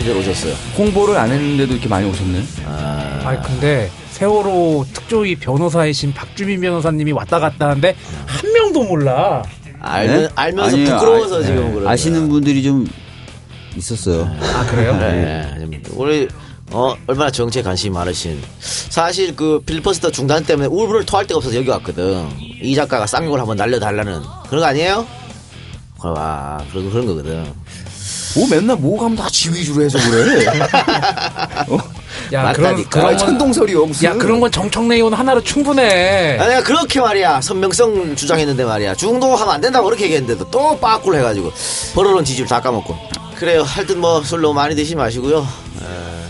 많이들 오셨어요? 홍보를 안 했는데도 이렇게 많이 오셨네. 아 근데 세월호 특조위 변호사이신 박주민 변호사님이 왔다 갔다 하는데 한 명도 몰라. 알면, 네? 알면서 아니에요. 부끄러워서 아, 지금 네. 그런 아시는 분들이 좀 있었어요. 아 그래요? 네, 우리 어 얼마나 정치에 관심이 많으신 사실 그 필리버스터 중단 때문에 울분을 토할 데가 없어서 여기 왔거든 이 작가가 쌍욕을 한번 날려달라는 그런 거 아니에요? 와 그런 그런 거거든 뭐 맨날 뭐 가면 다 지휘주로 해서 그래. 야 그런 맞다니까. 그런 건 천동설이요 무슨. 야 그런 건 정청래 의원 하나로 충분해. 아, 내가 그렇게 말이야. 선명성 주장했는데 말이야. 중도하면 안 된다고 그렇게 얘기했는데도 또 빠꾸를 해가지고 벌어놓은 지지율 다 까먹고. 그래요. 하여튼 뭐 술 너무 많이 드시지 마시고요. 에,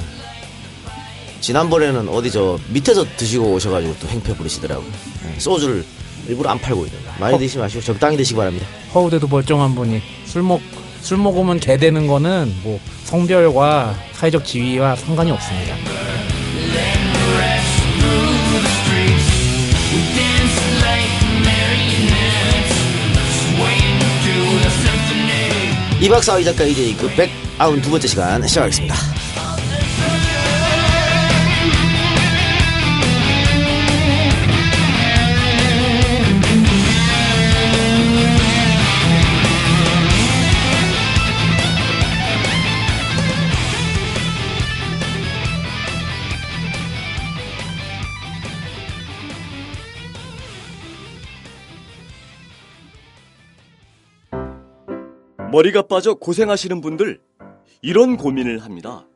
지난번에는 어디 저 밑에서 드시고 오셔가지고 또 행패 부리시더라고. 에, 소주를 일부러 안 팔고 있는 거 많이 드시지 마시고 적당히 드시기 바랍니다. 허우대도 멀쩡한 분이 술 먹 술 먹으면 개 되는 거는 뭐 성별과 사회적 지위와 상관이 없습니다. 이 박사 이 작가 이제 그 192번째 시간 시작하겠습니다 머리가 빠져 고생하시는 분들 이런 고민을 합니다.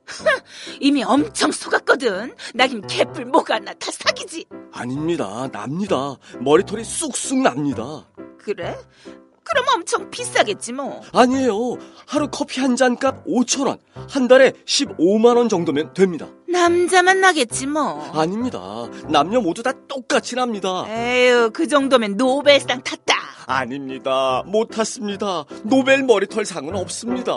이미 엄청 속았거든. 나긴 개뿔 뭐가 나다 사기지. 아닙니다. 납니다. 머리털이 쑥쑥 납니다. 그래? 그럼 엄청 비싸겠지 뭐. 아니에요. 하루 커피 한 잔 값 5천 원. 한 달에 15만 원 정도면 됩니다. 남자만 나겠지 뭐. 아닙니다. 남녀 모두 다 똑같이 납니다. 에휴, 그 정도면 노벨상 탔다. 아닙니다. 못 탔습니다. 노벨 머리털 상은 없습니다.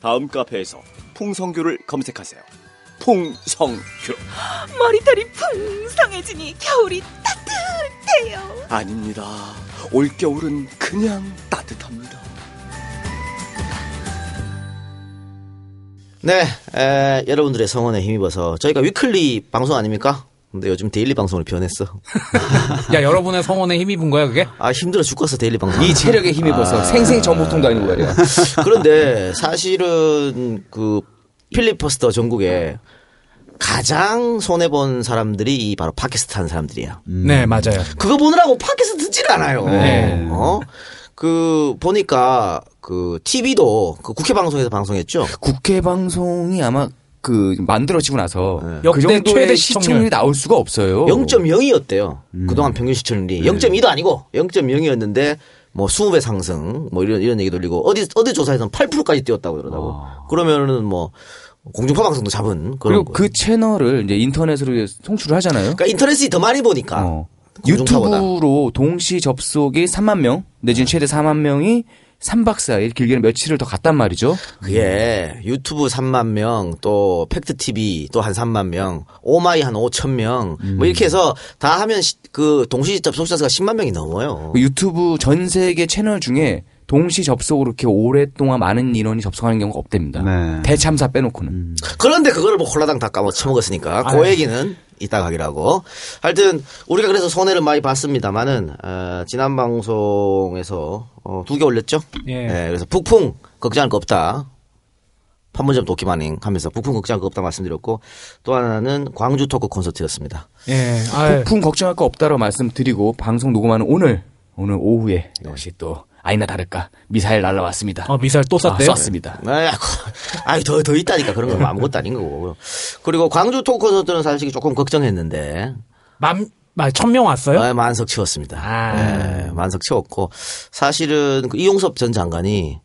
다음 카페에서 풍성교를 검색하세요. 풍성교. 머리털이 풍성해지니 겨울이 따뜻해요. 아닙니다. 올겨울은 그냥 따뜻합니다. 네 에, 여러분들의 성원에 힘입어서 저희가 위클리 방송 아닙니까? 근데 요즘 daily 방송으로 변했어 야 여러분의 성원에 힘입은 거야 그게? 아 힘들어 죽겠어 daily 방송 이 체력에 힘입어서 생생 정보통도 아니고 말이야. 그런데 사실은 그 필리버스터 정국에 가장 손해 본 사람들이 이 바로 팟캐스트 하는 사람들이야. 네 맞아요. 그거 보느라고 팟캐스트 듣질 않아요. 네. 어? 그 보니까 그 TV도 그 국회 방송에서 방송했죠. 국회 방송이 아마 그 만들어지고 나서 네. 그 역대 정도의 최대 시청률이 시청률. 나올 수가 없어요. 0.0이었대요. 그동안 평균 시청률이 0.2도 아니고 0.0이었는데 뭐 20배 상승 뭐 이런 이런 얘기 돌리고 어디 어디 조사에서는 8%까지 뛰었다고 그러더라고. 그러면은 뭐 공중파 방송도 잡은 그런 그리고 거. 그 채널을 이제 인터넷으로 송출을 하잖아요. 그러니까 인터넷이 더 많이 보니까 어. 유튜브로 동시 접속이 3만 명, 내지는 최대 4만 명이 3박 4일, 길게는 며칠을 더 갔단 말이죠. 그게 유튜브 3만 명, 또 팩트 TV 또 한 3만 명, 오마이 한 5천 명, 뭐 이렇게 해서 다 하면 시- 그 동시 접속 자 수가 10만 명이 넘어요. 그 유튜브 전 세계 채널 중에 동시 접속으로 이렇게 오랫동안 많은 인원이 접속하는 경우가 없답니다. 네. 대참사 빼놓고는. 그런데 그거를 뭐 콜라당 다 까먹 처먹었으니까 그 얘기는 이따 가기라고. 하여튼 우리가 그래서 손해를 많이 봤습니다만은 어, 지난 방송에서 어, 두 개 올렸죠. 예. 그래서 북풍 걱정할 거 없다. 판문점 도끼마닝 하면서 북풍 걱정할 거 없다 말씀드렸고 또 하나는 광주 토크 콘서트였습니다. 예. 아, 폭풍 걱정할 거 없다고 말씀드리고 방송 녹음하는 오늘 오늘 오후에 역시 또 아니나 다를까 미사일 날라왔습니다. 어, 미사일 또 쐈대요? 아, 쐈습니다. 아이, 아이, 더, 더 있다니까. 그런 건 아무것도 아닌 거고. 그리고 광주 토크 콘서트는 사실 조금 걱정했는데, 만, 만, 천명 왔어요? 아, 만석 치웠습니다. 아. 예, 만석 치웠고, 사실은 그 이용섭 전 장관이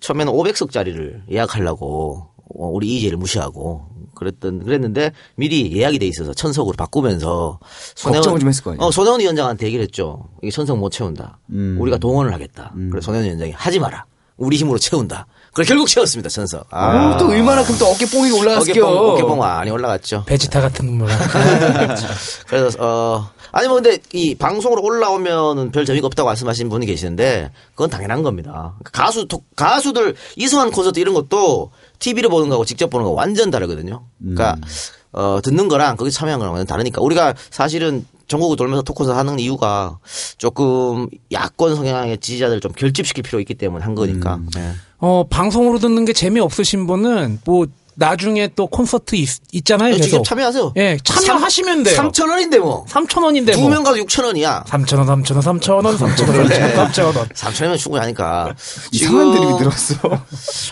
처음에는 500석짜리를 예약하려고 어, 우리 이재를 무시하고 그랬던 그랬는데 미리 예약이 돼 있어서 천석으로 바꾸면서 걱정을 좀 했을 거 아니에요. 어, 손혜원 위원장한테 얘기를 했죠. 이게 천석 못 채운다. 우리가 동원을 하겠다. 그래서 손혜원 위원장이 하지 마라. 우리 힘으로 채운다. 그래 결국 채웠습니다 천석. 아, 또 얼마나큼 또 어깨 뽕이 올라갔을게요. 어깨 뽕, 어깨 뽕 많이 올라갔죠. 베지타 같은 눈물. 그래서 어 아니 뭐 근데 이 방송으로 올라오면은 별 재미가 없다고 말씀하시는 분이 계시는데 그건 당연한 겁니다. 가수 토- 가수들 이수환 콘서트 이런 것도 TV로 보는 거하고 직접 보는 거 완전 다르거든요. 그러니까 어 듣는 거랑 거기 참여한 거랑 완전 다르니까 우리가 사실은 전국을 돌면서 토크를 하는 이유가 조금 야권 성향의 지지자들을 좀 결집시킬 필요 있기 때문에 한 거니까. 네. 어, 방송으로 듣는 게 재미 없으신 분은 뭐 나중에 또 콘서트 있, 있잖아요. 직접 계속. 참여하세요. 예, 참여하시면 돼요. 3천 원인데 뭐. 3천 원인데 두 뭐. 명 가도 6천 원이야. 3천 원, 3천 원, 3천 원, 3천 원, 3천 원. 3천 원이면 충분히 하니까. 이상한 드립이 들었어.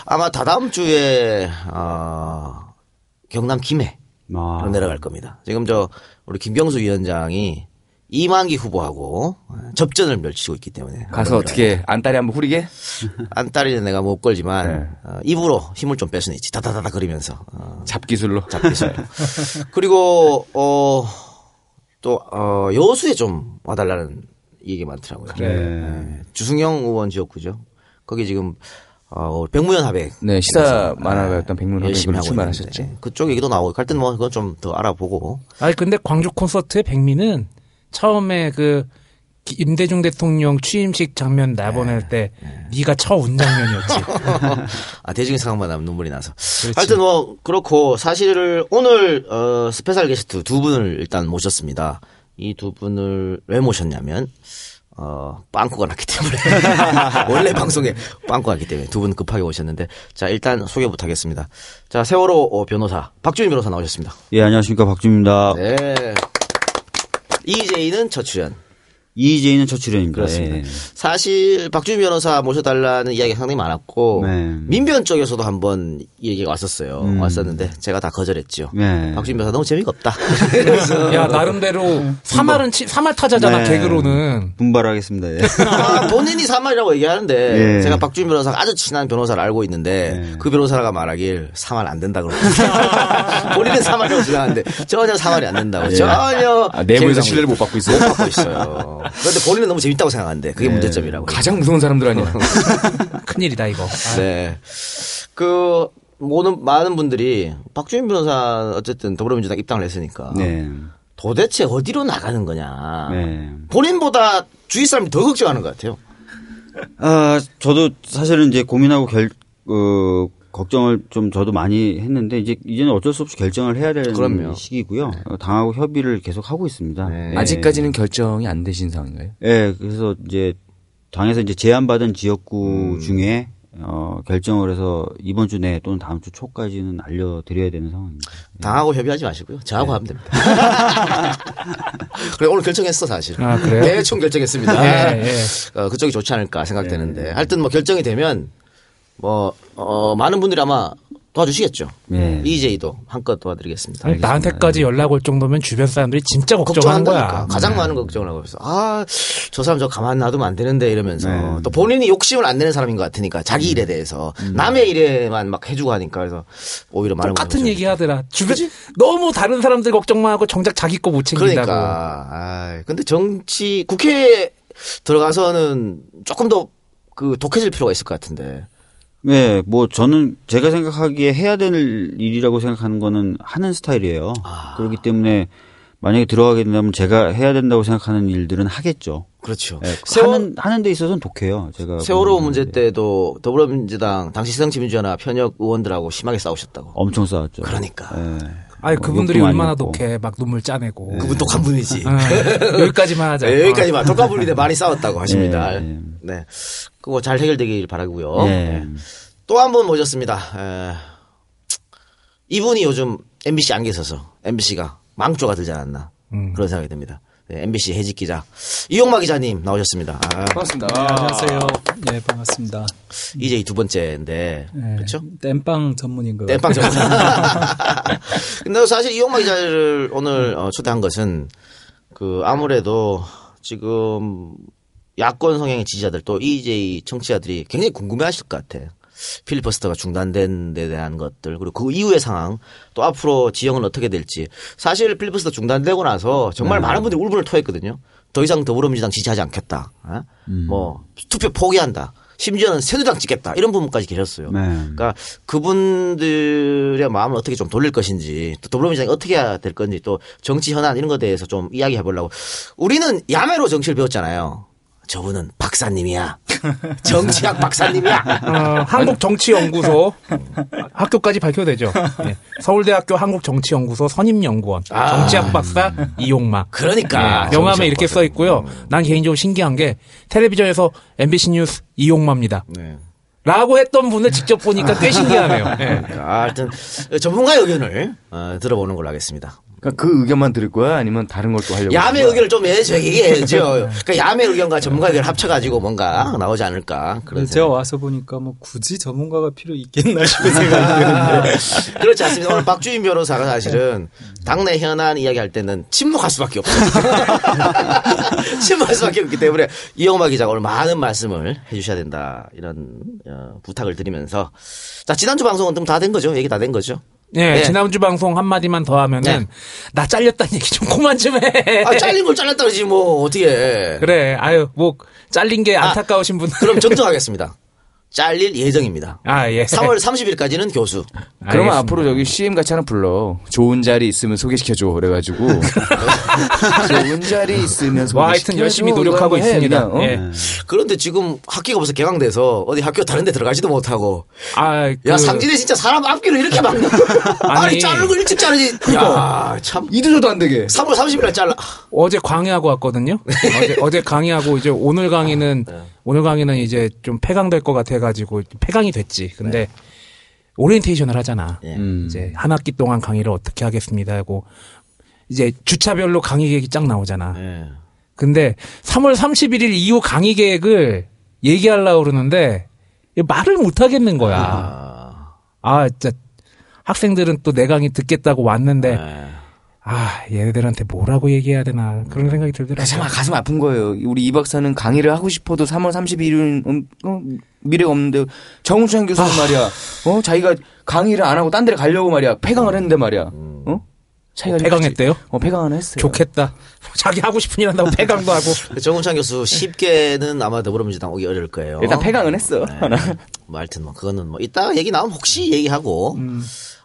아마 다다음 주에 어, 경남 김해로 아. 내려갈 겁니다. 지금 저 우리 김경수 위원장이 이만기 후보하고 접전을 펼치고 있기 때문에 가서 어떻게 안달이 한번 후리게? 안딸이는 내가 못 걸지만 네. 어, 입으로 힘을 좀 뺄 수는 있지 다다다다 거리면서 어, 잡기술로. 잡히죠. 그리고 어, 또 어, 여수에 좀 와달라는 얘기 많더라고요. 네. 주승영 의원 지역구죠. 거기 지금 어, 백무연 하백 네, 시사 만화가였던 백문 열심히 하백으로 하고 출마하셨죠. 있는데 그쪽 얘기도 나오고 할 때는 뭐 그건 좀 더 알아보고 아니 근데 광주 콘서트의 백미는 처음에 그 임대중 대통령 취임식 장면 내보낼 때 네가 처운 장면이었지. 아 대중의 상황만 하면 눈물이 나서 하여튼 뭐 그렇고 사실 오늘 어, 스페셜 게스트 두 분을 일단 모셨습니다. 이 두 분을 왜 모셨냐면 어 빵꾸가 났기 때문에 원래 방송에 빵꾸가 났기 때문에 두 분 급하게 오셨는데 자 일단 소개부터 하겠습니다. 자 세월호 어, 변호사 박주민 변호사 나오셨습니다. 예, 안녕하십니까. 박주입니다. 네. 이재희는 첫 출연. 이재희는 첫 출연입니다. 그렇습니다. 예. 사실 박주민 변호사 모셔달라는 이야기가 상당히 많았고 네. 민변 쪽에서도 한번 이 얘기가 왔었어요. 왔었는데 제가 다 거절했죠. 네. 박주민 변호사 너무 재미가 없다. 야 나름대로 사말은 치, 사말 타자잖아 네. 개그로는. 분발하겠습니다. 예. 아, 본인이 사말이라고 얘기하는데 예. 제가 박주민 변호사가 아주 친한 변호사를 알고 있는데 네. 그 변호사가 말하길 사말 안 된다 그러고 본인은 사말이라고 주장하는데 전혀 사말이 안 된다고 전혀 아, 내부에서 신뢰를 못 받고 있어요? 못 받고 있어요. 그런데 본인은 너무 재밌다고 생각하는데 그게 문제점이라고. 가장 무서운 사람들 아니야. 큰일이다 이거. 아, 네. 그 모든 많은 분들이 박주민 변호사 어쨌든 더불어민주당 입당을 했으니까 네. 도대체 어디로 나가는 거냐. 네. 본인보다 주위 사람이 더 걱정하는 것 같아요. 아, 저도 사실은 이제 고민하고 결, 어, 걱정을 좀 저도 많이 했는데 이제 이제는 어쩔 수 없이 결정을 해야 되는 그럼요. 시기고요. 어, 당하고 협의를 계속 하고 있습니다. 네. 예. 아직까지는 결정이 안 되신 상황인가요? 예, 그래서 이제 당에서 이제 제안받은 지역구 음. 중에 어, 결정을 해서 이번 주 내 또는 다음 주 초까지는 알려드려야 되는 상황입니다. 당하고 협의하지 마시고요. 저하고 하면 됩니다. 그래 오늘 결정했어 사실. 아, 그래요? 대충 결정했습니다. 예, 예. 어, 그쪽이 좋지 않을까 생각되는데 하여튼 뭐 결정이 되면 뭐 어, 많은 분들이 아마 도와주시겠죠. 네. EJ도 한껏 도와드리겠습니다. 아니, 나한테까지 연락 올 정도면 주변 사람들이 진짜 걱정하는 걱정한다니까. 거야. 가장 많은 걱정을 하고 있어. 아, 저 사람 저 가만 놔두면 안 되는데 이러면서 네. 또 본인이 욕심을 안 내는 사람인 것 같으니까 자기 일에 대해서 남의 일에만 막 해주고 하니까 그래서 오히려 많은 똑같은 얘기 하더라. 주변 너무 다른 사람들 걱정만 하고 정작 자기 거 못 챙긴다고. 그러니까. 아, 근데 정치 국회에 들어가서는 조금 더 그 독해질 필요가 있을 것 같은데. 네, 뭐 저는 제가 생각하기에 해야 될 일이라고 생각하는 거는 하는 스타일이에요. 아. 그렇기 때문에 만약에 들어가게 된다면 제가 해야 된다고 생각하는 일들은 하겠죠. 그렇죠. 네, 세월, 하는 하는 데 있어서는 독해요. 제가 세월호 문제 건데. 때도 더불어민주당 당시 새정치민주연합 현역 의원들하고 심하게 싸우셨다고. 엄청 싸웠죠. 그러니까. 네. 아니 뭐 그분들이 얼마나. 독해 막 눈물 짜내고. 그분 똑한 분이지. 어, 여기까지만 하자. 네, 여기까지만. 독가분리대 많이 싸웠다고 하십니다. 네. 그거 잘 해결되길 바라고요 예. 네. 또 한 분 모셨습니다. 에, 이분이 요즘 MBC 안 계셔서 MBC가 망조가 들지 않았나 그런 생각이 듭니다. 네, MBC 해직 기자 이용마 기자님 나오셨습니다. 아, 반갑습니다. 네, 안녕하세요. 네, 반갑습니다. 이제 이 두 번째인데 네, 그렇죠? 땜빵 전문인 것 땜빵. 전문가. 근데 사실 이용마 기자를 오늘 어, 초대한 것은 그 아무래도 지금 야권 성향의 지지자들 또 EJ 청취자들이 굉장히 궁금해하실 것 같아. 필리버스터가 중단된 데 대한 것들 그리고 그 이후의 상황 또 앞으로 지형은 어떻게 될지 사실 필리버스터 중단되고 나서 정말 많은 분들이 울분을 토했거든요. 더 이상 더불어민주당 지지하지 않겠다. 어? 뭐 투표 포기한다. 심지어는 새누리당 찍겠다 이런 부분까지 계셨어요. 네. 그러니까 그분들의 마음을 어떻게 좀 돌릴 것인지 또 더불어민주당이 어떻게 해야 될 건지 또 정치 현안 이런 것에 대해서 좀 이야기해 보려고 우리는 야매로 정치를 배웠잖아요. 저분은 박사님이야. 정치학 박사님이야. 어, 한국정치연구소 학교까지 밝혀도 되죠. 예. 서울대학교 한국정치연구소 선임연구원 아. 정치학 박사 이용마. 그러니까 예, 명함에 이렇게 박사. 써 있고요. 난 개인적으로 신기한 게 텔레비전에서 MBC 뉴스 이용마입니다. 네. 라고 했던 분을 직접 보니까 꽤 신기하네요. 예. 아, 하여튼 전문가의 의견을 어, 들어보는 걸로 하겠습니다. 그러니까 그 의견만 들을 거야? 아니면 다른 걸 또 하려고? 야매? 의견을 좀 해, 얘기해야죠. 그러니까 야매 의견과 전문가 의견을 합쳐가지고 뭔가 나오지 않을까. 그런 제가 와서 보니까 뭐 굳이 전문가가 필요 있겠나 싶은 생각이 드는데. 그렇지 않습니다. 오늘 박주인 변호사가 사실은 당내 현안 이야기할 때는 침묵할 수밖에 없어요. 침묵할 수밖에 없기 때문에 이영마 기자가 오늘 많은 말씀을 해주셔야 된다 이런 어, 부탁을 드리면서 자 지난주 방송은 좀 다 된 거죠? 얘기 다 된 거죠? 예, 네. 지난주 방송 한마디만 더 하면은 네. 나 잘렸다는 얘기 좀 그만 좀 해. 아 잘린 걸 잘랐다 그러지 뭐 어떻게? 해. 그래, 아유, 뭐, 잘린 게 안타까우신 분들. 그럼 정정하겠습니다. 잘릴 예정입니다. 아, 예. 3월 30일까지는 교수. 그러면 알겠습니다. 앞으로 저기 CM 같이 하나 불러. 좋은 자리 있으면 소개시켜줘. 그래가지고. 좋은 자리 있으면 소개시켜줘. 뭐 하여튼 열심히 노력하고 있습니다. 어? 예. 그런데 지금 학기가 벌써 개강돼서 어디 학교 다른 데 들어가지도 못하고 아, 야 그- 상진에 진짜 사람 앞길을 이렇게 막는 아니, 거 일찍 자르지 야참 이들어도 안 되게. 3월 30일 날 잘라 어제 강의하고 왔거든요. 어제, 어제 강의하고 이제 오늘 강의는 오늘 강의는 이제 좀 폐강될 것 같아가지고 폐강이 됐지. 근데 오리엔테이션을 하잖아. 예. 음. 이제 한 학기 동안 강의를 어떻게 하겠습니다 하고 이제 주차별로 강의 계획이 쫙 나오잖아. 예. 근데 3월 31일 이후 강의 계획을 얘기하려고 그러는데 말을 못 하겠는 거야. 아, 아, 진짜 학생들은 또 내 강의 듣겠다고 왔는데 예. 아, 얘네들한테 뭐라고 얘기해야 되나 그런 생각이 들더라고요. 참 가슴 아픈 거예요. 우리 이 박사는 강의를 하고 싶어도 3월 31일은 음, 어, 미래가 없는데 정우창 교수는 말이야. 어 자기가 강의를 안 하고 딴 데를 가려고 말이야. 폐강을 했는데 말이야. 어? 자기가 폐강했대요? 어 폐강을 했어요. 좋겠다. 자기 하고 싶은 일 한다고 폐강도 하고. 정운창 교수 쉽게는 아마 더불어민주당 오기 어려울 거예요 일단 폐강은 했어. 하나. 뭐 하여튼 뭐 그거는 뭐 이따 얘기 나오면 혹시 얘기하고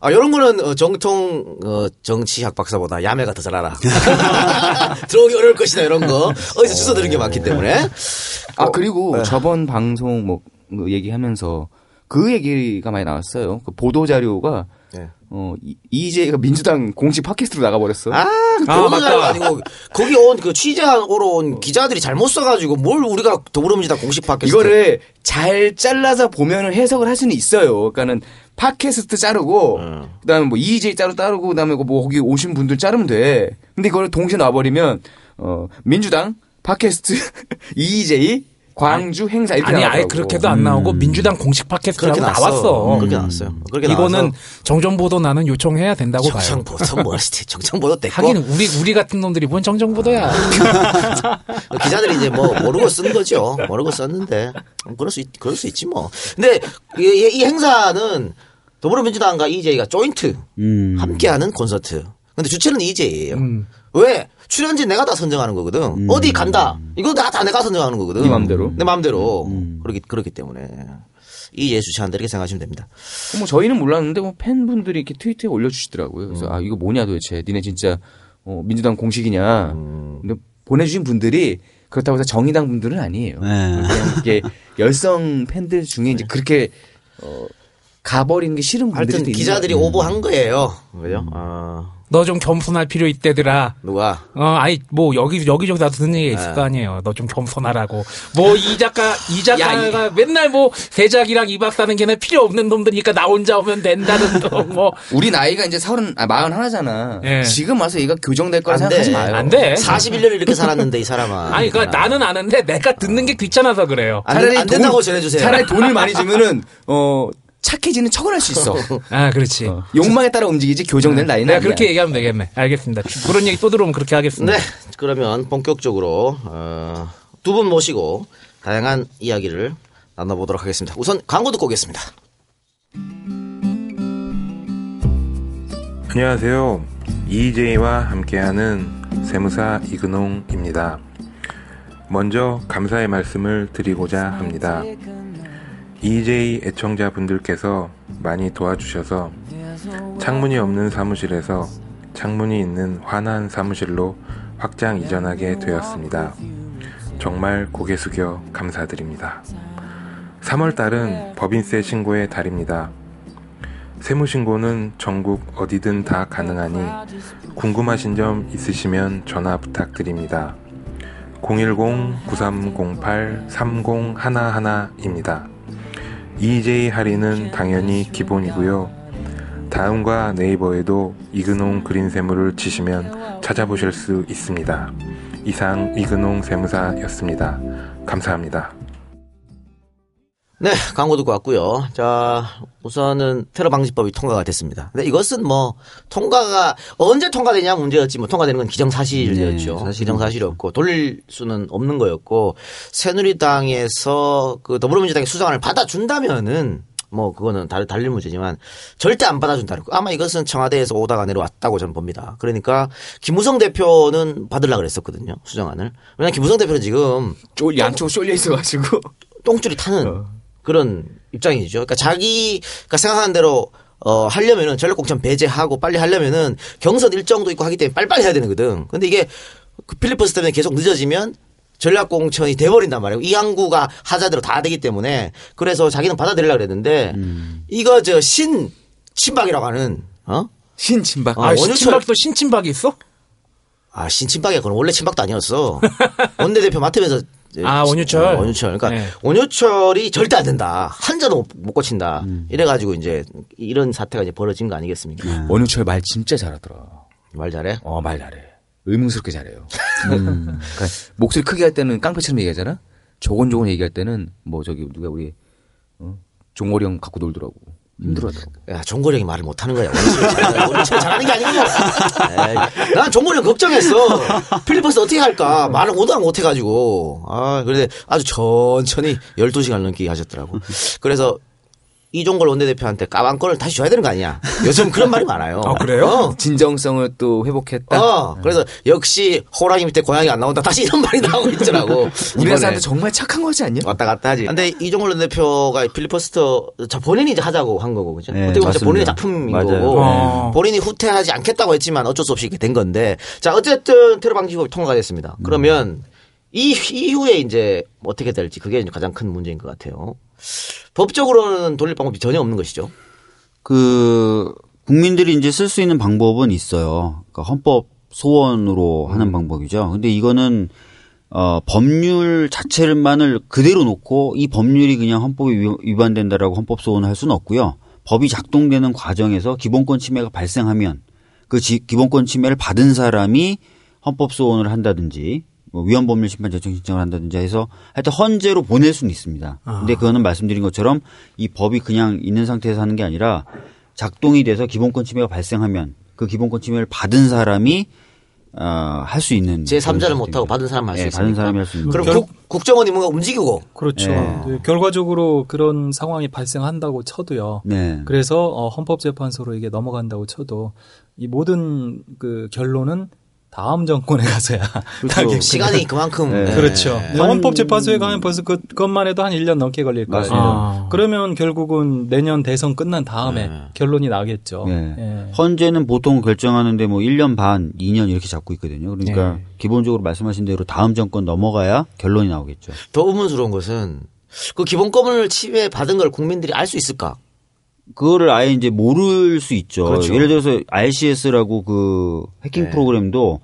아 이런 거는 어, 정통 어, 정치학 박사보다 야매가 더 잘 알아 들어오기 어려울 것이다 이런 거 어디서 주워 들은 게 많기 때문에 아 그리고 저번 방송 뭐 얘기하면서 그 얘기가 많이 나왔어요. 그 보도 자료가 네. 어 이- 이재가 민주당 공식 팟캐스트로 나가버렸어. 아, 아, 그거가 맞다. 아니고 거기 온 그 취재하러 온 기자들이 잘못 써가지고 뭘 우리가 더불어민주당 공식 팟캐스트 이거를 잘 잘라서 보면은 해석을 할 수는 있어요. 그러니까는 팟캐스트 자르고 음. 그다음에 뭐 EJ 자르 자르고 그다음에 뭐 거기 오신 분들 자르면 돼. 근데 이걸 동시에 놔버리면 어 민주당 팟캐스트 EJ 광주 행사 이렇게 아니, 아예 그렇게도 안 나오고 민주당 공식 팟캐스트라고 그렇게 나왔어. 나왔어. 그렇게 나왔어요. 그렇게 이거는 정정보도 나는 요청해야 된다고 봐요. 정정보도 뭐 정정보도 됐고 하긴 우리 우리 같은 놈들이 뭔 정정보도야. 기자들이 이제 뭐 모르고 쓴 거죠. 모르고 썼는데 음, 그럴 수 있, 그럴 수 있지 뭐. 근데 이, 이- 이 행사는 더불어민주당과 EJ가 조인트 음. 함께하는 콘서트. 근데 주체는 EJ예요. 음. 왜? 출연진 내가 다 선정하는 거거든. 어디 간다. 이거 다, 다 내가 선정하는 거거든. 네 맘대로? 내 맘대로. 그렇기, 그렇기 때문에. EJ 주최한다 이렇게 생각하시면 됩니다. 뭐 저희는 몰랐는데 뭐 팬분들이 이렇게 트위터에 올려주시더라고요. 음. 그래서 아 이거 뭐냐 도대체 니네 진짜 어, 민주당 공식이냐. 음. 근데 보내주신 분들이 그렇다고 해서 정의당 분들은 아니에요. 네. 그냥 이게 열성 팬들 중에 이제 그렇게 어, 가버리는 게 싫은 분들이 하여튼 기자들이 오보한 거예요. 그죠? 어, 너 좀 겸손할 필요 있대더라. 누가? 어, 아니, 뭐, 여기, 여기저기 다 듣는 얘기가 있을 네. 거 아니에요. 너 좀 겸손하라고. 뭐, 이 작가, 이 작가가 맨날 뭐, 세작이랑 이 박 사는 걔네 필요 없는 놈들이니까 나 혼자 오면 된다는 또, 뭐. 우리 나이가 이제 서른 아 마흔 하나잖아. 예. 지금 와서 얘가 교정될 거라 안 돼. 생각하지 마요. 안 돼. 41년을 이렇게 살았는데 이 사람은. 아니, 그 나는 아는데 내가 듣는 게 귀찮아서 그래요. 안, 된- 안 된다고 전해 주세요. 차라리 돈을 많이 주면은 어 착해지는 척을 할 수 있어. 아, 그렇지. 어. 욕망에 따라 움직이지 교정된 네. 나이는 네, 그렇게 얘기하면 되겠네. 알겠습니다. 그런 얘기 또 들어오면 그렇게 하겠습니다. 네. 그러면 본격적으로 어, 두 분 모시고 다양한 이야기를 나눠보도록 하겠습니다. 우선 광고 듣고 오겠습니다. 안녕하세요. EJ와 함께하는 세무사 이근홍입니다. 먼저 감사의 말씀을 드리고자 합니다. EJ 애청자분들께서 많이 도와주셔서 창문이 없는 사무실에서 창문이 있는 환한 사무실로 확장 이전하게 되었습니다. 정말 고개 숙여 감사드립니다. 3월달은 법인세 신고의 달입니다. 세무신고는 전국 어디든 다 가능하니 궁금하신 점 있으시면 전화 부탁드립니다. 010-9308-3011입니다. EJ 할인은 당연히 기본이고요. 다음과 네이버에도 이근홍 그린세무를 치시면 찾아보실 수 있습니다. 이상 이근홍 세무사였습니다. 감사합니다. 네, 광고 듣고 왔고요. 자, 우선은 테러 방지법이 통과가 됐습니다. 근데 이것은 뭐 통과가 언제 통과되냐 문제였지 뭐 통과되는 건 기정사실이었죠. 네, 기정사실이었고 돌릴 수는 없는 거였고 새누리당에서 그 더불어민주당의 수정안을 받아준다면은 뭐 그거는 달, 달릴 문제지만 절대 안 받아준다. 아마 이것은 청와대에서 오다가 내려왔다고 저는 봅니다. 그러니까 김무성 대표는 받으려고 그랬었거든요. 수정안을. 왜냐면 김무성 대표는 지금 쫄 양쪽 쏠려 있어가지고. 똥줄이 타는 그런 입장이죠. 그러니까 자기가 생각하는 대로 어 하려면은 전력공천 배제하고 빨리 하려면은 경선 일정도 있고 하기 때문에 빨리빨리 해야 되는 거든. 근데 이게 그 필리퍼스 때문에 계속 늦어지면 전략공천이 돼버린단 말이에요. 이 항구가 하자대로 다 되기 때문에 그래서 자기는 받아들이려고 그랬는데 이거 저 신 친박이라고 하는 어? 신 친박. 아, 아, 원효철- 신친박도 신 친박이 있어? 아 신 친박이야. 그건 원래 친박도 아니었어. 원내대표 맡으면서 아, 원유철. 어, 원유철. 그러니까 네. 원유철이 절대 안 된다. 한 자도 못, 못 고친다. 이래가지고 이제 이런 사태가 이제 벌어진 거 아니겠습니까? 원유철 말 진짜 잘하더라. 말 잘해. 어, 말 잘해. 의문스럽게 잘해요. 그러니까 목소리 크게 할 때는 깡패처럼 얘기하잖아? 조곤조곤 얘기할 때는 뭐 저기 누가 우리, 어? 종골이 형 갖고 놀더라고. 힘들어하더라고. 야, 종고령이 말을 못하는 거야. 원유철 잘하는 게 아니고. 난 종고령 걱정했어. 필리버스 어떻게 할까? 말을 오도 못해가지고. 아, 그런데 아주 천천히 12시간 넘게 하셨더라고. 그래서 이종걸 원내대표한테 까방권을 다시 줘야 되는 거 아니야? 요즘 그런 말이 많아요. 아, 그래요? 어. 진정성을 또 회복했다. 어, 그래서 역시 호랑이 밑에 고양이 안 나온다. 다시 이런 말이 나오고 있더라고. 우리나라 이번에. 사람들 정말 착한 거지 않냐? 왔다 갔다 하지. 근데 이종걸 원내대표가 필리퍼스터 자 본인이 이제 하자고 한 거고 그죠? 네, 어떻게 보면. 본인의 작품인 맞아요. 거고 어. 본인이 후퇴하지 않겠다고 했지만 어쩔 수 없이 이렇게 된 건데 자 어쨌든 테러 방지법이 통과가 됐습니다. 그러면 이 이후에 이제 어떻게 될지 그게 이제 가장 큰 문제인 것 같아요. 법적으로는 돌릴 방법이 전혀 없는 것이죠. 그 국민들이 이제 쓸 수 있는 방법은 있어요. 그러니까 헌법 소원으로 하는 방법이죠. 근데 이거는 어 법률 자체만을 그대로 놓고 이 법률이 그냥 헌법에 위- 위반된다라고 헌법 소원을 할 수는 없고요. 법이 작동되는 과정에서 기본권 침해가 발생하면 그 지- 기본권 침해를 받은 사람이 헌법 소원을 한다든지 뭐 위헌법률 심판 제청 신청을 한다든지 해서 하여튼 헌재로 보낼 수는 있습니다. 근데 그거는 말씀드린 것처럼 이 법이 그냥 있는 상태에서 하는 게 아니라 작동이 돼서 기본권 침해가 발생하면 그 기본권 침해를 받은 사람이 어, 할 수 있는 제 3자를 그런 못하고. 받은 사람 할수 네, 있습니까? 받은 사람이 할 수 있는 그럼 거죠. 국, 국정원이 뭔가 움직이고 그렇죠. 네. 네, 결과적으로 그런 상황이 발생한다고 쳐도요. 네. 그래서 어, 헌법재판소로 이게 넘어간다고 쳐도 이 모든 그 결론은 다음 정권에 가서야 나겠고요. 시간이 그만큼 네. 네. 그렇죠. 헌법 재판소에 가면 벌써 그, 그것만 해도 한 1년 넘게 걸릴 거예요. 아. 그러면 결국은 내년 대선 끝난 다음에 결론이 나겠죠. 네. 예. 헌재는 보통 결정하는데 뭐 1년 반, 2년 이렇게 잡고 있거든요. 그러니까 네. 기본적으로 말씀하신 대로 다음 정권 넘어가야 결론이 나오겠죠. 더 의문스러운 것은 그 기본권을 침해 받은 걸 국민들이 알 수 있을까? 그거를 아예 이제 모를 수 있죠. 그렇죠. 예를 들어서 RCS라고 그 해킹 네. 프로그램도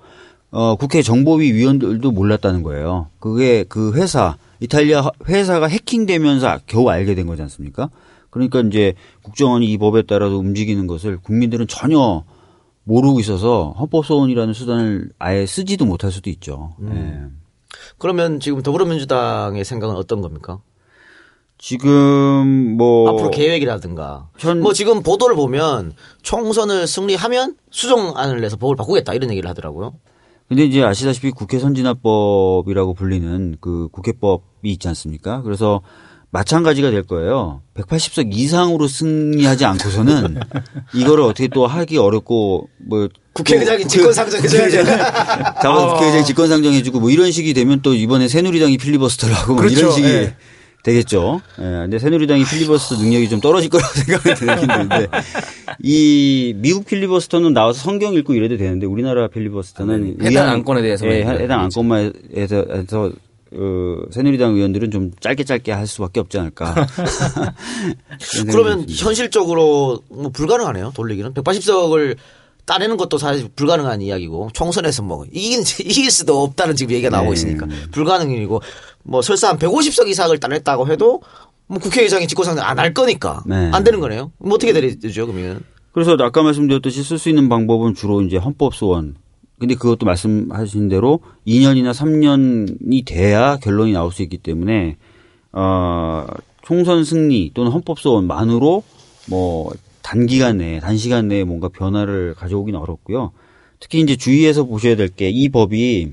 어, 국회 정보위 위원들도 몰랐다는 거예요. 그게 그 회사 이탈리아 회사가 해킹되면서 겨우 알게 된 거지 않습니까? 그러니까 이제 국정원이 이 법에 따라서 움직이는 것을 국민들은 전혀 모르고 있어서 헌법소원이라는 수단을 아예 쓰지도 못할 수도 있죠. 음. 예. 그러면 지금 더불어민주당의 생각은 어떤 겁니까? 지금 뭐 앞으로 계획이라든가. 현- 뭐 지금 보도를 보면 총선을 승리하면 수정안을 내서 법을 바꾸겠다 이런 얘기를 하더라고요. 근데 이제 아시다시피 국회 선진화법이라고 불리는 그 국회법이 있지 않습니까? 그래서 마찬가지가 될 거예요. 180석 이상으로 승리하지 않고서는 이거를 어떻게 또 하기 어렵고 뭐 국회의장이 또 직권상정해줘야죠. 자원 국회의장이 직권상정해주고 뭐 이런 식이 되면 또 이번에 새누리당이 필리버스터를 하고 뭐 그렇죠. 이런 식이 예. 되겠죠. 예. 근데 새누리당이 필리버스터 능력이 좀 떨어질 거라고 생각이 들긴 드는데 이 미국 필리버스터는 나와서 성경 읽고 이래도 되는데 우리나라 필리버스터는 네, 해당 안건에 대해서만 예, 해당 안건만 해서, 해서 어, 새누리당 의원들은 좀 짧게 짧게 할 수밖에 없지 않을까. 그러면. 현실적으로 뭐 불가능하네요. 돌리기는 180석을 따내는 것도 사실 불가능한 이야기고 총선에서 뭐 이긴 이길 수도 없다는 지금 얘기가 나오고 네. 있으니까 불가능이고 뭐 설사 한 150석 이상을 따냈다고 해도 뭐 국회의장이 직권상정 안 할 거니까 네. 안 되는 거네요. 뭐 어떻게 되죠 그러면? 그래서 아까 말씀드렸듯이 쓸 수 있는 방법은 주로 이제 헌법 소원. 근데 그것도 말씀하신 대로 2년이나 3년이 돼야 결론이 나올 수 있기 때문에 어 총선 승리 또는 헌법 소원만으로 뭐 단기간 내에 단시간 내에 뭔가 변화를 가져오기는 어렵고요. 특히 이제 주의해서 보셔야 될 게 이 법이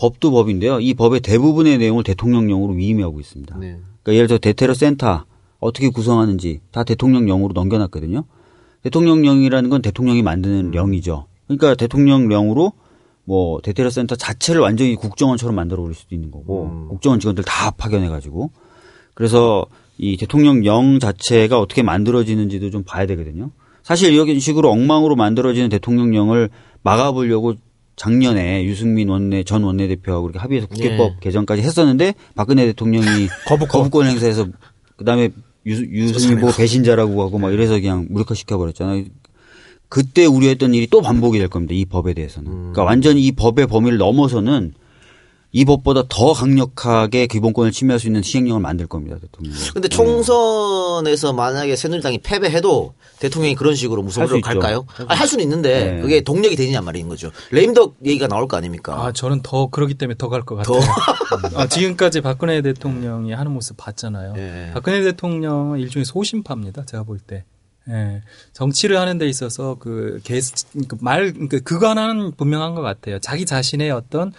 법도 법인데요. 이 법의 대부분의 내용을 대통령령으로 위임하고 있습니다. 네. 그러니까 예를 들어 대테러 센터 어떻게 구성하는지 다 대통령령으로 넘겨놨거든요. 대통령령이라는 건 대통령이 만드는 령이죠. 그러니까 대통령령으로 뭐 대테러 센터 자체를 완전히 국정원처럼 만들어 버릴 수도 있는 거고 국정원 직원들 다 파견해 가지고 그래서 이 대통령령 자체가 어떻게 만들어지는지도 좀 봐야 되거든요. 사실 이런 식으로 엉망으로 만들어지는 대통령령을 막아보려고 작년에 유승민 원내 전 원내대표하고 이렇게 합의해서 국회법 네. 개정까지 했었는데 박근혜 대통령이 거부권. 거부권 행사해서 그다음에 유, 유승민 보고 배신자라고 하고 막 이래서 그냥 무력화 시켜 버렸잖아요. 그때 우려했던 일이 또 반복이 될 겁니다. 이 법에 대해서는. 그러니까 완전히 이 법의 범위를 넘어서는 이 법보다 더 강력하게 기본권을 침해할 수 있는 시행령을 만들 겁니다. 대통령. 근데 총선에서 만약에 새누리당이 패배해도 대통령이 그런 식으로 있죠. 갈까요? 아니, 할 수는 있는데 네. 그게 동력이 되느냐 말인 거죠. 레임덕 얘기가 나올 거 아닙니까? 아, 저는 더 그러기 때문에 더 갈 것 같아요. 아, 지금까지 박근혜 대통령이 하는 모습 봤잖아요. 예. 박근혜 대통령은 일종의 소심파입니다. 제가 볼 때. 예. 정치를 하는 데 있어서 그, 개, 그 말, 그, 그거 하나는 분명한 것 같아요. 자기 자신의 어떤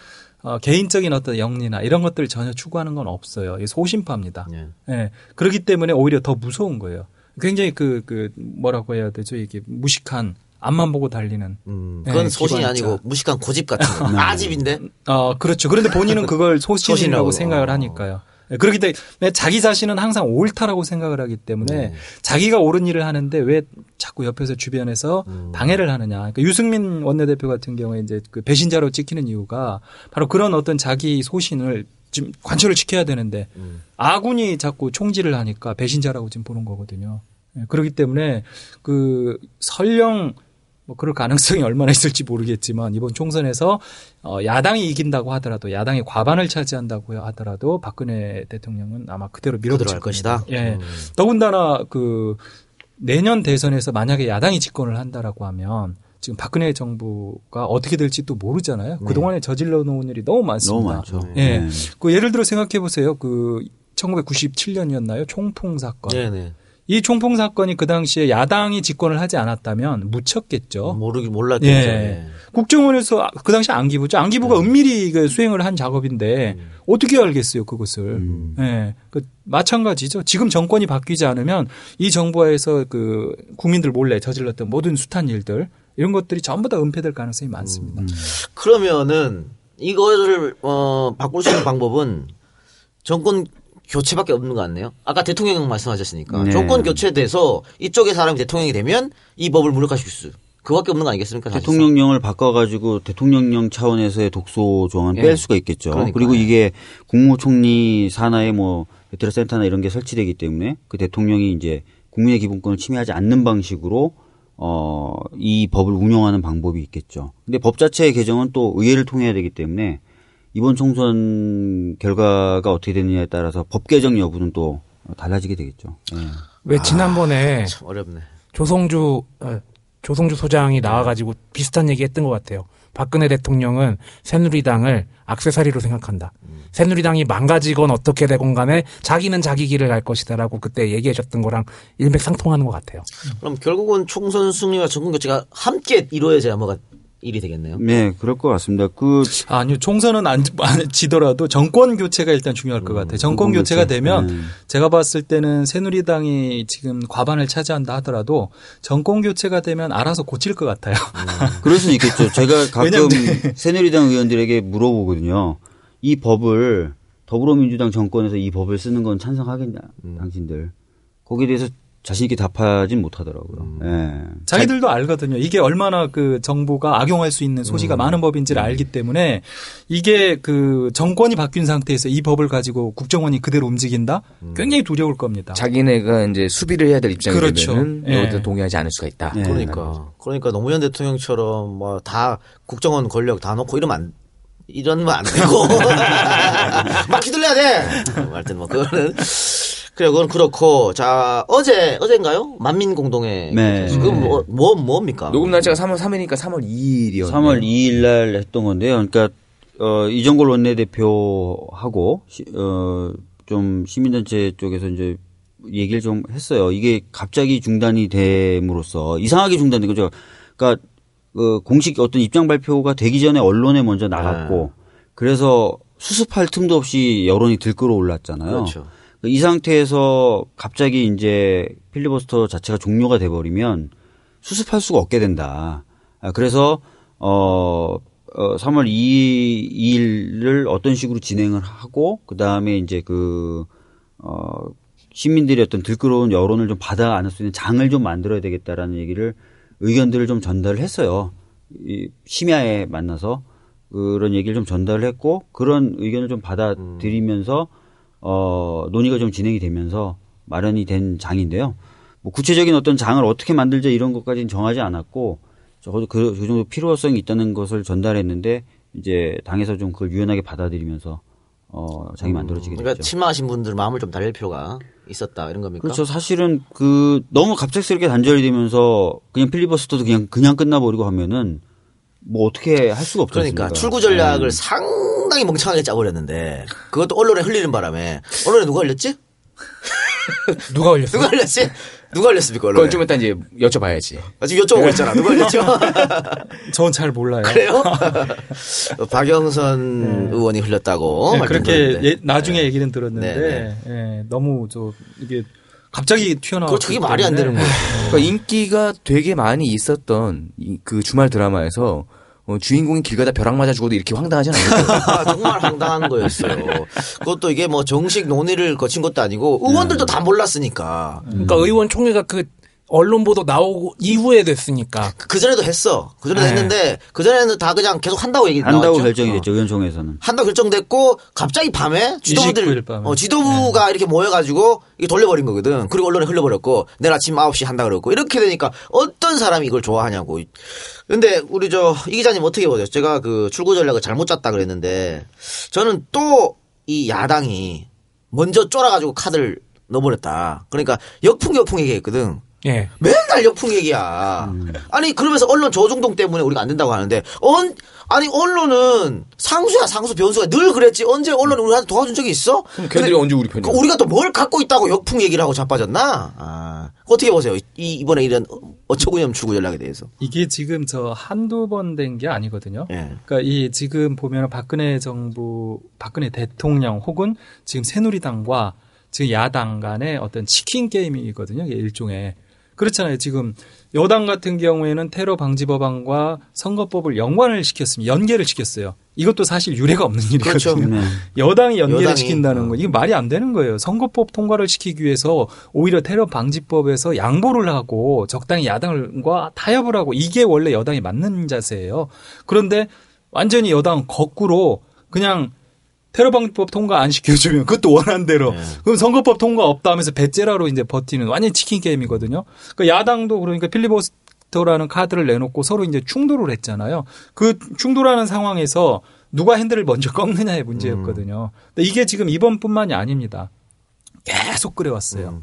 어, 개인적인 어떤 영리나 이런 것들을 전혀 추구하는 건 없어요. 이 소심파입니다. 예. 예. 그렇기 때문에 오히려 더 무서운 거예요. 굉장히 그, 그, 뭐라고 해야 되죠? 이게 무식한, 앞만 보고 달리는. 음, 예, 그건 소신이 기관차. 아니고 무식한 고집 같은 거. 아집인데? 어, 그렇죠. 그런데 본인은 그걸 소신이라고 소신이라고. 생각을 하니까요. 예, 그렇기 때문에 자기 자신은 항상 옳다라고 생각을 하기 때문에 네. 자기가 옳은 일을 하는데 왜 자꾸 옆에서 주변에서 음. 방해를 하느냐. 그러니까 유승민 원내대표 같은 경우에 이제 그 배신자로 찍히는 이유가 바로 그런 어떤 자기 소신을 지금 관철을 지켜야 되는데 음. 아군이 자꾸 총질을 하니까 배신자라고 지금 보는 거거든요. 예, 그렇기 때문에 그 설령 뭐 그럴 가능성이 얼마나 있을지 모르겠지만 이번 총선에서 어 야당이 이긴다고 하더라도 야당이 과반을 차지한다고 하더라도 박근혜 대통령은 아마 그대로 밀어붙일 것이다. 예. 음. 더군다나 그 내년 대선에서 만약에 야당이 집권을 한다라고 하면 지금 박근혜 정부가 어떻게 될지 또 모르잖아요. 그동안에 저질러 놓은 일이 너무 많습니다. 너무 많죠. 예. 네. 그 예를 들어 생각해 보세요. 그 1997년이었나요? 총풍 사건. 네네. 이 총풍 사건이 그 당시에 야당이 집권을 하지 않았다면 묻혔겠죠. 모르기 몰랐겠죠. 예. 예. 국정원에서 그 당시 안기부죠. 안기부가 네. 은밀히 그 수행을 한 작업인데 음. 어떻게 알겠어요, 그것을. 예. 그 마찬가지죠. 지금 정권이 바뀌지 않으면 이 정부에서 그 국민들 몰래 저질렀던 모든 숱한 일들 이런 것들이 전부 다 은폐될 가능성이 많습니다. 그러면은 이거를 어 바꿀 수 있는 방법은 정권 교체밖에 없는 것 같네요. 아까 대통령 말씀하셨으니까 네. 정권 교체돼서 이쪽의 사람이 대통령이 되면 이 법을 무력화시킬 수 그거밖에 없는 거 아니겠습니까? 사실상? 대통령령을 바꿔가지고 대통령령 차원에서의 독소 조항은 예. 뺄 수가 있겠죠. 그러니까요. 그리고 이게 국무총리 산하에 뭐 베테랑 센터나 이런 게 설치되기 때문에 그 대통령이 이제 국민의 기본권을 침해하지 않는 방식으로 어, 이 법을 운영하는 방법이 있겠죠. 근데 법 자체의 개정은 또 의회를 통해야 되기 때문에 이번 총선 결과가 어떻게 되느냐에 따라서 법 개정 여부는 또 달라지게 되겠죠. 예. 왜 지난번에 참 어렵네. 조성주 어, 조성주 소장이 나와가지고 비슷한 얘기했던 것 같아요. 박근혜 대통령은 새누리당을 악세사리로 생각한다. 새누리당이 망가지건 어떻게 되건 간에 자기는 자기 길을 갈 것이다라고 그때 얘기하셨던 거랑 일맥상통하는 것 같아요. 그럼 결국은 총선 승리와 정권 교체가 함께 이루어져야 뭐가 일이 되겠네요. 네, 그럴 것 같습니다. 그 아니요, 총선은 안, 안 지더라도 정권 교체가 일단 중요할 것 같아요. 정권 교체가 교체. 되면 음. 제가 봤을 때는 새누리당이 지금 과반을 차지한다 하더라도 정권 교체가 되면 알아서 고칠 것 같아요. 그럴 수는 있겠죠. 제가 가끔 왜냐면- 새누리당 의원들에게 물어보거든요. 이 법을 더불어민주당 정권에서 이 법을 쓰는 건 찬성하겠냐, 당신들. 거기에 대해서 자신 있게 답하진 못하더라고요. 예. 자기들도 알거든요. 이게 얼마나 그 정부가 악용할 수 있는 소지가 많은 법인지를 알기 때문에 이게 그 정권이 바뀐 상태에서 이 법을 가지고 국정원이 그대로 움직인다? 굉장히 두려울 겁니다. 자기네가 이제 수비를 해야 될 입장이 그렇죠. 되면 예. 여기서 동의하지 않을 수가 있다. 예. 그러니까 그러니까 노무현 대통령처럼 뭐 다 국정원 권력 다 놓고 이러면 안 이러면 안 되고 막 휘둘려야 돼. 뭐 하여튼 뭐 그거는 그래 그건 그렇고 자 어제 어제인가요 만민 공동회 네. 지금 뭐, 뭐 뭡니까? 녹음 날짜가 3월 3일이니까 3월 2일이었네요. 3월 2일 날 했던 건데요. 그러니까 어 이정골 원내대표하고 시, 어 좀 시민단체 쪽에서 이제 얘기를 좀 했어요. 이게 갑자기 중단이 됨으로써 이상하게 중단된 거죠. 그러니까 그 공식 어떤 입장 발표가 되기 전에 언론에 먼저 나갔고 그래서 수습할 틈도 없이 여론이 들끓어 올랐잖아요. 그렇죠. 이 상태에서 갑자기 이제 필리버스터 자체가 종료가 돼버리면 수습할 수가 없게 된다. 아, 그래서 어, 어 3월 2 일을 어떤 식으로 진행을 하고 그 다음에 이제 그 어, 시민들의 어떤 들끓어온 여론을 좀 받아 안을 수 있는 장을 좀 만들어야 되겠다라는 얘기를 의견들을 좀 전달을 했어요. 이 심야에 만나서 그런 얘기를 좀 전달을 했고 그런 의견을 좀 받아들이면서 어, 논의가 좀 진행이 되면서 마련이 된 장인데요. 뭐 구체적인 어떤 장을 어떻게 만들자 이런 것까지는 정하지 않았고 적어도 그, 그 정도 필요성이 있다는 것을 전달했는데 이제 당에서 좀 그걸 유연하게 받아들이면서 어, 장이 만들어지게 됐죠. 그러니까 실망하신 분들 마음을 좀 달랠 필요가 있었다 이런 겁니까? 그렇죠. 사실은 그 너무 갑작스럽게 단절이 되면서 그냥 필리버스터도 그냥 그냥 끝나버리고 하면은 뭐 어떻게 할 수가 없지 그러니까 않습니까? 출구 전략을 네. 상당히 멍청하게 짜버렸는데 그것도 언론에 흘리는 바람에 언론에 누가 흘렸지? 누가 올렸어? 누가 흘렸지? 누가 흘렸습니까 언론에? 그건 좀 이따 이제 여쭤봐야지. 아, 지금 여쭤보고 있잖아. 누가 흘렸죠? 전 잘 몰라요. 그래요? 박영선 의원이 흘렸다고 네, 말씀 그렇게. 예- 나중에 얘기는 들었는데 네, 예, 너무 저 이게 갑자기 튀어나와. 그게 말이 안 되는 거예요. 그러니까 인기가 되게 많이 있었던 이- 그 주말 드라마에서 어, 주인공이 길 가다 벼락 맞아 죽어도 이렇게 황당하진. 아, 정말 황당한 거였어요. 그것도 이게 뭐 정식 논의를 거친 것도 아니고 의원들도 다 몰랐으니까 그러니까 의원 총회가 그 언론 보도 나오고 이후에 됐으니까 그 전에도 했어. 그 전에도 네. 했는데 그 전에는 다 그냥 계속 한다고 얘기 한다고 나왔죠. 결정이 어. 됐죠 의원총회에서는. 한다고 결정됐고 갑자기 밤에 지도부들 29일 밤에. 어, 지도부가 이렇게 모여가지고 이게 돌려버린 거거든. 그리고 언론에 흘려버렸고 내일 아침 9시 한다 그랬고 이렇게 되니까 어떤 사람이 이걸 좋아하냐고. 근데 우리 저 이 기자님 어떻게 보세요? 제가 그 출구 전략을 잘못 짰다 그랬는데 저는 또 이 야당이 먼저 쫄아가지고 카드를 넣어버렸다. 그러니까 역풍 역풍 얘기했거든. 예. 맨날 역풍 얘기야. 아니 그러면서 언론 조중동 때문에 우리가 안 된다고 하는데 언 아니 언론은 상수야 상수 변수가 늘 그랬지 언제 언론이 우리한테 도와준 적이 있어? 걔들이 언제 우리 편이야? 그 우리가 또 뭘 갖고 있다고 역풍 얘기를 하고 자빠졌나? 아 어떻게 보세요? 이 이번에 이런 어처구니 없는 출구 전략에 대해서. 이게 지금 저 한두 번 된 게 아니거든요. 예. 그러니까 이 지금 보면 박근혜 정부, 박근혜 대통령 혹은 지금 새누리당과 지금 야당 간의 어떤 치킨 게임이거든요. 이게 일종의. 그렇잖아요. 지금 여당 같은 경우에는 테러 방지 법안과 선거법을 연관을 시켰습니다. 연계를 시켰어요. 이것도 사실 유례가 없는 그렇죠. 일이거든요. 네. 여당이 연계를 여당이, 시킨다는 어. 건 이게 말이 안 되는 거예요. 선거법 통과를 시키기 위해서 오히려 테러 방지법에서 양보를 하고 적당히 야당과 타협을 하고 이게 원래 여당이 맞는 자세예요. 그런데 완전히 여당 거꾸로 그냥 테러 방지법 통과 안 시켜주면 그것도 원한 대로 그럼 선거법 통과 없다 하면서 배째라로 이제 버티는 완전 치킨 게임이거든요. 그러니까 야당도 그러니까 필리버스터라는 카드를 내놓고 서로 이제 충돌을 했잖아요. 그 충돌하는 상황에서 누가 핸들을 먼저 꺾느냐의 문제였거든요. 근데 이게 지금 이번뿐만이 아닙니다. 계속 그래왔어요.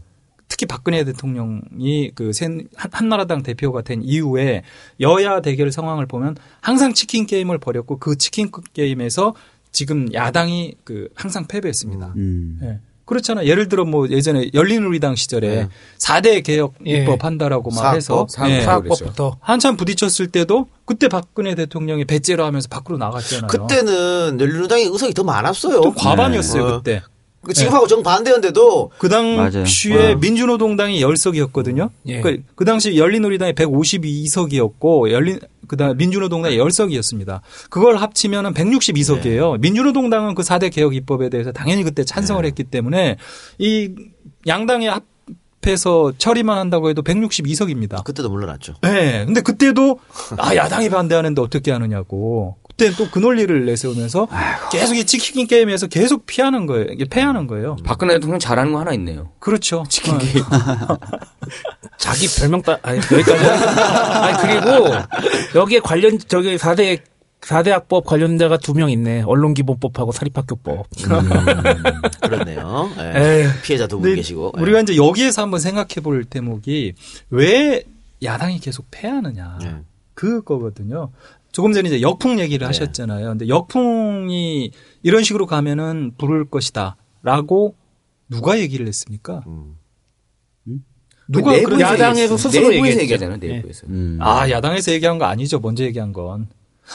특히 박근혜 대통령이 그 한나라당 대표가 된 이후에 여야 대결 상황을 보면 항상 치킨 게임을 벌였고 그 치킨 게임에서 지금 야당이 그 항상 패배했습니다. 음. 예. 그렇잖아. 예를 들어 뭐 예전에 열린우리당 시절에 네. 사 4대 개혁 예. 입법 한다라고 막 해서 사학- 예. 사학법. 사학법부터 한참 부딪혔을 때도 그때 박근혜 대통령이 배째로 하면서 밖으로 나갔잖아요. 그때는 열린우당의 의석이 더 많았어요. 또 과반이었어요 네. 그때. 그 지금하고 정 반대였는데도 그. 당시에 어. 민주노동당이 10석이었거든요. 예. 그, 그 당시 열린우리당이 152석이었고 열린 그다음 민주노동당이 10석이었습니다. 그걸 합치면은 162석이에요. 민주노동당은 그 4대 개혁 입법에 대해서 당연히 그때 찬성을 했기 때문에 이 양당의 합해서 처리만 한다고 해도 162석입니다. 그때도 물러났죠. 네. 근데 그때도 아 야당이 반대하는데 어떻게 하느냐고. 그때 또 그 논리를 내세우면서 계속 이 치킨 게임에서 계속 피하는 거예요. 이게 패하는 거예요. 박근혜 대통령 잘하는 거 하나 있네요. 그렇죠. 치킨 어. 게임. 자기 별명 따, 아니, 여기까지. 아니, 그리고 여기에 관련, 저기 4대, 4대 학법 관련자가 두 명 있네. 언론기본법하고 사립학교법. 그렇네요. 예. 에휴. 피해자 두 분 계시고. 예. 우리가 이제 여기에서 한번 생각해 볼 대목이 왜 야당이 계속 패하느냐. 예. 그거거든요. 조금 전에 이제 역풍 얘기를 네. 하셨잖아요. 근데 역풍이 이런 식으로 가면은 부를 것이다. 라고 누가 얘기를 했습니까? 음. 누가 내부에서 그런 야당에서. 스스로 내부에서. 얘기하잖아요. 내부에서. 음. 아, 야당에서 얘기한 거 아니죠. 먼저 얘기한 건.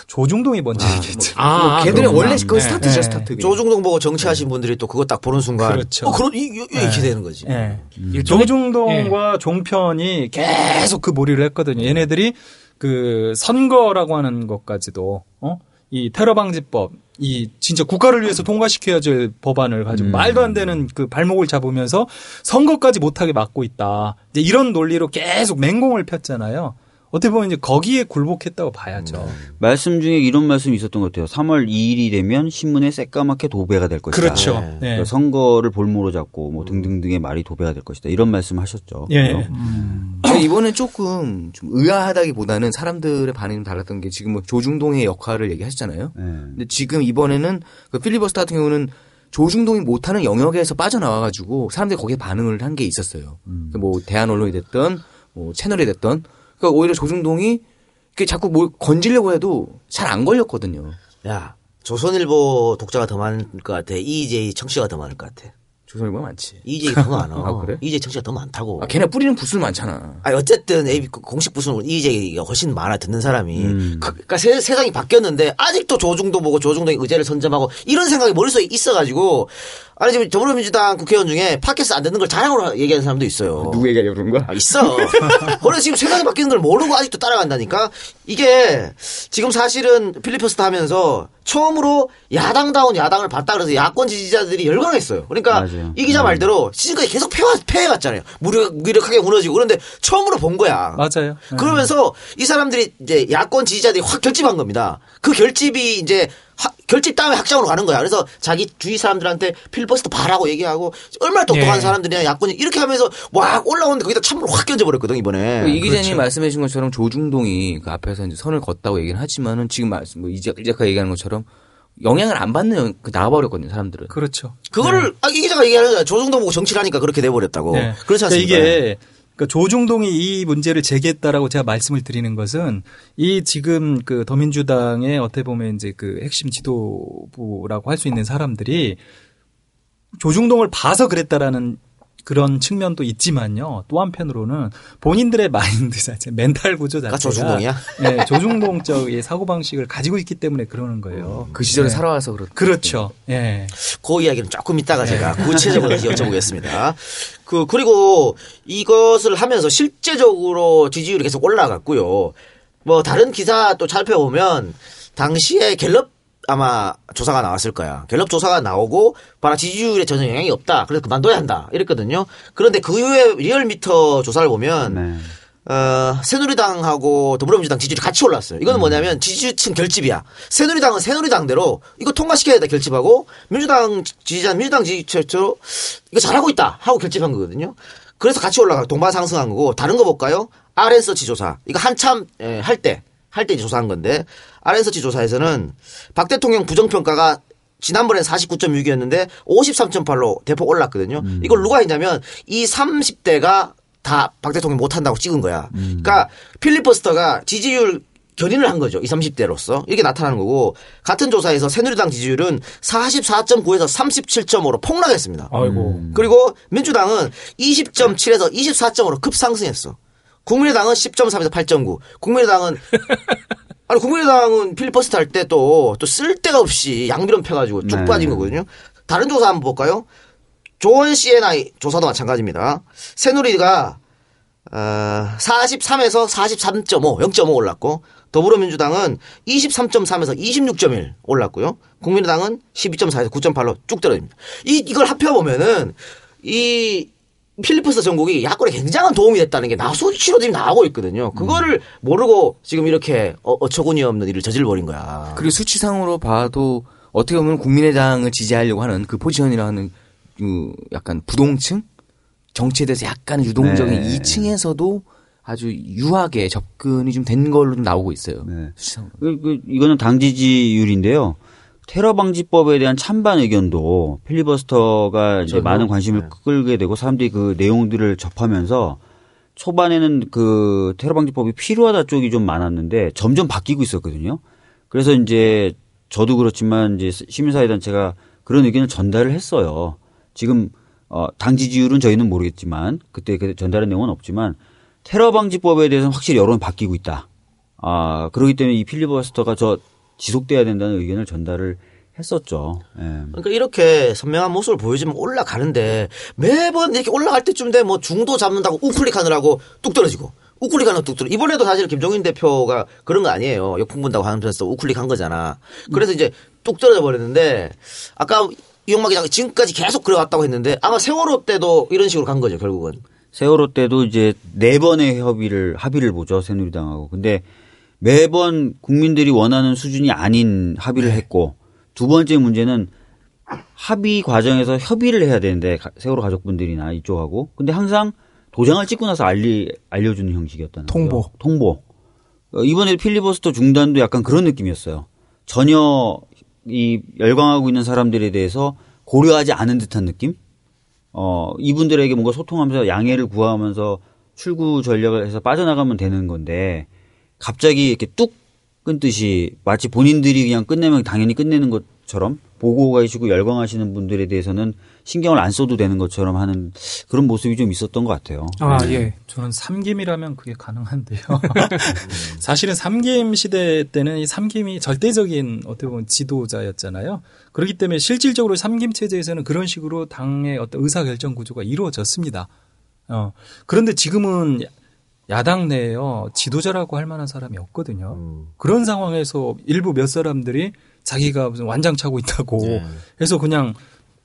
조중동이 먼저 얘기했죠. 아, 뭐 걔들은. 원래 그 네. 스타트죠, 네. 스타트. 조중동 보고 정치하신 분들이 또 그거 딱 보는 순간. 그렇죠. 어, 그런, 이, 이- 이렇게 네. 되는 거지. 예. 일종의- 조중동과 종편이 계속 그 몰이를 했거든요. 얘네들이 그 선거라고 하는 것까지도 어? 이 테러 방지법 이 진짜 국가를 위해서 통과시켜야 될 법안을 가지고 음. 말도 안 되는 그 발목을 잡으면서 선거까지 못하게 막고 있다. 이제 이런 논리로 계속 맹공을 폈잖아요. 어떻게 보면 이제 거기에 굴복했다고 봐야죠. 말씀 중에 이런 말씀이 있었던 것 같아요. 3월 2일이 되면 신문에 새까맣게 도배가 될 것이다. 그렇죠. 네. 네. 그러니까 선거를 볼모로 잡고 뭐 등등등의 말이 도배가 될 것이다. 이런 말씀하셨죠. 예. 제가 이번에 조금 좀 의아하다기보다는 사람들의 반응이 좀 달랐던 게 지금 뭐 조중동의 역할을 얘기하셨잖아요. 네. 근데 지금 이번에는 그 필리버스터 같은 경우는 조중동이 못하는 영역에서 빠져나와가지고 사람들이 거기에 반응을 한 게 있었어요. 그뭐 대한 언론이 됐던 뭐 채널이 됐던 그러니까 오히려 조중동이 이렇게 자꾸 뭘 건지려고 해도 잘 안 걸렸거든요. 야, 조선일보 독자가 더 많을 것 같아. EJ 청취가 더 많을 것 같아. 조선일보가 많지. 이이제이 더 많아. 아, 그래? 이이제이 청취가 더 많다고. 아, 걔네 뿌리는 부수 많잖아. 아니 어쨌든 ABC 공식 부수는 이이제이가 훨씬 많아 듣는 사람이. 음. 그, 러니까 세상이 바뀌었는데 아직도 조중동 보고 조중동의 의제를 선점하고 이런 생각이 머릿속에 있어가지고 아니 지금 더불어민주당 국회의원 중에 팟캐스트 안 듣는 걸 자랑으로 얘기하는 사람도 있어요. 누구 얘기하려고 그런 거야? 아, 있어. 원래 지금 세상이 바뀌는 걸 모르고 아직도 따라간다니까? 이게 지금 사실은 필리버스터 하면서 처음으로 야당다운 야당을 봤다 그래서 야권 지지자들이 열광했어요. 그러니까 맞아요. 이 기자 말대로 지금까지 계속 패와, 패해왔잖아요. 무력, 무력하게 무너지고. 그런데 처음으로 본 거야. 맞아요. 네. 그러면서 이 사람들이 이제 야권 지지자들이 확 결집한 겁니다. 그 결집이 이제 하- 결집 다음에 확장으로 가는 거야. 그래서 자기 주위 사람들한테 필버스터 바라고 얘기하고 얼마나 똑똑한 예. 사람들이냐 야권이 이렇게 하면서 막 올라오는데 거기다 참으로 확 견져버렸거든 이번에. 이 기자님 말씀해 주신 것처럼 조중동이 그 앞에서 이제 선을 걷다고 얘기는 하지만은 지금 말씀 뭐 이제 이제까 얘기하는 것처럼 영향을 안 받는 그 나와버렸거든요 사람들은. 그렇죠. 그거를 아, 이 기자가 얘기하는 거야. 조중동 보고 정치를 하니까 그렇게 돼버렸다고. 네. 그렇지 않습니까? 그러니까 이게 그러니까 조중동이 이 문제를 제기했다라고 제가 말씀을 드리는 것은 이 지금 그 더민주당의 어떻게 보면 이제 그 핵심 지도부라고 할 수 있는 사람들이 조중동을 봐서 그랬다라는 그런 측면도 있지만요. 또 한편으로는 본인들의 마인드 자체, 멘탈 구조 자체가 아, 조중동이야? 네, 조중동적의 사고 방식을 가지고 있기 때문에 그러는 거예요. 그 시절에 네. 살아와서 그렇. 음. 그렇죠. 예. 그 이야기는 조금 이따가 제가 네. 구체적으로 여쭤보겠습니다. 그 그리고 이것을 하면서 실제적으로 지지율이 계속 올라갔고요. 뭐 다른 기사 또 살펴보면 당시에 갤럽 아마 조사가 나왔을 거야. 갤럽 조사가 나오고 바라 지지율에 전혀 영향이 없다. 그래서 그만둬야 한다. 이랬거든요. 그런데 그 이후에 리얼미터 조사를 보면 네. 어, 새누리당하고 더불어민주당 지지율이 같이 올랐어요. 이거는 뭐냐면 지지층 결집이야. 새누리당은 새누리당대로 이거 통과시켜야 돼 결집하고 민주당 지지자는 민주당 지지자로 이거 잘하고 있다 하고 결집한 거거든요. 그래서 같이 올라가 동반 상승한 거고 다른 거 볼까요? RN서치 조사 이거 한참 예, 할때 할 때 조사한 건데 RN서치 조사에서는 박 대통령 부정평가가 지난번엔 49.6이었는데 53.8로 대폭 올랐거든요. 이걸 누가 했냐면 이 30대가 다 박 대통령 못한다고 찍은 거야. 그러니까 필리버스터가 지지율 견인을 한 거죠. 이 30대로서. 이게 나타나는 거고 같은 조사에서 새누리당 지지율은 44.9에서 37.5로 폭락했습니다. 아이고. 그리고 민주당은 20.7에서 24.5로 급상승했어. 국민의당은 10.3에서 8.9. 국민의당은 아니 국민의당은 필리버스터 할 때 또 또 쓸데가 없이 양비론 펴가지고 쭉 네. 빠진 거거든요. 다른 조사 한번 볼까요? 조원 CNI 조사도 마찬가지입니다. 새누리가 어, 43에서 43.5, 0.5 올랐고 더불어민주당은 23.3에서 26.1 올랐고요. 국민의당은 12.4에서 9.8로 쭉 떨어집니다. 이 이걸 합해 보면은 이 필리버스터 전국이 야권에 굉장한 도움이 됐다는 게 나 수치로 지금 나오고 있거든요. 그거를 모르고 지금 이렇게 어, 어처구니 없는 일을 저질러버린 거야. 그리고 수치상으로 봐도 어떻게 보면 국민의당을 지지하려고 하는 그 포지션이라 하는 그 약간 부동층 정치에 대해서 약간 유동적인 네. 2층에서도 아주 유하게 접근이 좀 된 걸로 좀 나오고 있어요. 네. 수치상으로. 그, 그, 이거는 당 지지율인데요. 테러 방지법에 대한 찬반 의견도 필리버스터가 이제 많은 관심을 네. 끌게 되고 사람들이 그 내용들을 접하면서 초반에는 그 테러 방지법이 필요하다 쪽이 좀 많았는데 점점 바뀌고 있었거든요. 그래서 이제 저도 그렇지만 이제 시민사회 단체가 그런 의견을 전달을 했어요. 지금 어, 당 지지율은 저희는 모르겠지만 그때 그 전달한 내용은 없지만 테러 방지법에 대해서는 확실히 여론이 바뀌고 있다. 아, 그렇기 때문에 이 필리버스터가 저 지속돼야 된다는 의견을 전달을 했었죠. 예. 그러니까 이렇게 선명한 모습을 보여주면 올라가는데 매번 이렇게 올라갈 때쯤 되면 뭐 중도 잡는다고 우클릭하느라고 뚝 떨어지고 우클릭하는 뚝 떨어. 이번에도 사실 김종인 대표가 그런 거 아니에요. 역풍 분다고 하면서 우클릭한 거잖아. 그래서 이제 뚝 떨어져 버렸는데 아까 이용마 기자가 지금까지 계속 그래왔다고 했는데 아마 세월호 때도 이런 식으로 간 거죠 결국은. 세월호 때도 이제 네 번의 협의를 합의를 보죠 새누리당하고. 근데 매번 국민들이 원하는 수준이 아닌 합의를 했고 두 번째 문제는 합의 과정에서 협의를 해야 되는데 가- 세월호 가족분들이나 이쪽하고 근데 항상 도장을 찍고 나서 알리 알려주는 형식이었다는 통보. 거죠. 통보. 어, 이번에 필리버스터 중단도 약간 그런 느낌이었어요. 전혀 이 열광하고 있는 사람들에 대해서 고려하지 않은 듯한 느낌? 어, 이분들에게 뭔가 소통하면서 양해를 구하면서 출구 전략을 해서 빠져나가면 되는 건데 갑자기 이렇게 뚝 끊듯이 마치 본인들이 그냥 끝내면 당연히 끝내는 것처럼 보고 가시고 열광하시는 분들에 대해서는 신경을 안 써도 되는 것처럼 하는 그런 모습이 좀 있었던 것 같아요. 아, 예. 저는 삼김이라면 그게 가능한데요. 사실은 삼김 시대 때는 이 삼김이 절대적인 어떻게 보면 지도자였잖아요. 그렇기 때문에 실질적으로 삼김 체제에서는 그런 식으로 당의 어떤 의사 결정 구조가 이루어졌습니다. 어. 그런데 지금은 야당 내에요 지도자라고 할 만한 사람이 없거든요. 그런 상황에서 일부 몇 사람들이 자기가 무슨 완장 차고 있다고 해서 그냥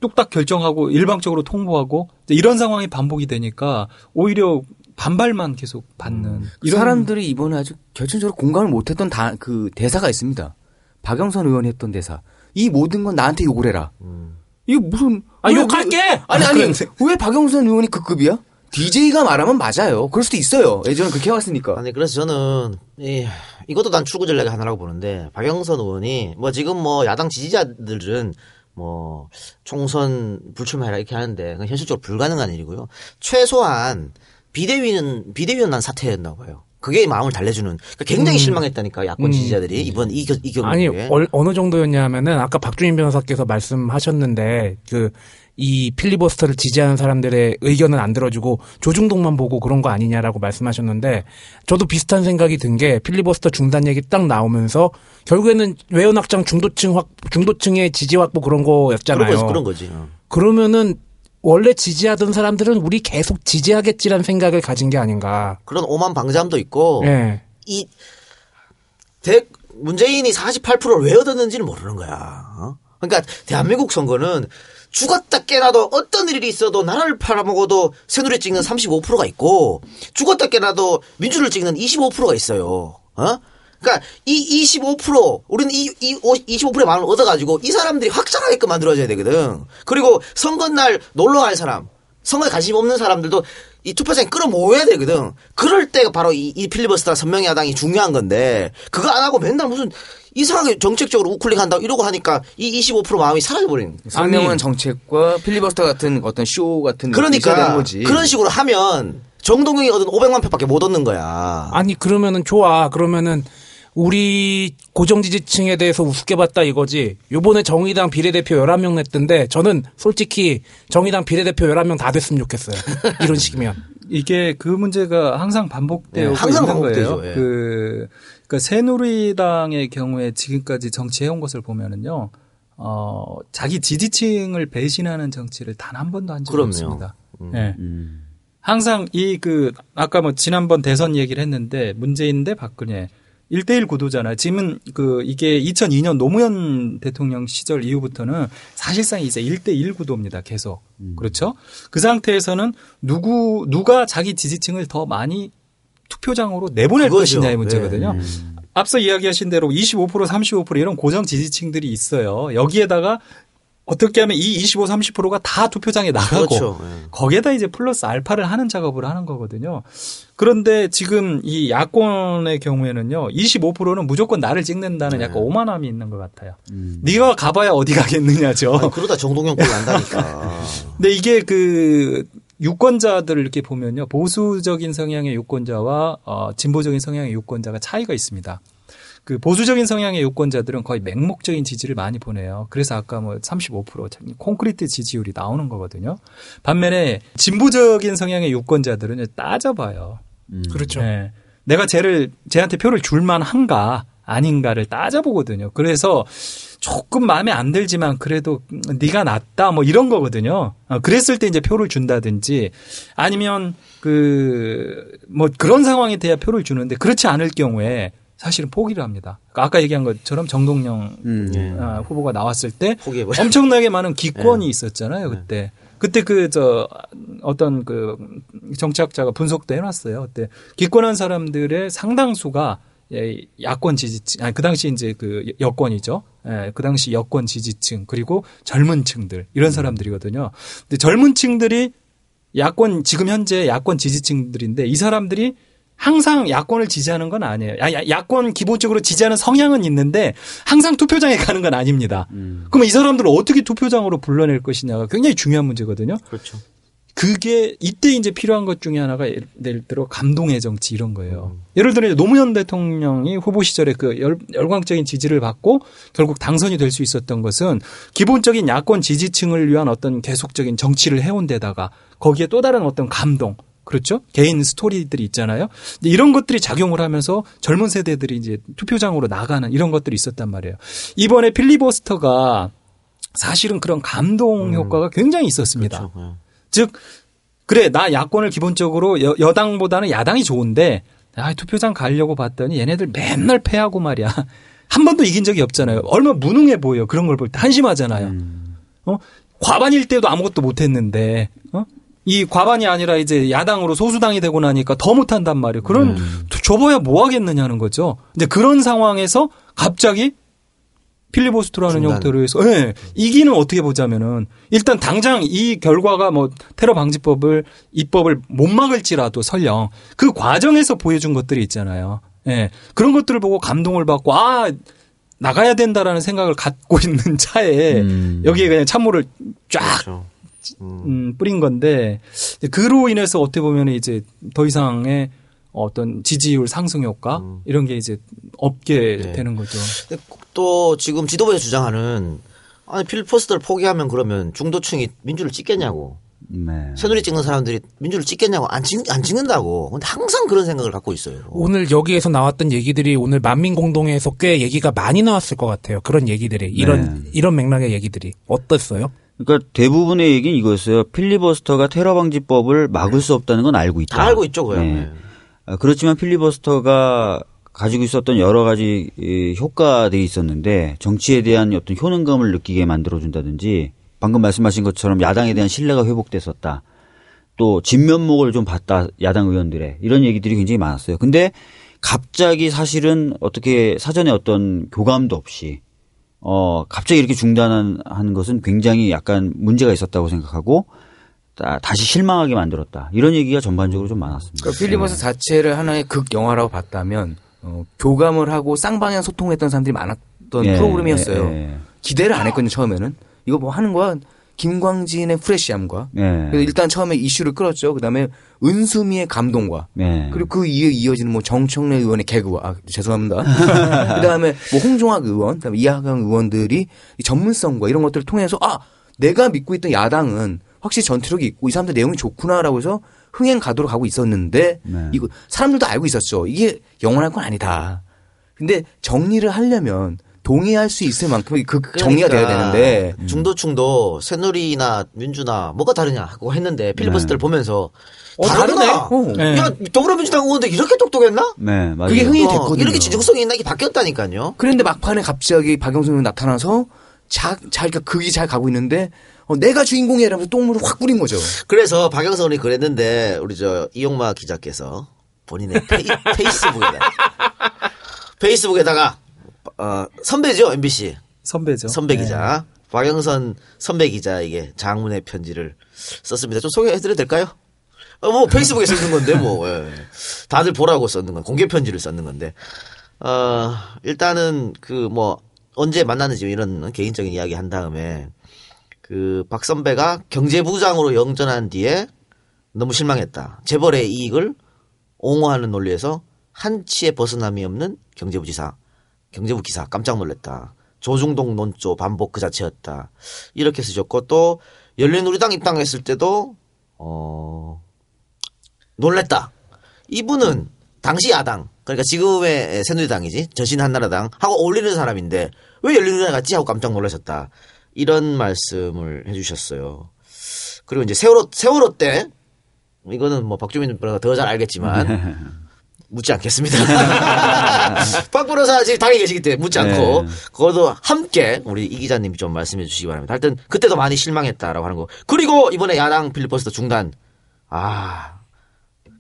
뚝딱 결정하고 일방적으로 통보하고 이런 상황이 반복이 되니까 오히려 반발만 계속 받는 이런 사람들이 이번에 아주 결정적으로 공감을 못했던 다, 그 대사가 있습니다. 박영선 의원이 했던 대사. 이 모든 건 나한테 욕을 해라. 이게 무슨 아, 왜- 욕할게! 왜- 아니 아니 왜 박영선 의원이 그 급이야? DJ가 말하면 맞아요. 그럴 수도 있어요. 예전에 그렇게 해왔으니까. 아니 그래서 저는 이, 이것도 난 출구 전략의 하나라고 보는데 박영선 의원이 뭐 지금 뭐 야당 지지자들은 뭐 총선 불출마해라 이렇게 하는데 그건 현실적으로 불가능한 일이고요. 최소한 비대위는 비대위원 난 사퇴해야 된다고 봐요. 그게 마음을 달래주는 그러니까 굉장히 실망했다니까 야권 음. 지지자들이 이번 이, 겨- 이 경우에 아니 얼- 어느 정도였냐면은 아까 박주인 변호사께서 말씀하셨는데 그 이 필리버스터를 지지하는 사람들의 의견은 안 들어주고 조중동만 보고 그런 거 아니냐라고 말씀하셨는데 저도 비슷한 생각이 든 게 필리버스터 중단 얘기 딱 나오면서 결국에는 외연확장 중도층 확 중도층의 지지 확보 그런 그런 거였잖아요. 거지 그런 거지. 어. 그러면은 원래 지지하던 사람들은 우리 계속 지지하겠지라는 생각을 가진 게 아닌가. 그런 오만 방자함도 있고 예. 이 대, 문재인이 48%를 왜 얻었는지는 모르는 거야. 어? 그러니까 대한민국 선거는 죽었다 깨나도 어떤 일이 있어도 나라를 팔아먹어도 새누리 찍는 35%가 있고 죽었다 깨나도 민주를 찍는 25%가 있어요. 어? 그러니까 이 25% 우리는 이, 이 25%의 마음을 얻어가지고 이 사람들이 확장하게끔 만들어줘야 되거든. 그리고 선거 날 놀러 갈 사람, 선거에 관심 없는 사람들도 이 투표장에 끌어모아야 되거든. 그럴 때가 바로 이, 이 필리버스터나 선명의 야당이 중요한 건데 그거 안 하고 맨날 무슨 이상하게 정책적으로 우클릭 한다 이러고 하니까 이 25% 마음이 사라져버리는. 상명한 정책과 필리버스터 같은 어떤 쇼 같은 그러니까 거지. 그런 식으로 하면 정동영이 얻은 500만 표밖에 못 얻는 거야. 아니 그러면은 좋아. 그러면은 우리 고정 지지층에 대해서 우습게 봤다 이거지. 요번에 정의당 비례대표 11명 냈던데 저는 솔직히 정의당 비례대표 11명 다 됐으면 좋겠어요. 이런 식이면. 이게 그 문제가 항상 반복되고 네, 항상 있는 반복되죠. 거예요. 예. 그 그러니까 새누리당의 경우에 지금까지 정치해온 것을 보면은요. 어, 자기 지지층을 배신하는 정치를 단 한 번도 한 적이 그럼요. 없습니다. 음. 예. 음. 항상 이 그 아까 뭐 지난번 대선 얘기를 했는데 문재인 대 박근혜 1대1 구도잖아요. 지금은 그 이게 2002년 노무현 대통령 시절 이후부터는 사실상 이제 1대1 구도입니다. 계속. 그렇죠? 그 상태에서는 누구 누가 자기 지지층을 더 많이 투표장으로 내보낼. 것이냐의 문제거든요. 네. 앞서 이야기하신 대로 25% 35% 이런 고정 지지층들이 있어요. 여기에다가 어떻게 하면 이 25, 30%가 다 투표장에 나가고 그렇죠. 예. 거기에다 이제 플러스 알파를 하는 작업을 하는 거거든요. 그런데 지금 이 야권의 경우에는요, 25%는 무조건 나를 찍는다는 네. 약간 오만함이 있는 것 같아요. 네가 가봐야 어디 가겠느냐죠. 아니, 그러다 정동영 꼴 난다니까. 근데 이게 그 유권자들을 이렇게 보면요, 보수적인 성향의 유권자와 어, 진보적인 성향의 유권자가 차이가 있습니다. 그 보수적인 성향의 유권자들은 거의 맹목적인 지지를 많이 보내요. 그래서 아까 뭐 35%참 콘크리트 지지율이 나오는 거거든요. 반면에 진보적인 성향의 유권자들은 따져봐요. 그렇죠. 네. 내가 쟤를 쟤한테 표를 줄만 한가 아닌가를 따져보거든요. 그래서 조금 마음에 안 들지만 그래도 네가 낫다 뭐 이런 거거든요. 어, 그랬을 때 이제 표를 준다든지 아니면 그 뭐 그런 상황에 대해 표를 주는데 그렇지 않을 경우에 사실은 포기를 합니다. 그러니까 아까 얘기한 것처럼 정동영 음. 예. 아, 후보가 나왔을 때 포기해버려. 엄청나게 많은 기권이 있었잖아요, 그때. 그때 그, 저, 어떤 그 정치학자가 분석도 해놨어요. 그때 기권한 사람들의 상당수가 예, 야권 지지층, 아니, 그 당시 이제 그 여권이죠. 예, 그 당시 여권 지지층, 그리고 젊은 층들, 이런 사람들이거든요. 근데 젊은 층들이 야권, 지금 현재 야권 지지층들인데 이 사람들이 항상 야권을 지지하는 건 아니에요. 야, 야, 야권 기본적으로 지지하는 성향은 있는데 항상 투표장에 가는 건 아닙니다. 그러면 이 사람들을 어떻게 투표장으로 불러낼 것이냐가 굉장히 중요한 문제거든요. 그렇죠. 그게 이때 이제 필요한 것 중에 하나가 예를 예를 들어 감동의 정치 이런 거예요. 예를 들어 노무현 대통령이 후보 시절에 그 열, 열광적인 지지를 받고 결국 당선이 될 수 있었던 것은 기본적인 야권 지지층을 위한 어떤 계속적인 정치를 해온 데다가 거기에 또 다른 어떤 감동 그렇죠? 개인 스토리들이 있잖아요. 근데 이런 것들이 작용을 하면서 젊은 세대들이 이제 투표장으로 나가는 이런 것들이 있었단 말이에요. 이번에 필리버스터가 사실은 그런 감동 효과가 굉장히 있었습니다. 그렇죠. 예. 즉 그래 나 야권을 기본적으로 여, 여당보다는 야당이 좋은데 아, 투표장 가려고 봤더니 얘네들 맨날 패하고 말이야. 한 번도 이긴 적이 없잖아요. 얼마 나 무능해 보여. 그런 걸 볼 때 한심하잖아요. 어? 과반일 때도 아무것도 못했는데 어? 이 과반이 아니라 이제 야당으로 소수당이 되고 나니까 더 못한단 말이에요. 그런 줘봐야 뭐 하겠느냐는 거죠. 근데 그런 상황에서 갑자기 필리버스터라는 중단. 형태로 해서 예, 이기는 어떻게 보자면은 일단 당장 이 결과가 뭐 테러 방지법을 입법을 못 막을지라도 설령 그 과정에서 보여준 것들이 있잖아요. 예. 그런 것들을 보고 감동을 받고 아 나가야 된다라는 생각을 갖고 있는 차에 음. 여기에 그냥 찬물을 쫙 그렇죠. 음, 뿌린 건데 그로 인해서 어떻게 보면 이제 더 이상의 어떤 지지율 상승 효과 이런 게 이제 없게 네. 되는 거죠. 근데 또 지금 지도부에서 주장하는 아니 필포스터를 포기하면 그러면 중도층이 민주를 찍겠냐고 네. 새누리 찍는 사람들이 민주를 찍겠냐고 안, 찍, 안 찍는다고 근데 항상 그런 생각을 갖고 있어요 오늘 여기에서 나왔던 얘기들이 오늘 만민공동회에서 꽤 얘기가 많이 나왔을 것 같아요. 그런 얘기들이 이런 이런 맥락의 얘기들이 어땠어요? 그러니까 대부분의 얘기는 이거였어요. 필리버스터가 테러 방지법을 막을 수 없다는 건 알고 있다. 다 알고 있죠 그야 네. 아, 그렇지만 필리버스터가 가지고 있었던 여러 가지 이, 효과들이 있었는데 정치에 대한 어떤 효능감을 느끼게 만들어준다든지 방금 말씀하신 것처럼 야당에 대한 신뢰가 회복됐었다. 또 진면목을 좀 봤다 야당 의원들의 이런 얘기들이 굉장히 많았어요. 근데 갑자기 사실은 어떻게 사전에 어떤 교감도 없이 어 갑자기 이렇게 중단한 하는 것은 굉장히 약간 문제가 있었다고 생각하고 다, 다시 실망하게 만들었다 이런 얘기가 전반적으로 좀 많았습니다. 그러니까 필리버스 자체를 하나의 극 영화라고 봤다면 어, 교감을 하고 쌍방향 소통했던 사람들이 많았던 예, 프로그램이었어요. 예, 예. 기대를 안 했거든요 처음에는. 이거 뭐 하는 거야 김광진의 프레시함과 일단 처음에 이슈를 끌었죠. 그다음에 은수미의 감동과 네. 그리고 그 이에 이어지는 뭐 정청래 의원의 개그와 아, 죄송합니다. 그다음에 뭐 홍종학 의원, 그다음에 이하경 의원들이 이 전문성과 이런 것들을 통해서 아 내가 믿고 있던 야당은 확실히 전투력이 있고 이 사람들 내용이 좋구나라고 해서 흥행 가도록 가고 있었는데 네. 이거 사람들도 알고 있었죠. 이게 영원할 건 아니다. 근데 정리를 하려면 동의할 수 있을 만큼 그 정리가 돼야 그러니까 되는데 중도층도 새누리나 민주나 뭐가 다르냐 하고 했는데 필리버스터를 보면서 어. 다르네. 어. 야 더불어민주당 의원들 이렇게 똑똑했나? 네, 맞아요. 그게 흥이 어, 됐거든요. 이렇게 지중성이 있나 이게 바뀌었다니까요. 그런데 막판에 갑자기 박영선 의원 나타나서 자, 자기가 극이 잘 가고 있는데 어, 내가 주인공이라면서 똥물을 확 뿌린 거죠. 그래서 박영선 의원이 그랬는데 우리 저 이용마 기자께서 본인의 페이, 페이스북에다 페이스북에다가 어, 선배죠 MBC 선배죠. 선배 네. 기자 박영선 선배 기자에게 장문의 편지를 썼습니다. 좀 소개해드려도 될까요? 어, 뭐 페이스북에 썼는 건데 뭐 예. 다들 보라고 썼는 건 공개 편지를 썼는 건데 어 일단은 그 뭐 언제 만났는지 이런 개인적인 이야기 한 다음에 그 박 선배가 경제부장으로 영전한 뒤에 너무 실망했다. 재벌의 이익을 옹호하는 논리에서 한치의 벗어남이 없는 경제부 지사, 경제부 기사 깜짝 놀랐다. 조중동 논조 반복 그 자체였다. 이렇게 쓰셨고 또 열린우리당 입당했을 때도 어 놀랬다. 이분은 당시 야당 그러니까 지금의 새누리당이지 전신 한나라당 하고 어울리는 사람인데 왜 열린우리당 같지 하고 깜짝 놀라셨다. 이런 말씀을 해주셨어요. 그리고 이제 세월호 세월호 때 이거는 뭐 박주민 변호사 더 잘 알겠지만 묻지 않겠습니다. 박 변호사 지금 당에 계시기 때문에 묻지 않고 네. 그것도 함께 우리 이 기자님이 좀 말씀해 주시기 바랍니다. 하여튼 그때도 많이 실망했다라고 하는 거. 그리고 이번에 야당 필리버스터 중단. 아,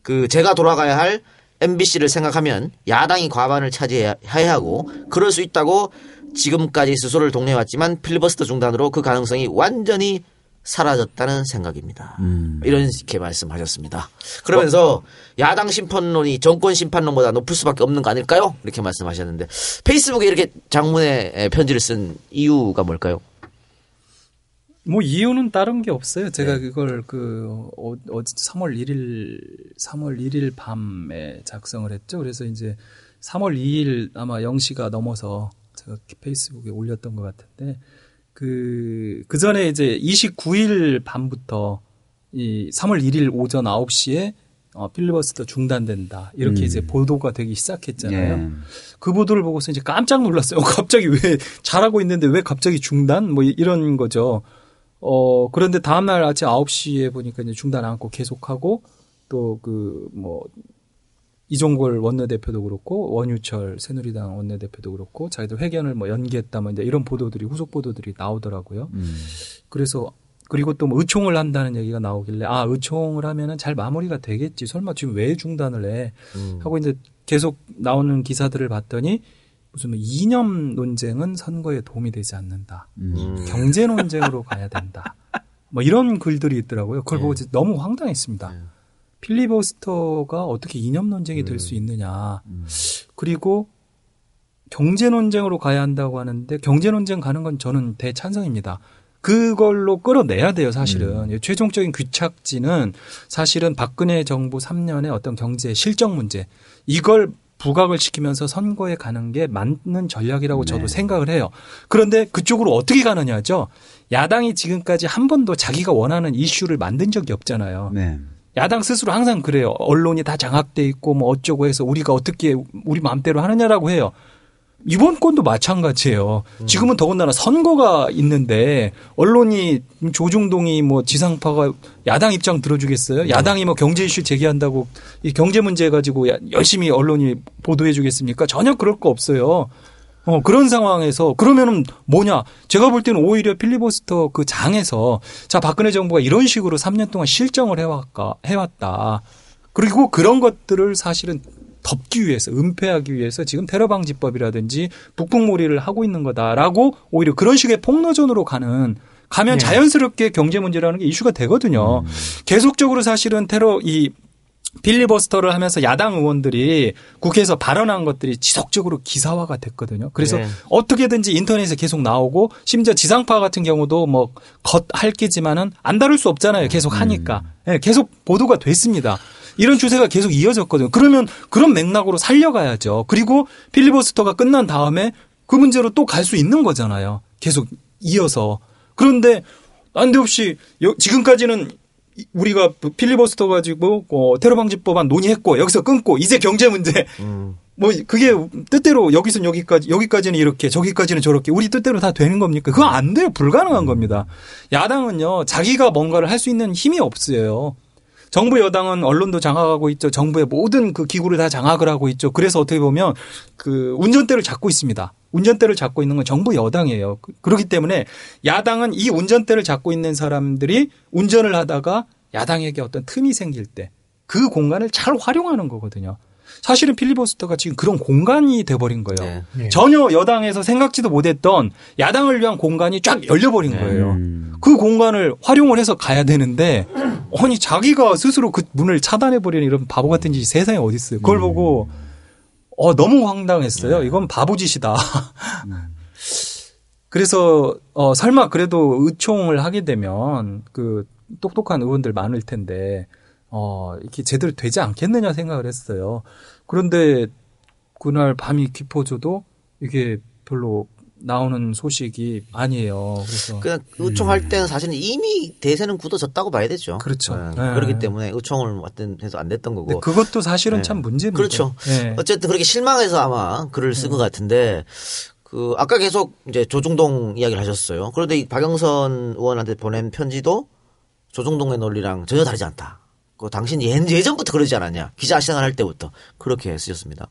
그 제가 돌아가야 할 MBC를 생각하면 야당이 과반을 차지해야 하고 그럴 수 있다고 지금까지 스스로를 독려해왔지만 필리버스터 중단으로 그 가능성이 완전히 사라졌다는 생각입니다. 이렇게 말씀하셨습니다. 그러면서 야당 심판론이 정권 심판론보다 높을 수밖에 없는 거 아닐까요? 이렇게 말씀하셨는데 페이스북에 이렇게 장문의 편지를 쓴 이유가 뭘까요? 뭐 이유는 다른 게 없어요. 제가 네. 그걸 그 어, 어 3월 1일 3월 1일 밤에 작성을 했죠. 그래서 이제 3월 2일 아마 0시가 넘어서 제가 페이스북에 올렸던 것 같은데 그, 그 전에 이제 29일 밤부터 이 3월 1일 오전 9시에 어, 필리버스터 중단된다. 이렇게 음. 이제 보도가 되기 시작했잖아요. 예. 그 보도를 보고서 이제 깜짝 놀랐어요. 갑자기 왜 잘하고 있는데 왜 갑자기 중단? 뭐 이- 이런 거죠. 어, 그런데 다음날 아침 9시에 보니까 이제 중단 않고 계속하고 또 그 뭐 이종걸 원내대표도 그렇고 원유철 새누리당 원내대표도 그렇고 자기들 회견을 뭐 연기했다 뭐 이런 보도들이 후속 보도들이 나오더라고요. 그래서 그리고 또 뭐 의총을 한다는 얘기가 나오길래 아 의총을 하면은 잘 마무리가 되겠지. 설마 지금 왜 중단을 해? 하고 이제 계속 나오는 기사들을 봤더니 무슨 뭐 이념 논쟁은 선거에 도움이 되지 않는다. 경제 논쟁으로 가야 된다. 뭐 이런 글들이 있더라고요. 그걸 보고 이제 너무 황당했습니다 필리버스터가 어떻게 이념 논쟁이 될 수 있느냐 그리고 경제 논쟁으로 가야 한다고 하는데 경제 논쟁 가는 건 저는 대찬성입니다. 그걸로 끌어내야 돼요, 사실은. 이 최종적인 귀착지는 사실은 박근혜 정부 3년의 어떤 경제 실정 문제. 이걸 부각을 시키면서 선거에 가는 게 맞는 전략이라고 저도 생각을 해요. 그런데 그쪽으로 어떻게 가느냐죠. 야당이 지금까지 한 번도 자기가 원하는 이슈를 만든 적이 없잖아요. 네. 야당 스스로 항상 그래요. 언론이 다 장악돼 있고 뭐 어쩌고 해서 우리가 어떻게 우리 마음대로 하느냐라고 해요. 이번 건도 마찬가지예요. 지금은 더군다나 선거가 있는데 언론이 조중동이 뭐 지상파가 야당 입장 들어주겠어요? 야당이 뭐 경제 이슈 제기한다고 이 경제 문제 가지고 야- 열심히 언론이 보도해 주겠습니까? 전혀 그럴 거 없어요. 어, 그런 상황에서 그러면은 뭐냐? 제가 볼 때는 오히려 필리버스터 그 장에서 자, 박근혜 정부가 이런 식으로 3년 동안 실정을 해왔까, 해왔다. 그리고 그런 것들을 사실은 덮기 위해서, 은폐하기 위해서 지금 테러 방지법이라든지 북북몰이를 하고 있는 거다라고 오히려 그런 식의 폭로전으로 가는 가면 네. 자연스럽게 경제 문제라는 게 이슈가 되거든요. 계속적으로 사실은 테러 이 필리버스터를 하면서 야당 의원들이 국회에서 발언한 것들이 지속적으로 기사화가 됐거든요. 그래서 네. 어떻게든지 인터넷에 계속 나오고 심지어 지상파 같은 경우도 뭐 겉핥기지만은 안 다룰 수 없잖아요. 계속 하니까. 예, 계속 보도가 됐습니다. 이런 추세가 계속 이어졌거든요. 그러면 그런 맥락으로 살려가야죠. 그리고 필리버스터가 끝난 다음에 그 문제로 또 갈 수 있는 거잖아요. 계속 이어서. 그런데 난데없이 여- 지금까지는 이- 우리가 필리버스터 가지고 어, 테러 방지법안 논의했고 여기서 끊고 이제 경제 문제 뭐 그게 뜻대로 여기선 여기까지 여기까지는 이렇게 저기까지는 저렇게 우리 뜻대로 다 되는 겁니까? 그거 안 돼요. 불가능한 겁니다. 야당은요 자기가 뭔가를 할 수 있는 힘이 없어요. 정부 여당은 언론도 장악하고 있죠. 정부의 모든 그 기구를 다 장악을 하고 있죠. 그래서 어떻게 보면 그 운전대를 잡고 있습니다. 운전대를 잡고 있는 건 정부 여당이에요. 그- 그렇기 때문에 야당은 이 운전대를 잡고 있는 사람들이 운전을 하다가 야당에게 어떤 틈이 생길 때 그 공간을 잘 활용하는 거거든요. 사실은 필리버스터가 지금 그런 공간이 돼버린 거예요. 네. 네. 전혀 여당에서 생각지도 못했던 야당을 위한 공간이 쫙 열려버린 거예요. 음. 그 공간을 활용을 해서 가야 되는데 아니 자기가 스스로 그 문을 차단해버리는 이런 바보 같은 짓이 세상에 어디 있어요. 그걸 보고 어 너무 황당했어요. 이건 바보짓이다. 그래서 어 설마 그래도 의총을 하게 되면 그 똑똑한 의원들 많을 텐데 어 이렇게 제대로 되지 않겠느냐 생각을 했어요. 그런데 그날 밤이 깊어져도 이게 별로 나오는 소식이 아니에요. 그래서 그냥 의총할 때는 사실은 이미 대세는 굳어졌다고 봐야 되죠. 그렇죠. 네. 네. 그렇기 때문에 의총을 왔든 해서 안 됐던 거고. 그것도 사실은 네. 참 문제입니다. 그렇죠. 네. 어쨌든 그렇게 실망해서 아마 글을 쓴 것 같은데 그 아까 계속 이제 조중동 이야기를 하셨어요. 그런데 이 박영선 의원한테 보낸 편지도 조중동의 논리랑 전혀 다르지 않다. 그 당신 예, 예전부터 그러지 않았냐. 기자 생활할 때부터 그렇게 쓰셨습니다.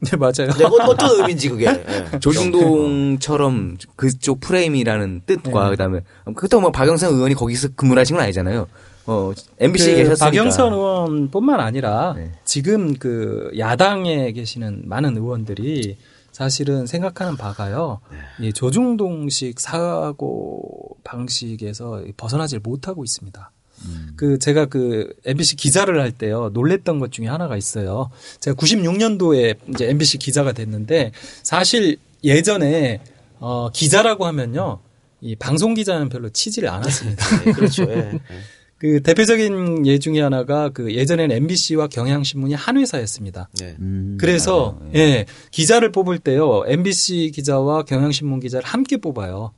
네, 맞아요. 근데 어- 어떤 의미인지 그게. 예. 조중동처럼 그쪽 프레임이라는 뜻과 네. 그다음에 그것도 뭐 박영선 의원이 거기서 근무를 하신 건 아니잖아요. 어 MBC에 그 계셨으니까. 박영선 의원뿐만 아니라 네. 지금 그 야당에 계시는 많은 의원들이 사실은 생각하는 바가요. 네. 이 조중동식 사고 방식에서 벗어나질 못하고 있습니다. 음. 그 제가 그 MBC 기자를 할 때요 놀랬던 것 중에 하나가 있어요. 제가 96년도에 이제 MBC 기자가 됐는데 사실 예전에 어 기자라고 하면요 이 방송 기자는 별로 치지를 않았습니다. 네, 그렇죠. 예. 예. 그 대표적인 예 중에 하나가 그 예전에는 MBC와 경향신문이 한 회사였습니다. 네. 음, 그래서 맞아요. 예 기자를 뽑을 때요 MBC 기자와 경향신문 기자를 함께 뽑아요.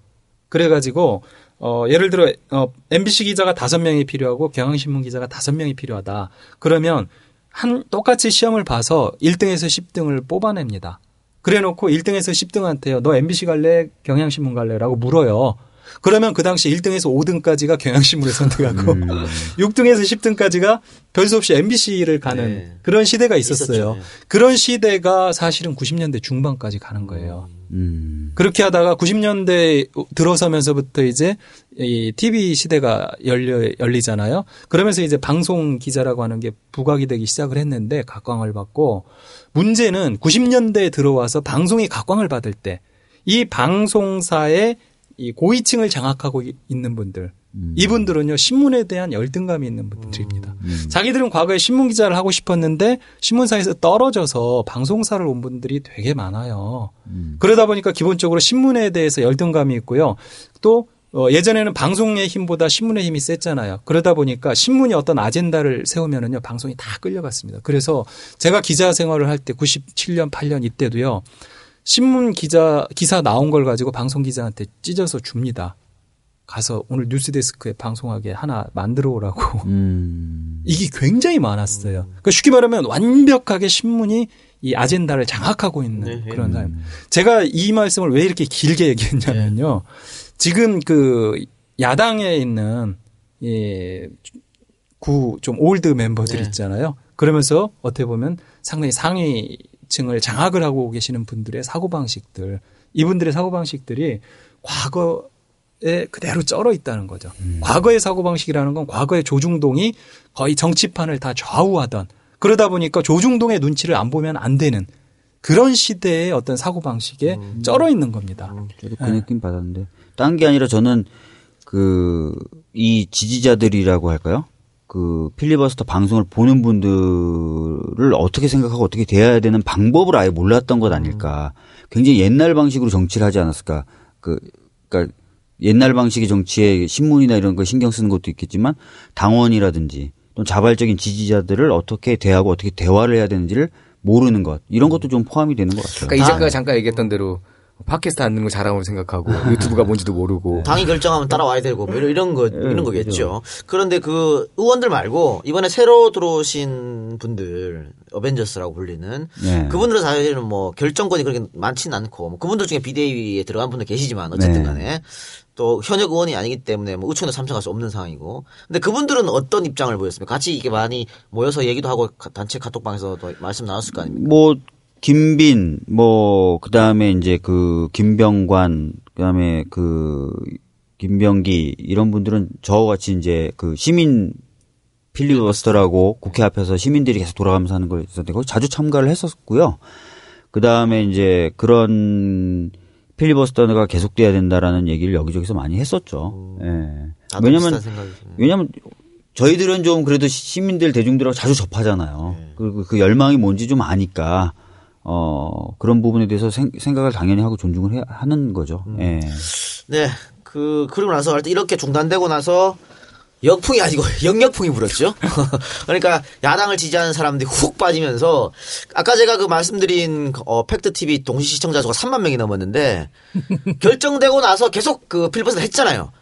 그래가지고 어 예를 들어 어 MBC 기자가 다섯 명이 필요하고 경향신문 기자가 다섯 명이 필요하다. 그러면 한 똑같이 시험을 봐서 1등에서 10등을 뽑아냅니다. 그래놓고 1등에서 10등한테요. 너 MBC 갈래? 경향신문 갈래?라고 물어요. 그러면 그 당시 1등에서 5등까지가 경향신문을 선택하고 음. 6등에서 10등까지가 별수 없이 MBC를 가는 네. 그런 시대가 있었어요. 있었죠. 네. 그런 시대가 사실은 90년대 중반까지 가는 거예요. 음. 그렇게 하다가 90년대 들어서면서부터 이제 이 TV 시대가 열려 열리잖아요. 그러면서 이제 방송 기자라고 하는 게 부각이 되기 시작을 했는데 각광을 받고 문제는 90년대에 들어와서 방송이 각광을 받을 때 이 방송사의 이 고위층을 장악하고 이- 있는 분들 이분들은요 신문에 대한 열등감이 있는 분들입니다. 자기들은 과거에 신문 기자를 하고 싶었는데 신문사에서 떨어져서 방송사를 온 분들이 되게 많아요. 그러다 보니까 기본적으로 신문에 대해서 열등감이 있고요. 또 어, 예전에는 방송의 힘보다 신문의 힘이 셌잖아요. 그러다 보니까 신문이 어떤 아젠다를 세우면은요 방송이 다 끌려갔습니다. 그래서 제가 기자 생활을 할 때 97년 8년 이때도요 신문 기자 기사 나온 걸 가지고 방송 기자한테 찢어서 줍니다. 가서 오늘 뉴스데스크에 방송하게 하나 만들어 오라고. 음. 이게 굉장히 많았어요. 그러니까 쉽게 말하면 완벽하게 신문이 이 아젠다를 장악하고 있는 네, 그런 사람. 제가 이 말씀을 왜 이렇게 길게 얘기했냐면요. 지금 그 야당에 있는 예, 이구좀 old 멤버들 네. 있잖아요. 그러면서 어떻게 보면 상당히 상위층을 장악을 하고 계시는 분들의 사고 방식들, 이분들의 사고 방식들이 과거 에 그대로 쩔어 있다는 거죠. 과거의 사고 방식이라는 건 과거의 조중동이 거의 정치판을 다 좌우하던 그러다 보니까 조중동의 눈치를 안 보면 안 되는 그런 시대의 어떤 사고 방식에 쩔어 있는 겁니다. 저도 그 느낌 받았는데 딴 게 아니라 저는 그 이 지지자들이라고 할까요? 그 필리버스터 방송을 보는 분들을 어떻게 생각하고 어떻게 대해야 되는 방법을 아예 몰랐던 것 아닐까. 굉장히 옛날 방식으로 정치를 하지 않았을까. 그 그러니까 옛날 방식의 정치에 신문이나 이런 거 신경 쓰는 것도 있겠지만 당원이라든지 또 자발적인 지지자들을 어떻게 대하고 어떻게 대화를 해야 되는지를 모르는 것 이런 것도 좀 포함이 되는 것 같아요. 그러니까 이 작가가 잠깐 얘기했던 대로 팟캐스트 안 듣는 거 잘하고 생각하고 유튜브가 뭔지도 모르고 당이 결정하면 따라와야 되고 뭐 이런, 거 이런 거겠죠. 그런데 그 의원들 말고 이번에 새로 들어오신 분들 어벤져스라고 불리는 네. 그분들은 사실은 뭐 결정권이 그렇게 많지는 않고 뭐 그분들 중에 비대위에 들어간 분들 계시지만 어쨌든 네. 간에 또 현역 의원이 아니기 때문에 뭐 의총에 참석할 수 없는 상황이고 근데 그분들은 어떤 입장을 보였습니까? 같이 이게 많이 모여서 얘기도 하고 가- 단체 카톡방에서도 말씀 나눴을 거 아닙니까? 뭐 김빈 뭐 그다음에 이제 그 김병관 그다음에 그 김병기 이런 분들은 저와 같이 이제 그 시민 필리버스터라고 국회 앞에서 시민들이 계속 돌아가면서 하는 걸 있었는데 거기 자주 참가를 했었고요. 그다음에 이제 그런 필리버스터가 계속돼야 된다라는 얘기를 여기저기서 많이 했었죠. 예. 나도 왜냐면. 왜냐면 저희들은 좀 그래도 시민들 대중들하고 자주 접하잖아요. 네. 그리고 그 열망이 뭔지 좀 아니까 어 그런 부분에 대해서 생, 각을 당연히 하고 존중을 해, 하는 거죠. 음. 예. 네. 그, 그리고 나서 이렇게 중단되고 나서 역풍이 아니고 역역풍이 불었죠. 그러니까 야당을 지지하는 사람들이 훅 빠지면서 아까 제가 그 말씀드린 어, 팩트 TV 동시 시청자 수가 3만 명이 넘었는데 결정되고 나서 계속 그 필버스를 했잖아요.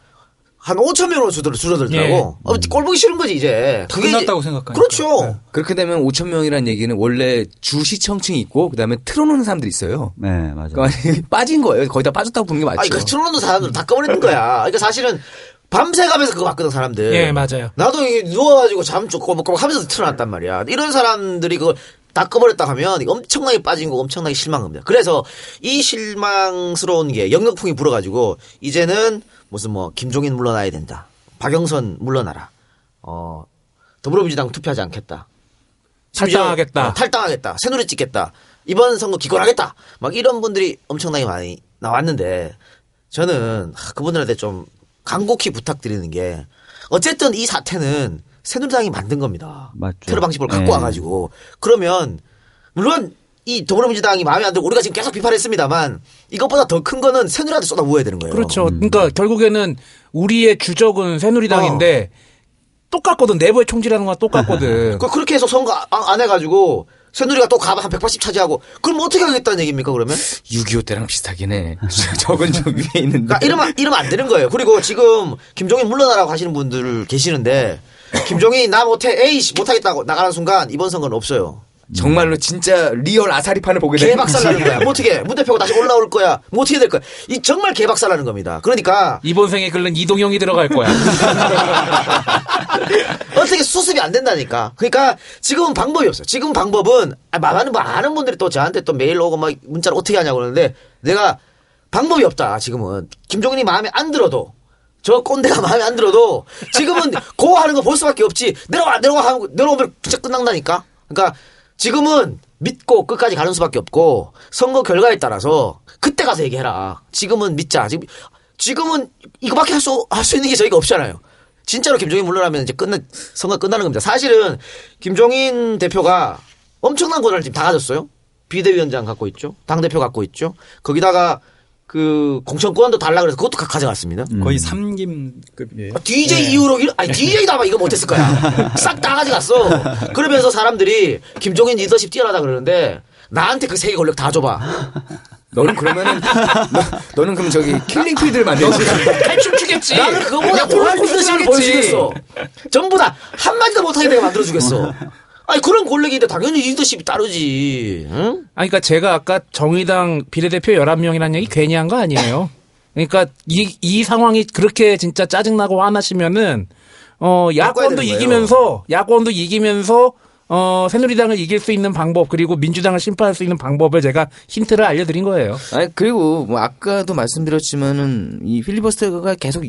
한 5천 명으로 줄어들, 줄어들더라고. 예. 어, 꼴 보기 싫은 거지 이제. 다 그게 끝났다고 생각하니까. 그렇죠. 네. 그렇게 되면 5천 명이라는 얘기는 원래 주 시청층이 있고 그다음에 틀어놓는 사람들이 있어요. 네, 맞아요. 그러니까 빠진 거예요. 거의 다 빠졌다고 보는 게 맞죠. 아니, 그 트론도 사람들 다 꺼버리는 거야. 그러니까 사실은 밤새 가면서 그거 봤거든, 사람들. 예, 맞아요. 나도 누워가지고 잠좀 꼬박꼬박 하면서 틀어놨단 말이야. 이런 사람들이 그걸 다 꺼버렸다 하면 엄청나게 빠진 거 엄청나게 실망한 겁니다. 그래서 이 실망스러운 게 영역풍이 불어가지고 이제는 무슨 뭐 김종인 물러나야 된다. 박영선 물러나라. 어, 더불어민주당 투표하지 않겠다. 탈당하겠다. 어, 탈당하겠다. 새누리 찍겠다. 이번 선거 기권하겠다. 막 이런 분들이 엄청나게 많이 나왔는데 저는 하, 그분들한테 좀 간곡히 부탁드리는 게 어쨌든 이 사태는 새누리당이 만든 겁니다. 맞죠. 테러 방식을 갖고 네. 와가지고 그러면 물론 이 더불어민주당이 마음에 안 들고 우리가 지금 계속 비판했습니다만 이것보다 더 큰 거는 새누리한테 쏟아 부어야 되는 거예요. 그렇죠. 그러니까 결국에는 우리의 주적은 새누리당인데 똑같거든. 내부의 총질하는 거랑 똑같거든. 그 그렇게 해서 선거 안- 안 해가지고 새누리가 또 가봐 한 180 차지하고 그럼 어떻게 하겠다는 얘기입니까 그러면? 6.25 때랑 비슷하긴 해. 적은 좀 위에 있는데. 그러니까 이러면, 이러면 안 되는 거예요. 그리고 지금 김종인 물러나라고 하시는 분들 계시는데 김종인 나 못해 에이 씨 못하겠다고 나가는 순간 이번 선거는 없어요. 정말로 진짜 real 아사리판을 보게 되는 개박살 나는 거야. 뭐 어떻게 문 대표가 다시 올라올 거야. 뭐 어떻게 될 거야. 이 정말 개박살 나는 겁니다. 그러니까 이번 생에 글은 이동형이 들어갈 거야. 어떻게 수습이 안 된다니까. 그러니까 지금은 방법이 없어요. 지금 방법은 아, 많은 많은 분들이 또 저한테 또 메일 오고 막 문자를 어떻게 하냐고 그러는데 내가 방법이 없다. 지금은 김종인이 마음에 안 들어도 저 꼰대가 마음에 안 들어도 지금은 고하는 거 볼 수밖에 없지. 내려와 내려와 하면 내려오면 진짜 끝난다니까. 그러니까 지금은 믿고 끝까지 가는 수밖에 없고 선거 결과에 따라서 그때 가서 얘기해라. 지금은 믿자. 지금 지금은 이거밖에 할수 할 수 있는 게 저희가 없잖아요. 진짜로 김종인 물러나면 이제 끝나 선거 끝나는 겁니다. 사실은 김종인 대표가 엄청난 권한을 지금 다 가졌어요. 비대위원장 갖고 있죠. 당 대표 갖고 있죠. 거기다가 그 공천권도 달라 그래서 그것도 가- 가져갔습니다. 거의 삼김급이에요. DJ 이후로 일- 아니 DJ도 아마 이거 못했을 거야. 싹 다 가져갔어. 그러면서 사람들이 김종인 리더십 뛰어나다 그러는데 나한테 그 세 개 권력 다 줘봐. 너는 그러면은 너, 는 그럼 저기 킬링 필드를 만들지. 탈춤 추겠지. 나는 그거보다 더한 리더십을 보여주겠어. 전부 다 한마디도 못하게 내가 만들어주겠어. 아니 그런 권력인데 당연히 리더십이 따르지. 응? 아니, 그러니까 제가 아까 정의당 비례대표 11명이라는 얘기 괜히 한 거 아니에요. 그러니까 이, 이 상황이 그렇게 진짜 짜증나고 화나시면은, 어, 야권도 되는 거예요. 이기면서, 야권도 이기면서, 어, 새누리당을 이길 수 있는 방법, 그리고 민주당을 심판할 수 있는 방법을 제가 힌트를 알려드린 거예요. 아니 그리고 뭐 아까도 말씀드렸지만은 이 필리버스터가 계속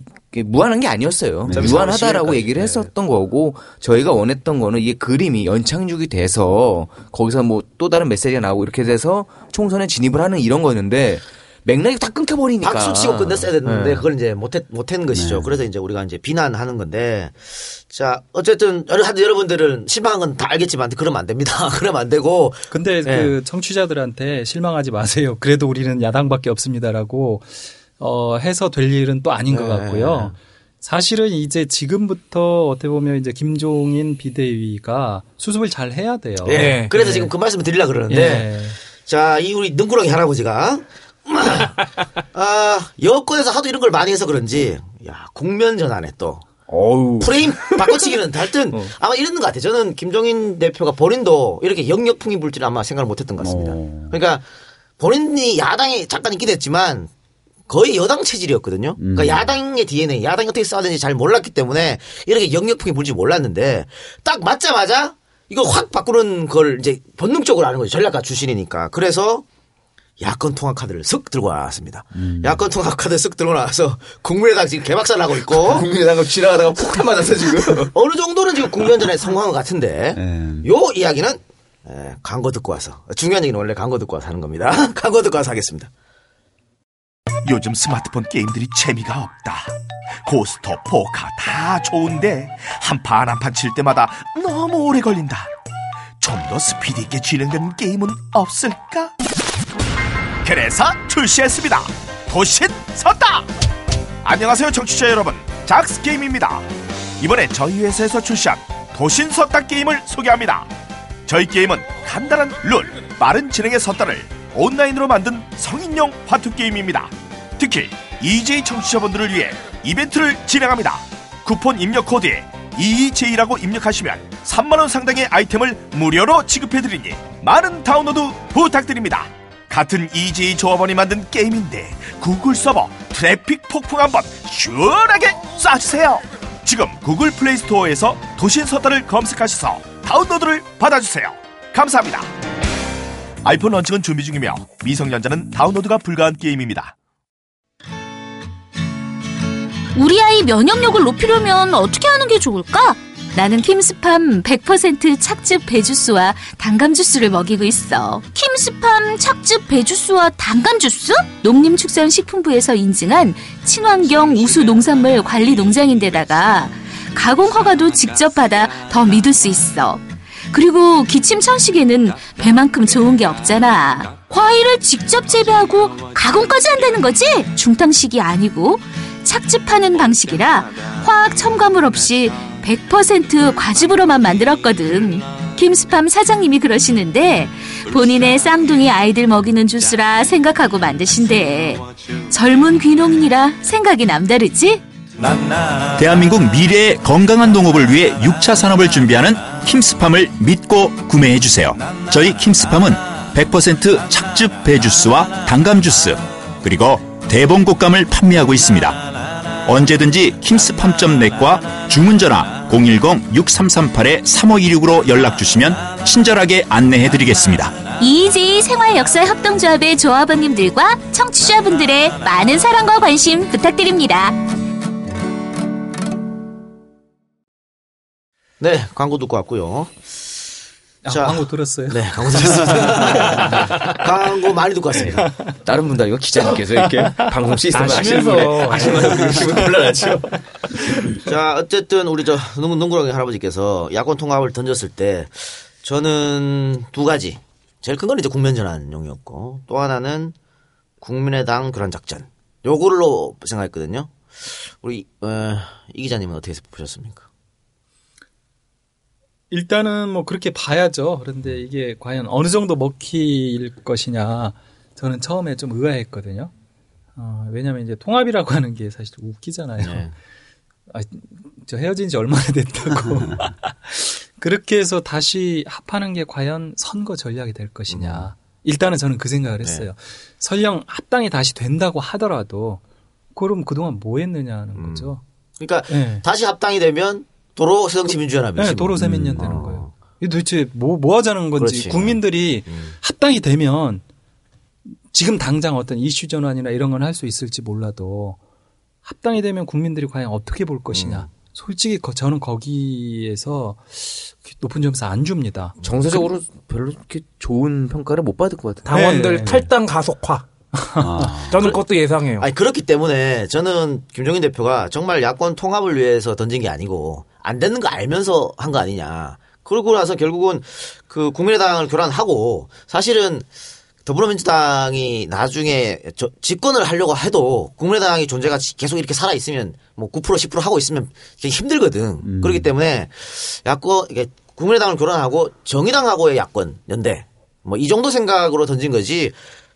무한한 게 아니었어요. 무한하다라고 시간까지. 얘기를 했었던 거고 저희가 원했던 거는 이게 그림이 연착륙이 돼서 거기서 뭐 또 다른 메시지가 나오고 이렇게 돼서 총선에 진입을 하는 이런 거였는데 맥락이 다 끊겨버리니까. 박수 치고 끝냈어야 됐는데 네. 그걸 이제 못했 못한 것이죠. 그래서 이제 우리가 이제 비난하는 건데 자 어쨌든 여러- 여러분들은 실망한 건 다 알겠지만 그러면 안 됩니다. 그러면 안 되고 근데 네. 그 청취자들한테 실망하지 마세요. 그래도 우리는 야당밖에 없습니다라고 어 해서 될 일은 또 아닌 것 네. 같고요. 사실은 이제 지금부터 어떻게 보면 이제 김종인 비대위가 수습을 잘 해야 돼요. 예. 네. 그래서 예. 지금 그 말씀을 드리려 그러는데 예. 자이 우리 능구렁이 할아버지가 아, 여권에서 하도 이런 걸 많이 해서 그런지, 야, 국면 전환에 또. 어우. 프레임 바꿔치기는 하여튼 어. 아마 이랬는 것 같아요. 저는 김종인 대표가 본인도 이렇게 영역풍이 불 줄은 아마 생각을 못 했던 것 같습니다. 어. 그러니까 본인이 야당에 잠깐 있긴 했지만 거의 여당 체질이었거든요. 그러니까 야당의 DNA, 야당이 어떻게 써야 되는지 잘 몰랐기 때문에 이렇게 영역풍이 불지 몰랐는데 딱 맞자마자 이거 확 바꾸는 걸 이제 본능적으로 아는 거죠. 전략가 출신이니까. 그래서 야권 통합 카드를 쓱 들고 나왔습니다. 야권 통합 카드 쓱 들고 나와서 국민의당 지금 개박살 나고 있고 국민의당 지나가다가 폭탄 맞았어 지금. 어느 정도는 지금 국면전에 성공한 것 같은데 네. 요 이야기는 에, 광고 듣고 와서 중요한 얘기는 원래 광고 듣고 와서 하는 겁니다. 광고 듣고 와서 하겠습니다. 요즘 스마트폰 게임들이 재미가 없다. 고스터, 포카 다 좋은데 한 판 한 판 칠 때마다 너무 오래 걸린다. 좀 더 스피드 있게 진행되는 게임은 없을까? 그래서 출시했습니다. 도신 섰다. 안녕하세요, 청취자 여러분. 작스 게임입니다. 이번에 저희 회사에서 출시한 도신 섰다 게임을 소개합니다. 저희 게임은 간단한 룰, 빠른 진행의 섰다를 온라인으로 만든 성인용 화투 게임입니다. 특히 이이제이 청취자분들을 위해 이벤트를 진행합니다. 쿠폰 입력 코드에 EEJ라고 입력하시면 3만원 상당의 아이템을 무료로 지급해드리니 많은 다운로드 부탁드립니다. 같은 이이제이 조합원이 만든 게임인데 구글 서버 트래픽 폭풍 한번 시원하게 쏴주세요. 지금 구글 플레이 스토어에서 도신 섯다를 검색하셔서 다운로드를 받아주세요. 감사합니다. 아이폰 런칭은 준비 중이며 미성년자는 다운로드가 불가한 게임입니다. 우리 아이 면역력을 높이려면 어떻게 하는 게 좋을까? 나는 킴스팜 100% 착즙 배주스와 단감 주스를 먹이고 있어. 킴스팜 착즙 배주스와 단감 주스? 농림축산식품부에서 인증한 친환경 우수 농산물 관리 농장인데다가 가공 허가도 직접 받아 더 믿을 수 있어. 그리고 기침 천식에는 배만큼 좋은 게 없잖아. 과일을 직접 재배하고 가공까지 한다는 거지? 중탕식이 아니고 착즙하는 방식이라 화학 첨가물 없이 100% 과즙으로만 만들었거든. 김스팜 사장님이 그러시는데 본인의 쌍둥이 아이들 먹이는 주스라 생각하고 만드신대. 젊은 귀농인이라 생각이 남다르지? 대한민국 미래의 건강한 농업을 위해 6차 산업을 준비하는 킴스팜을 믿고 구매해 주세요. 저희 킴스팜은 100% 착즙 배주스와 단감 주스 그리고 대봉 곡감을 판매하고 있습니다. 언제든지 킴스팜.net과 주문 전화 010-6338-3526으로 연락 주시면 친절하게 안내해 드리겠습니다. EJ 생활역사 협동조합의 조합원님들과 청취자분들의 많은 사랑과 관심 부탁드립니다. 네, 광고 듣고 왔고요. 아, 자. 광고 들었어요? 네, 광고 들었습니다. 광고 많이 듣고 왔습니다. 다른 분도 아니고 기자님께서 이렇게 방송 시스템을 아시면서. 아시면서 아시면서 기분 곤란하죠. 자, 어쨌든 우리 저 농- 농구렁이 할아버지께서 야권 통합을 던졌을 때 저는 두 가지. 제일 큰 건 이제 국면 전환용이었고 또 하나는 국민의당 교란 작전. 요걸로 생각했거든요. 우리 어, 이 기자님은 어떻게 보셨습니까? 일단은 뭐 그렇게 봐야죠. 그런데 이게 과연 어느 정도 먹힐 것이냐 저는 처음에 좀 의아했거든요. 어, 왜냐하면 이제 통합이라고 하는 게 사실 웃기잖아요. 네. 아, 저 헤어진 지 얼마나 됐다고. 그렇게 해서 다시 합하는 게 과연 선거 전략이 될 것이냐. 일단은 저는 그 생각을 했어요. 설령 합당이 다시 된다고 하더라도 그럼 그동안 뭐 했느냐는 거죠. 그러니까 네. 다시 합당이 되면 도로 새정치민주연합이지. 네, 도로 세면년 되는 거예요. 이게 도대체 뭐, 뭐 하자는 건지 그렇지. 국민들이 음. 합당이 되면 지금 당장 어떤 이슈 전환이나 이런 건 할 수 있을지 몰라도 합당이 되면 국민들이 과연 어떻게 볼 것이냐. 솔직히 거- 저는 거기에서 높은 점수 안 줍니다. 정서적으로 별로 그렇게 좋은 평가를 못 받을 것 같아요. 당원들 네. 탈당 가속화. 아. 저는 그것도 예상해요. 아니 그렇기 때문에 저는 김종인 대표가 정말 야권 통합을 위해서 던진 게 아니고 안 되는 거 알면서 한 거 아니냐. 그러고 나서 결국은 그 국민의당을 교란하고 사실은 더불어민주당이 나중에 저 집권을 하려고 해도 국민의당이 존재가 계속 이렇게 살아 있으면 뭐 9% 10% 하고 있으면 되게 힘들거든. 그렇기 때문에 야권 이게 국민의당을 교란하고 정의당하고의 야권 연대 뭐 이 정도 생각으로 던진 거지.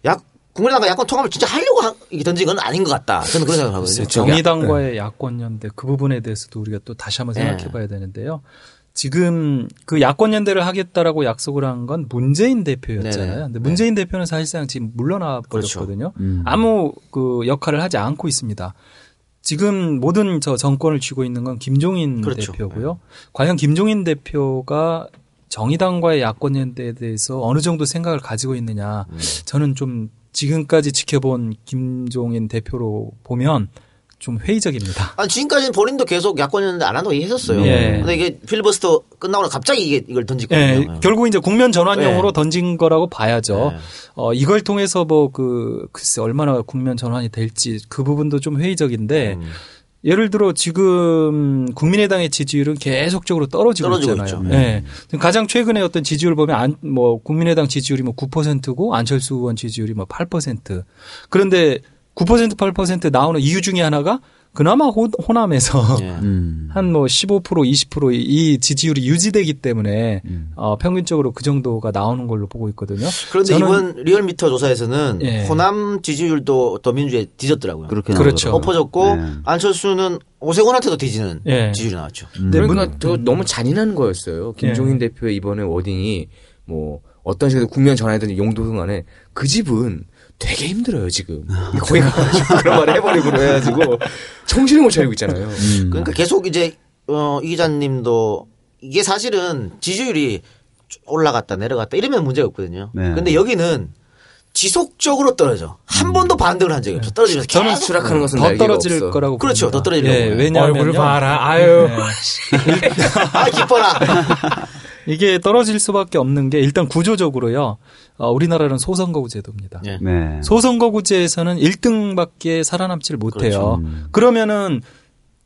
야 국민의당과 야권 통합을 진짜 하려고 하- 던진 건 아닌 것 같다. 저는 그런 생각을 하거든요. 정의당과의 야권 연대 그 부분에 대해서도 우리가 또 다시 한번 네. 생각해 봐야 되는데요. 지금 그 야권 연대를 하겠다라고 약속을 한 건 문재인 대표였잖아요. 네네. 근데 문재인 대표는 사실상 지금 물러나 그렇죠. 버렸거든요. 음. 아무 그 역할을 하지 않고 있습니다. 지금 모든 저 정권을 쥐고 있는 건 김종인 그렇죠. 대표고요. 과연 김종인 대표가 정의당과의 야권 연대에 대해서 어느 정도 생각을 가지고 있느냐. 음. 저는 좀 지금까지 지켜본 김종인 대표로 보면 좀 회의적입니다. 아니, 지금까지는 본인도 계속 야권이었는데 안 한다고 얘기했었어요. 예. 근데 이게 필리버스터 끝나고 나 갑자기 이게 이걸 던지거든요. 예, 결국 이제 국면 전환용으로 네. 던진 거라고 봐야죠. 네. 어, 이걸 통해서 뭐 그, 글쎄 얼마나 국면 전환이 될지 그 부분도 좀 회의적인데 음. 예를 들어 지금 국민의당의 지지율은 계속적으로 떨어지고, 떨어지고 있잖아요. 있죠. 예. 지금 가장 최근에 어떤 지지율 보면 안, 뭐 국민의당 지지율이 뭐 9%고 안철수 의원 지지율이 뭐 8%. 그런데 9% 8% 나오는 이유 중에 하나가 그나마 호, 호남에서 예. 음. 한뭐 15% 20%이 이 지지율이 유지되기 때문에 어, 평균적으로 그 정도가 나오는 걸로 보고 있거든요. 그런데 저는- 이번 리얼미터 조사에서는 예. 호남 지지율도 더민주에 뒤졌더라고요. 그렇게 그렇죠. 엎어졌고 네. 안철수는 오세훈한테도 뒤지는 예. 지지율이 나왔죠. 근데 음. 뭔가 저 너무 잔인한 거였어요. 김종인 대표의 이번에 워딩이 뭐 어떤 식으로 국면 전환이든 용도든 간에 그 집은 되게 힘들어요 지금. 거기 가가지고 그런 말을 해버리고 그래가지고 정신을 못 차리고 있잖아요. 음. 그러니까 계속 이제 어, 이 기자님도 이게 사실은 지지율이 올라갔다 내려갔다 이러면 문제가 없거든요. 네. 근데 여기는 지속적으로 떨어져. 한 번도 반등을 한 적이 없어. 떨어지면서 저는 계속 추락하는 것은 더 떨어질 없어. 거라고 그렇죠. 봅니다. 더 떨어지려고 예, 해요. 왜냐하면 얼굴 봐라. 아유. 아 기뻐라. 이게 떨어질 수밖에 없는 게 일단 구조적으로요. 어, 우리나라는 소선거구 제도입니다. 예. 네. 소선거구제에서는 1등밖에 살아남지를 못해요. 그렇죠. 음. 그러면은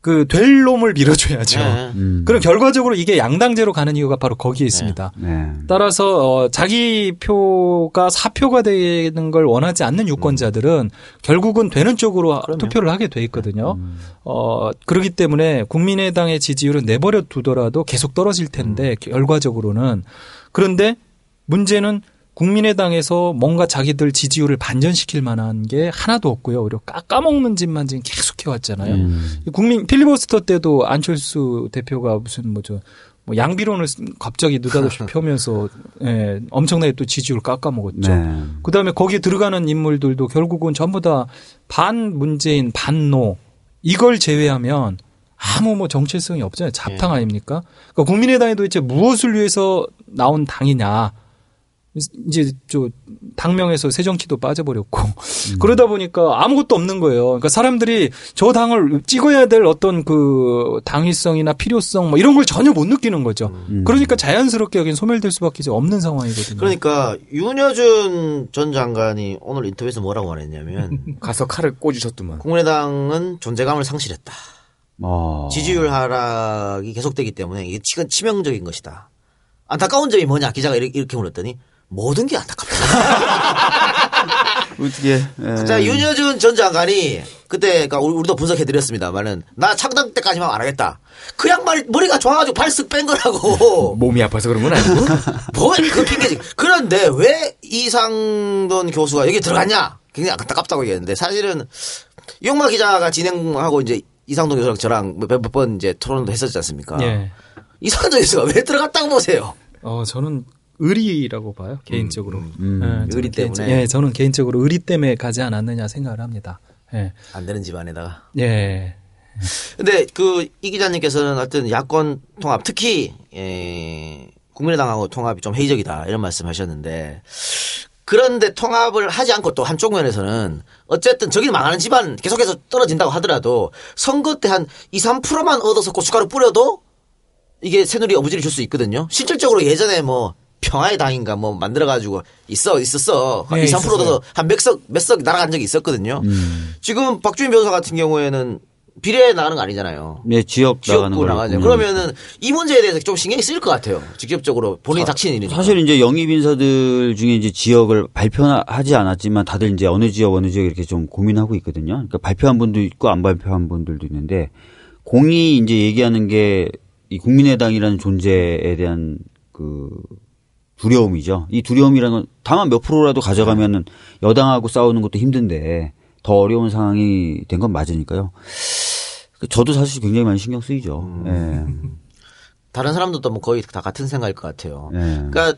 그 될 놈을 밀어줘야죠. 예. 음. 그럼 결과적으로 이게 양당제로 가는 이유가 바로 거기에 있습니다. 네. 따라서 어, 자기 표가 사표가 되는 걸 원하지 않는 유권자들은 결국은 되는 쪽으로 투표를 하게 돼 있거든요. 어, 그렇기 때문에 국민의당의 지지율은 내버려 두더라도 계속 떨어질 텐데 결과적으로는 그런데 문제는 국민의당에서 뭔가 자기들 지지율을 반전시킬 만한 게 하나도 없고요. 오히려 깎아먹는 짓만 지금 계속 해왔잖아요. 음. 국민 필리버스터 때도 안철수 대표가 무슨 뭐저 뭐 양비론을 갑자기 느닷없이 펴면서 예, 엄청나게 또 지지율 깎아먹었죠. 네. 그다음에 거기에 들어가는 인물들도 결국은 전부 다 반 문재인 반노 이걸 제외하면 아무 뭐 정체성이 없잖아요. 잡탕 아닙니까? 그러니까 국민의당이 도대체 무엇을 위해서 나온 당이냐? 이제 저 당명에서 새정치도 빠져버렸고 그러다 보니까 아무것도 없는 거예요. 그러니까 사람들이 저 당을 찍어야 될 어떤 그 당위성이나 필요성 뭐 이런 걸 전혀 못 느끼는 거죠. 음. 그러니까 자연스럽게 여긴 소멸될 수밖에 없는 상황이거든요. 그러니까 윤여준 전 장관이 오늘 인터뷰에서 뭐라고 말했냐면 가서 칼을 꽂으셨더만. 국민의당은 존재감을 상실했다. 어. 지지율 하락이 계속되기 때문에 이게 치명적인 것이다. 안타까운 점이 뭐냐 기자가 이렇게, 이렇게 물었더니 모든 게 안타깝다. 어떻게? 예. 자 윤여준 전 장관이 그때 그러니까 우리- 우리도 분석해드렸습니다만은 나 창당 때까지만 안 하겠다. 그 양반 머리가 좋아가지고 발쓱 뺀 거라고. 몸이 아파서 그런 건 아니고. 뭐그 핑계지. 그런데 왜 이상돈 교수가 여기 들어갔냐? 굉장히 안타깝다고 얘기했는데 사실은 이용마 기자가 진행하고 이제 이상돈 교수랑 저랑 몇번 이제 토론도 했었지 않습니까? 예. 이상돈 교수가 왜 들어갔다고 보세요? 어 저는 의리라고 봐요 개인적으로. 음. 예, 저는 의리 개인적- 때문에? 예, 저는 개인적으로 의리 때문에 가지 않았느냐 생각을 합니다. 예. 안 되는 집안에다가. 예. 근데 그 이 기자님께서는 하여튼 야권 통합 특히 에, 국민의당하고 통합이 좀 회의적이다 이런 말씀하셨는데 그런데 통합을 하지 않고 또 한쪽 면에서는 어쨌든 저기 망하는 집안 계속해서 떨어진다고 하더라도 선거 때 한 2, 3%만 얻어서 고춧가루 뿌려도 이게 새누리 어부지를 줄 수 있거든요. 실질적으로 예전에 뭐 평화의 당인가 뭐 만들어가지고 있어 있었어 한 네, 2, 3% 있었어요. 얻어서 한 몇석 몇석 날아간 적이 있었거든요. 음. 지금 박주민 변호사 같은 경우에는 비례 나가는 거 아니잖아요. 네, 지역 지역구 거 나가죠. 그러면은 이 문제에 대해서 좀 신경이 쓰일 것 같아요. 직접적으로 본인이 닥치는 일이니까. 사실 이제 영입 인사들 중에 이제 지역을 발표하지 않았지만 다들 이제 어느 지역 어느 지역 이렇게 좀 고민하고 있거든요. 그러니까 발표한 분도 있고 안 발표한 분들도 있는데 공이 이제 얘기하는 게 이 국민의당이라는 존재에 대한 그 두려움이죠. 이 두려움이라는 건 다만 몇 프로라도 가져가면은 여당하고 싸우는 것도 힘든데 더 어려운 상황이 된 건 맞으니까요. 그 저도 사실 굉장히 많이 신경 쓰이죠. 음. 다른 사람들도 뭐 거의 다 같은 생각일 것 같아요. 예. 예. 그러니까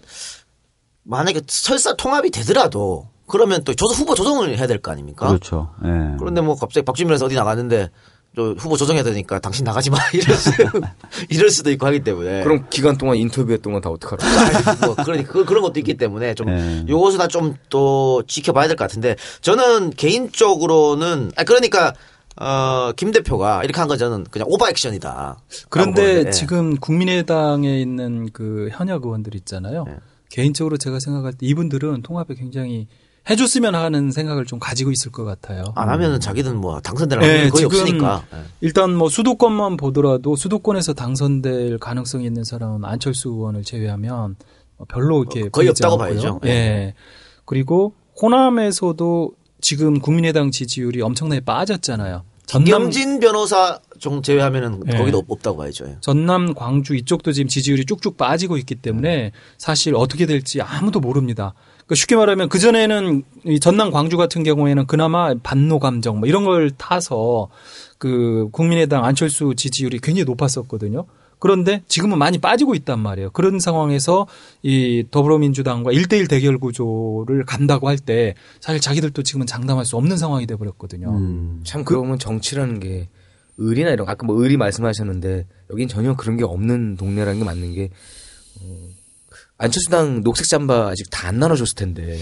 만약에 설사 통합이 되더라도 그러면 또 조선 후보 조정을 해야 될 거 아닙니까? 그렇죠. 예. 그런데 뭐 갑자기 박주민에서 어디 나갔는데 저 후보 조정해야 되니까 당신 나가지 마 이럴 수 이럴 수도 있고 하기 때문에 그럼 기간 동안 인터뷰했던 건 다 어떡하라. 뭐 그러니까 그, 그런 것도 있기 때문에 좀 예. 요것을 다 좀 또 지켜봐야 될 것 같은데 저는 개인적으로는 아 그러니까 어, 김 대표가 이렇게 한 건 저는 그냥 오버액션이다. 그런데 라고 보는데, 예. 지금 국민의당에 있는 그 현역 의원들 있잖아요. 네. 개인적으로 제가 생각할 때 이분들은 통합에 굉장히 해줬으면 하는 생각을 좀 가지고 있을 것 같아요. 안 하면은 자기는 뭐 당선될 네, 확률이 거의 지금 없으니까. 예. 일단 뭐 수도권만 보더라도 수도권에서 당선될 가능성이 있는 사람은 안철수 의원을 제외하면 별로 이렇게 어, 거의 없다고 않고요. 봐야죠. 예. 그리고 호남에서도 지금 국민의당 지지율이 엄청나게 빠졌잖아요. 전남 김경진 변호사 좀 제외하면은 예. 거기도 없- 없다고 봐야죠. 예. 전남, 광주 이쪽도 지금 지지율이 쭉쭉 빠지고 있기 때문에 사실 어떻게 될지 아무도 모릅니다. 그러니까 쉽게 말하면 그 전에는 이 전남, 광주 같은 경우에는 그나마 반노 감정 뭐 이런 걸 타서 그 국민의당 안철수 지지율이 굉장히 높았었거든요. 그런데 지금은 많이 빠지고 있단 말이에요. 그런 상황에서 이 더불어민주당과 1대1 대결 구조를 간다고 할 때 사실 자기들도 지금은 장담할 수 없는 상황이 돼 버렸거든요. 음. 참 그러면 정치라는 게 의리나 이런 거, 아까 뭐 의리 말씀하셨는데 여긴 전혀 그런 게 없는 동네라는 게 맞는 게 어, 안철수당 녹색 잠바 아직 다 안 나눠줬을 텐데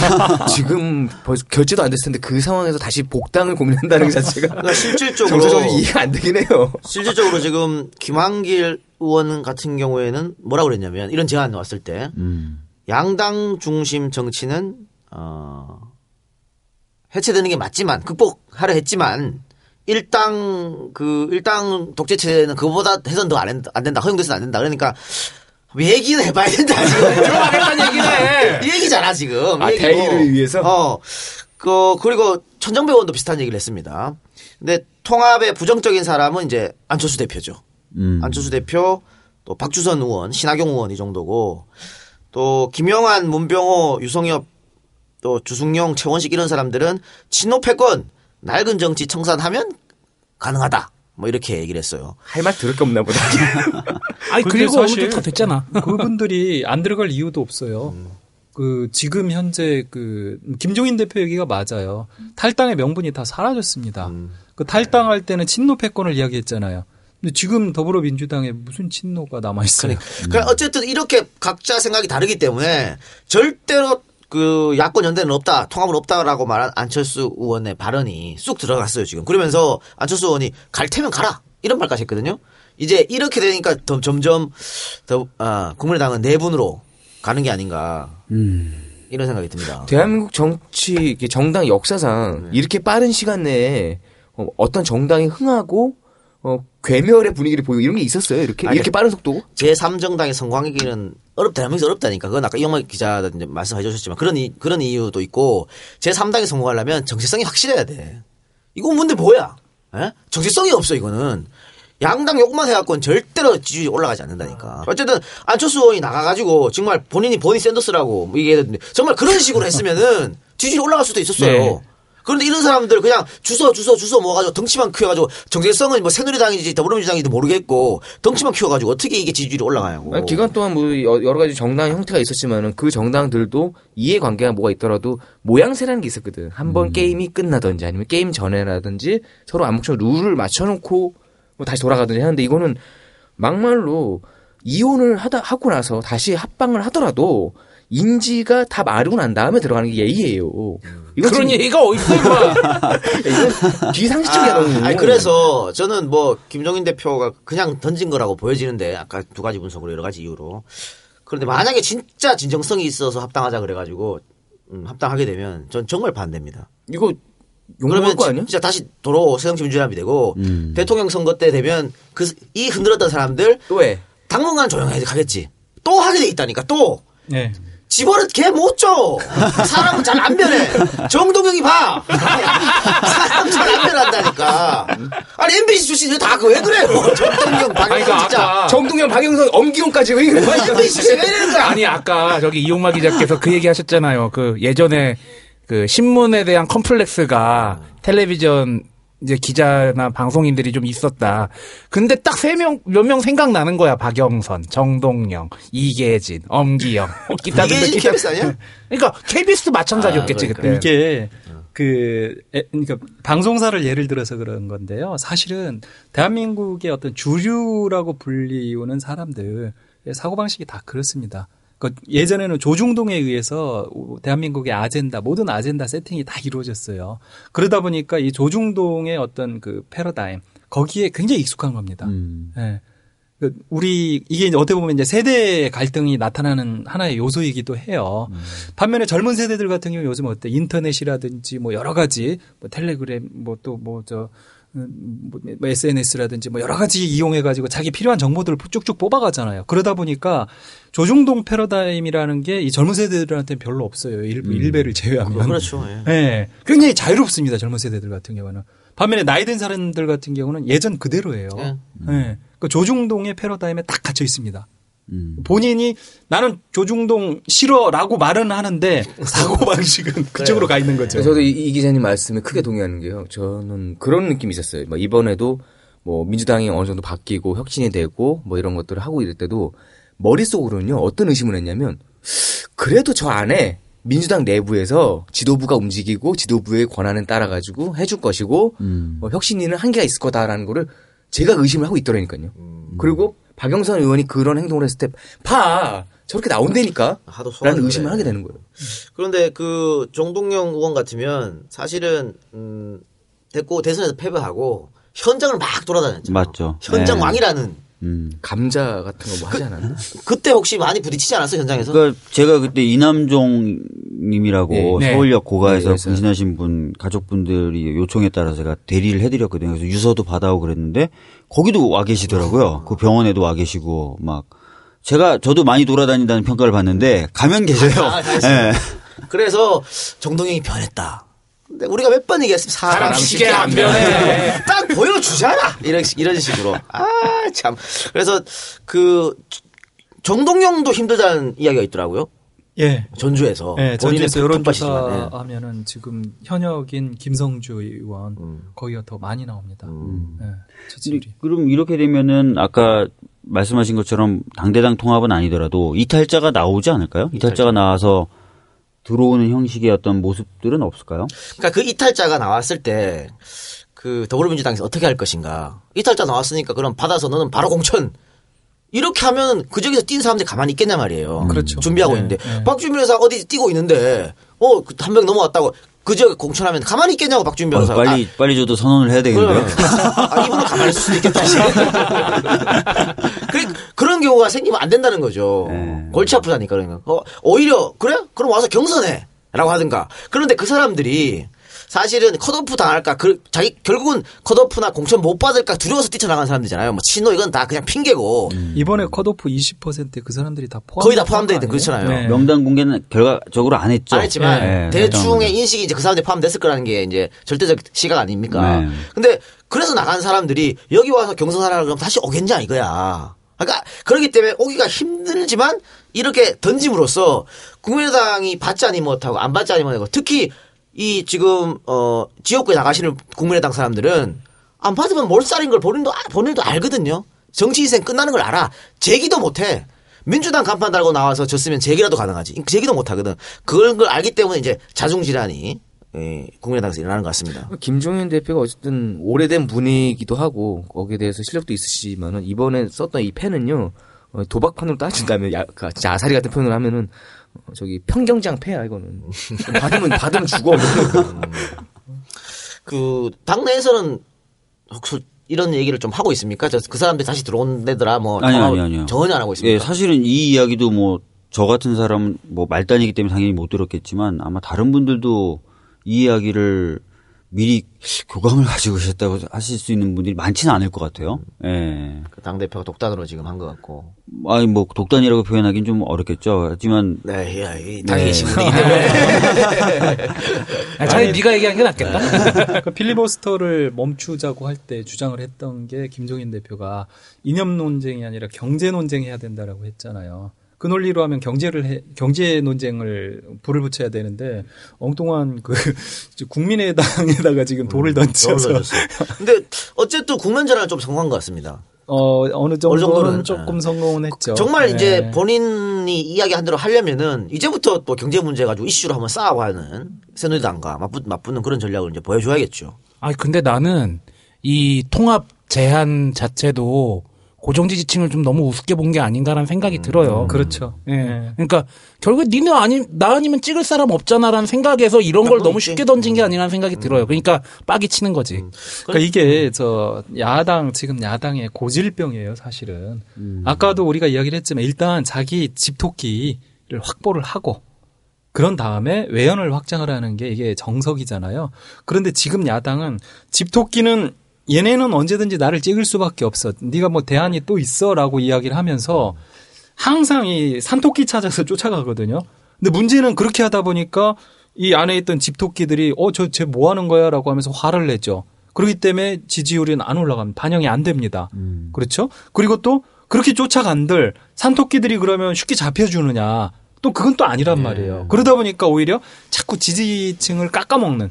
지금 벌써 결제도 안 됐을 텐데 그 상황에서 다시 복당을 고민한다는 게 자체가 그러니까 실질적으로 정서적으로 이해가 안 되긴 해요. 실질적으로 지금 김한길 의원 같은 경우에는 뭐라고 그랬냐면 이런 제안 왔을 때 음. 양당 중심 정치는 어 해체되는 게 맞지만 극복하려 했지만 일당 그 일당 독재 체제는 그보다 해선 더안 된다 허용돼서는 안 된다 그러니까 얘기는 해봐야 된다 지금 들어가겠다는 얘기는 해. 이 얘기잖아 지금 아, 얘기고. 대의를 위해서? 어. 그 그리고 천정배 의원도 비슷한 얘기를 했습니다. 근데 통합의 부정적인 사람은 이제 안철수 대표죠. 음. 안철수 대표 또 박주선 의원, 신하경 의원 이 정도고 또 김영환, 문병호, 유성엽 또 주승용, 최원식 이런 사람들은 친노 패권 낡은 정치 청산하면 가능하다. 뭐 이렇게 얘기를 했어요. 할 말 들을 게 없나 보다. 아니 그리고 오늘도 다 됐잖아. 그분들이 안 들어갈 이유도 없어요. 그 지금 현재 그 김종인 대표 얘기가 맞아요. 탈당의 명분이 다 사라졌습니다. 그 탈당할 때는 친노 패권을 이야기했잖아요. 근데 지금 더불어민주당에 무슨 친노가 남아 있어요. 그러니까 어쨌든 이렇게 각자 생각이 다르기 때문에 절대로 그 야권 연대는 없다, 통합은 없다라고 말한 안철수 의원의 발언이 쑥 들어갔어요 지금. 그러면서 안철수 의원이 갈 테면 가라 이런 말까지 했거든요. 이제 이렇게 되니까 더- 점점 더 아, 국민의당은 내분으로 가는 게 아닌가 이런 생각이 듭니다. 대한민국 정치 정당 역사상 이렇게 빠른 시간 내에 어, 어떤 정당이 흥하고 어, 괴멸의 분위기를 보이고 이런 게 있었어요. 이렇게 아니, 이렇게 빠른 속도? 제3정당의 성공하기는 어렵다, 대한민국에서 어렵다니까. 그건 아까 이영만 이제 말씀해 주셨지만 그런, 이, 그런 이유도 있고 제3당이 성공하려면 정체성이 확실해야 돼. 이건 뭔데 뭐야? 에? 정체성이 없어, 이거는. 양당 욕만 해갖고는 절대로 지지율이 올라가지 않는다니까. 어쨌든 안철수 의원이 나가가지고 정말 본인이 버니 샌더스라고 뭐 얘기했는데 정말 그런 식으로 했으면은 지지율이 올라갈 수도 있었어요. 네. 그런데 이런 사람들 그냥 주워 주워 주워 모아가지고 덩치만 키워가지고 정체성은 뭐 새누리당인지 더불어민주당인지 모르겠고 덩치만 키워가지고 어떻게 이게 지지율이 올라가냐고. 아니, 기간 동안 뭐 여- 여러 가지 정당 형태가 있었지만은 그 정당들도 이해관계가 뭐가 있더라도 모양새라는 게 있었거든. 한번 게임이 끝나든지 아니면 게임 전에라든지 서로 암묵적 룰을 맞춰놓고 뭐 다시 돌아가든지 하는데 이거는 막말로 이혼을 하다 하고 나서 다시 합방을 하더라도 인지가 다 마르고 난 다음에 들어가는 게 예의예요. 이건 그런 지금- 얘기가 어딨어. 이건 비상식적이야 너무. 아니 그래서 저는 뭐 김종인 대표가 그냥 던진 거라고 보여지는데 아까 두 가지 분석으로 여러 가지 이유로 그런데 만약에 진짜 진정성이 있어서 합당하자 그래가지고 음, 합당하게 되면 전 정말 반대입니다. 이거 그러면 거 아니야? 진짜 다시 도로 새정치민주연합이 되고 음. 대통령 선거 때 되면 그 이 흔들었던 사람들 또 해. 당분간 조용히 가겠지. 또 하게 돼 있다니까 또 네. 집어를 개못 줘. 사람은 잘 안 변해. 정동영이 봐. 사람 잘 안 변한다니까. 아니 MBC 출신이 다그 왜 그래요? 정동영, 아니, 박영선 그러니까 진짜. 정동영, 박영선, 엄기용까지 왜 이래? MBC 왜 이러는 거야? 아니 아까 저기 이용마 기자께서 그 얘기 하셨잖아요. 그 예전에 그 신문에 대한 컴플렉스가 텔레비전 이제 기자나 방송인들이 좀 있었다. 근데 딱 세 명 몇 명 생각나는 거야. 박영선, 정동영, 이계진, 엄기영. 어, 기타 등등 이계진 기타- KBS 아니야? 그러니까 KBS도 마찬가지였겠지 아, 그러니까. 그때. 이게 그 에, 그러니까 방송사를 예를 들어서 그런 건데요. 사실은 대한민국의 어떤 주류라고 불리우는 사람들 사고 방식이 다 그렇습니다. 그러니까 예전에는 조중동에 의해서 대한민국의 아젠다 모든 아젠다 세팅이 다 이루어졌어요. 그러다 보니까 이 조중동의 어떤 그 패러다임 거기에 굉장히 익숙한 겁니다. 음. 예. 그 우리 이게 어떻게 보면 이제 세대 갈등이 나타나는 하나의 요소이기도 해요. 반면에 젊은 세대들 같은 경우 요즘 어때 인터넷이라든지 뭐 여러 가지 뭐 텔레그램 뭐 또 뭐 저 뭐 SNS라든지 뭐 여러 가지 이용해 가지고 자기 필요한 정보들을 쭉쭉 뽑아가잖아요. 그러다 보니까 조중동 패러다임이라는 게 이 젊은 세대들한테는 별로 없어요. 일부 일배를 제외하면. 그렇죠. 예. 네, 굉장히 자유롭습니다. 젊은 세대들 같은 경우는. 반면에 나이 든 사람들 같은 경우는 예전 그대로예요. 예. 네. 그 조중동의 패러다임에 딱 갇혀 있습니다. 음. 본인이 나는 조중동 싫어라고 말은 하는데 사고 방식은 그쪽으로 가 있는 거죠. 저도 이, 이 기자님 말씀에 크게 동의하는 게요. 저는 그런 느낌이 있었어요. 뭐 이번에도 뭐 민주당이 어느 정도 바뀌고 혁신이 되고 뭐 이런 것들을 하고 이럴 때도 머릿속으로는요. 어떤 의심을 했냐면 그래도 저 안에 민주당 내부에서 지도부가 움직이고 지도부의 권한을 따라 가지고 해줄 것이고 음. 뭐 혁신위는 한계가 있을 거다라는 거를 제가 의심을 하고 있더라니까요. 그리고 박영선 의원이 그런 행동을 했을 때 봐 저렇게 나온다니까 하도 소화를 라는 의심을. 하게 되는 거예요. 그런데 그 정동영 의원 같으면 사실은 음 됐고 대선에서 패배하고 현장을 막 돌아다녔죠. 맞죠. 현장 네. 왕이라는. 음. 감자 같은 거 뭐 하지 않았나? 그때 혹시 많이 부딪히지 않았어요 현장에서? 그러니까 제가 그때 이남종 님이라고 네. 서울역 고가에서 네. 분신하신 분 가족분들이 요청에 따라 제가 대리를 해드렸거든요. 그래서 유서도 받아오고 그랬는데 거기도 와 계시더라고요. 그 병원에도 와 계시고 막 제가 저도 많이 돌아다닌다는 평가를 받는데 가면 계세요. 아. 예. 그래서 정동영이 변했다. 근데 우리가 몇 번 얘기했습니다. 사람, 사람 안안 변해. 딱 보여주잖아. 이런 이런 식으로. 아 참. 그래서 그 정동영도 힘들다는 이야기가 있더라고요. 예. 전주에서 네, 본인의 전주에서 톡밭이지만, 예. 여론조사 하면은 지금 현역인 김성주 의원 음. 거기가 더 많이 나옵니다. 음. 예. 그럼 이렇게 되면은 아까 말씀하신 것처럼 당대당 통합은 아니더라도 이탈자가 나오지 않을까요? 이탈자가 나와서 들어오는 형식의 어떤 모습들은 없을까요? 그러니까 그 이탈자가 나왔을 때 그 더불어민주당에서 어떻게 할 것인가. 이탈자 나왔으니까 그럼 받아서 너는 바로 공천. 이렇게 하면 그 저기서 뛴 사람들이 가만히 있겠냐 말이에요. 그렇죠. 준비하고 네, 있는데 네. 박준민 변호사 어디 뛰고 있는데 어 한 명 넘어왔다고 그 지역에 공천하면 가만히 있겠냐고 박준민 어, 변호사가. 빨리 빨리 저도 선언을 해야 아. 되겠는데. 아, 이분은 가만히 있을 수도 있겠다. 그래, 그런 경우가 생기면 안 된다는 거죠. 네. 골치 아프다니까 그러면. 어, 오히려 그래? 그럼 와서 경선해. 라고 하든가. 그런데 그 사람들이 사실은 컷오프 당할까, 그, 자기, 결국은 컷오프나 공천 못 받을까 두려워서 뛰쳐나간 사람들이잖아요. 뭐, 친노 이건 다 그냥 핑계고. 이번에 컷오프 20%그 사람들이 다 포함. 거의 다 포함되어 있는 그렇잖아요. 네. 명단 공개는 결과적으로 안 했죠. 안 했지만, 네, 대충의 네. 인식이 이제 그 사람들이 포함됐을 거라는 게 이제 절대적 시각 아닙니까? 네. 근데, 그래서 나간 사람들이 여기 와서 경선하라 그러면 다시 오겠냐 이거야. 그러니까, 그렇기 때문에 오기가 힘들지만, 이렇게 던짐으로써, 국민의당이 받지 않으면 못하고, 안 받지 않으면 못하고, 특히, 이 지금, 어, 지역구에 나가시는 국민의당 사람들은, 안 받으면 몰살인 걸 본인도, 아- 본인도 알거든요. 정치 인생 끝나는 걸 알아. 제기도 못해. 민주당 간판 달고 나와서 졌으면 제기라도 가능하지. 제기도 못 하거든. 그걸 걸 알기 때문에 이제 자중질환이 예, 국민의당에서 일어나는 것 같습니다. 김종인 대표가 어쨌든 오래된 분이기도 하고 거기에 대해서 실력도 있으시지만은 이번에 썼던 이 펜은요 어, 도박판으로 따진다면 야, 그 진짜 아사리 같은 표현을 하면은 어, 저기 평경장 패야 이거는 받으면 받으면 죽어 그 당내에서는 혹시 이런 얘기를 좀 하고 있습니까? 저 그 사람들 다시 들어온다더라 뭐 아니 아니 아니요. 전혀 안 하고 예, 있습니다. 사실은 이 이야기도 뭐 저 같은 사람은 뭐 말단이기 때문에 당연히 못 들었겠지만 아마 다른 분들도 이 이야기를 미리 교감을 가지고 계셨다고 하실 수 있는 분들이 많지는 않을 것 같아요. 예. 그 당 대표가 독단으로 지금 한 것 같고. 아니, 뭐, 독단이라고 표현하기는 좀 어렵겠죠. 하지만. 네, 야, 이 네. 당연히 신분이기 때문에. 아, 차라리 네가 얘기한 게 낫겠다. 그 필리버스터를 멈추자고 할 때 주장을 했던 게 김종인 대표가 이념 논쟁이 아니라 경제 논쟁해야 된다라고 했잖아요. 그 논리로 하면 경제를 해, 경제 논쟁을 불을 붙여야 되는데 엉뚱한 그 국민의당에다가 지금 돌을 던져서 돌을 던졌어요. 근데 어쨌든 국면 전환은 좀 성공한 것 같습니다. 어 어느 정도는, 정도는, 조금 성공은 했죠. 정말 네. 이제 본인이 이야기한 대로 하려면은 이제부터 또 경제 문제 가지고 이슈로 한번 싸워가는 새누리당과 맞붙, 맞붙는 그런 전략을 이제 보여줘야겠죠. 아 근데 나는 이 통합 제한 자체도 고정지 지층을 좀 너무 우습게 본 게 아닌가라는 생각이 들어요. 그렇죠. 예. 그러니까 결국 니네 아니 나 아니면 찍을 사람 없잖아라는 생각에서 이런 걸 너무 쉽게 던진 게 아니라는 생각이 들어요. 그러니까 빡이 치는 거지. 그러니까 이게 저 야당 지금 야당의 고질병이에요, 사실은. 아까도 우리가 이야기를 했지만 일단 자기 집토끼를 확보를 하고 그런 다음에 외연을 확장을 하는 게 이게 정석이잖아요. 그런데 지금 야당은 집토끼는 얘네는 언제든지 나를 찍을 수밖에 없어. 네가 뭐 대안이 또 있어라고 이야기를 하면서 항상 이 산토끼 찾아서 쫓아가거든요. 근데 문제는 그렇게 하다 보니까 이 안에 있던 집토끼들이 어 저 쟤 뭐 하는 거야라고 하면서 화를 내죠. 그렇기 때문에 지지율이 안 올라갑니다. 반영이 안 됩니다. 그렇죠? 그리고 또 그렇게 쫓아간들 산토끼들이 그러면 쉽게 잡혀주느냐? 또 그건 또 아니란 말이에요. 그러다 보니까 오히려 자꾸 지지층을 깎아먹는 예,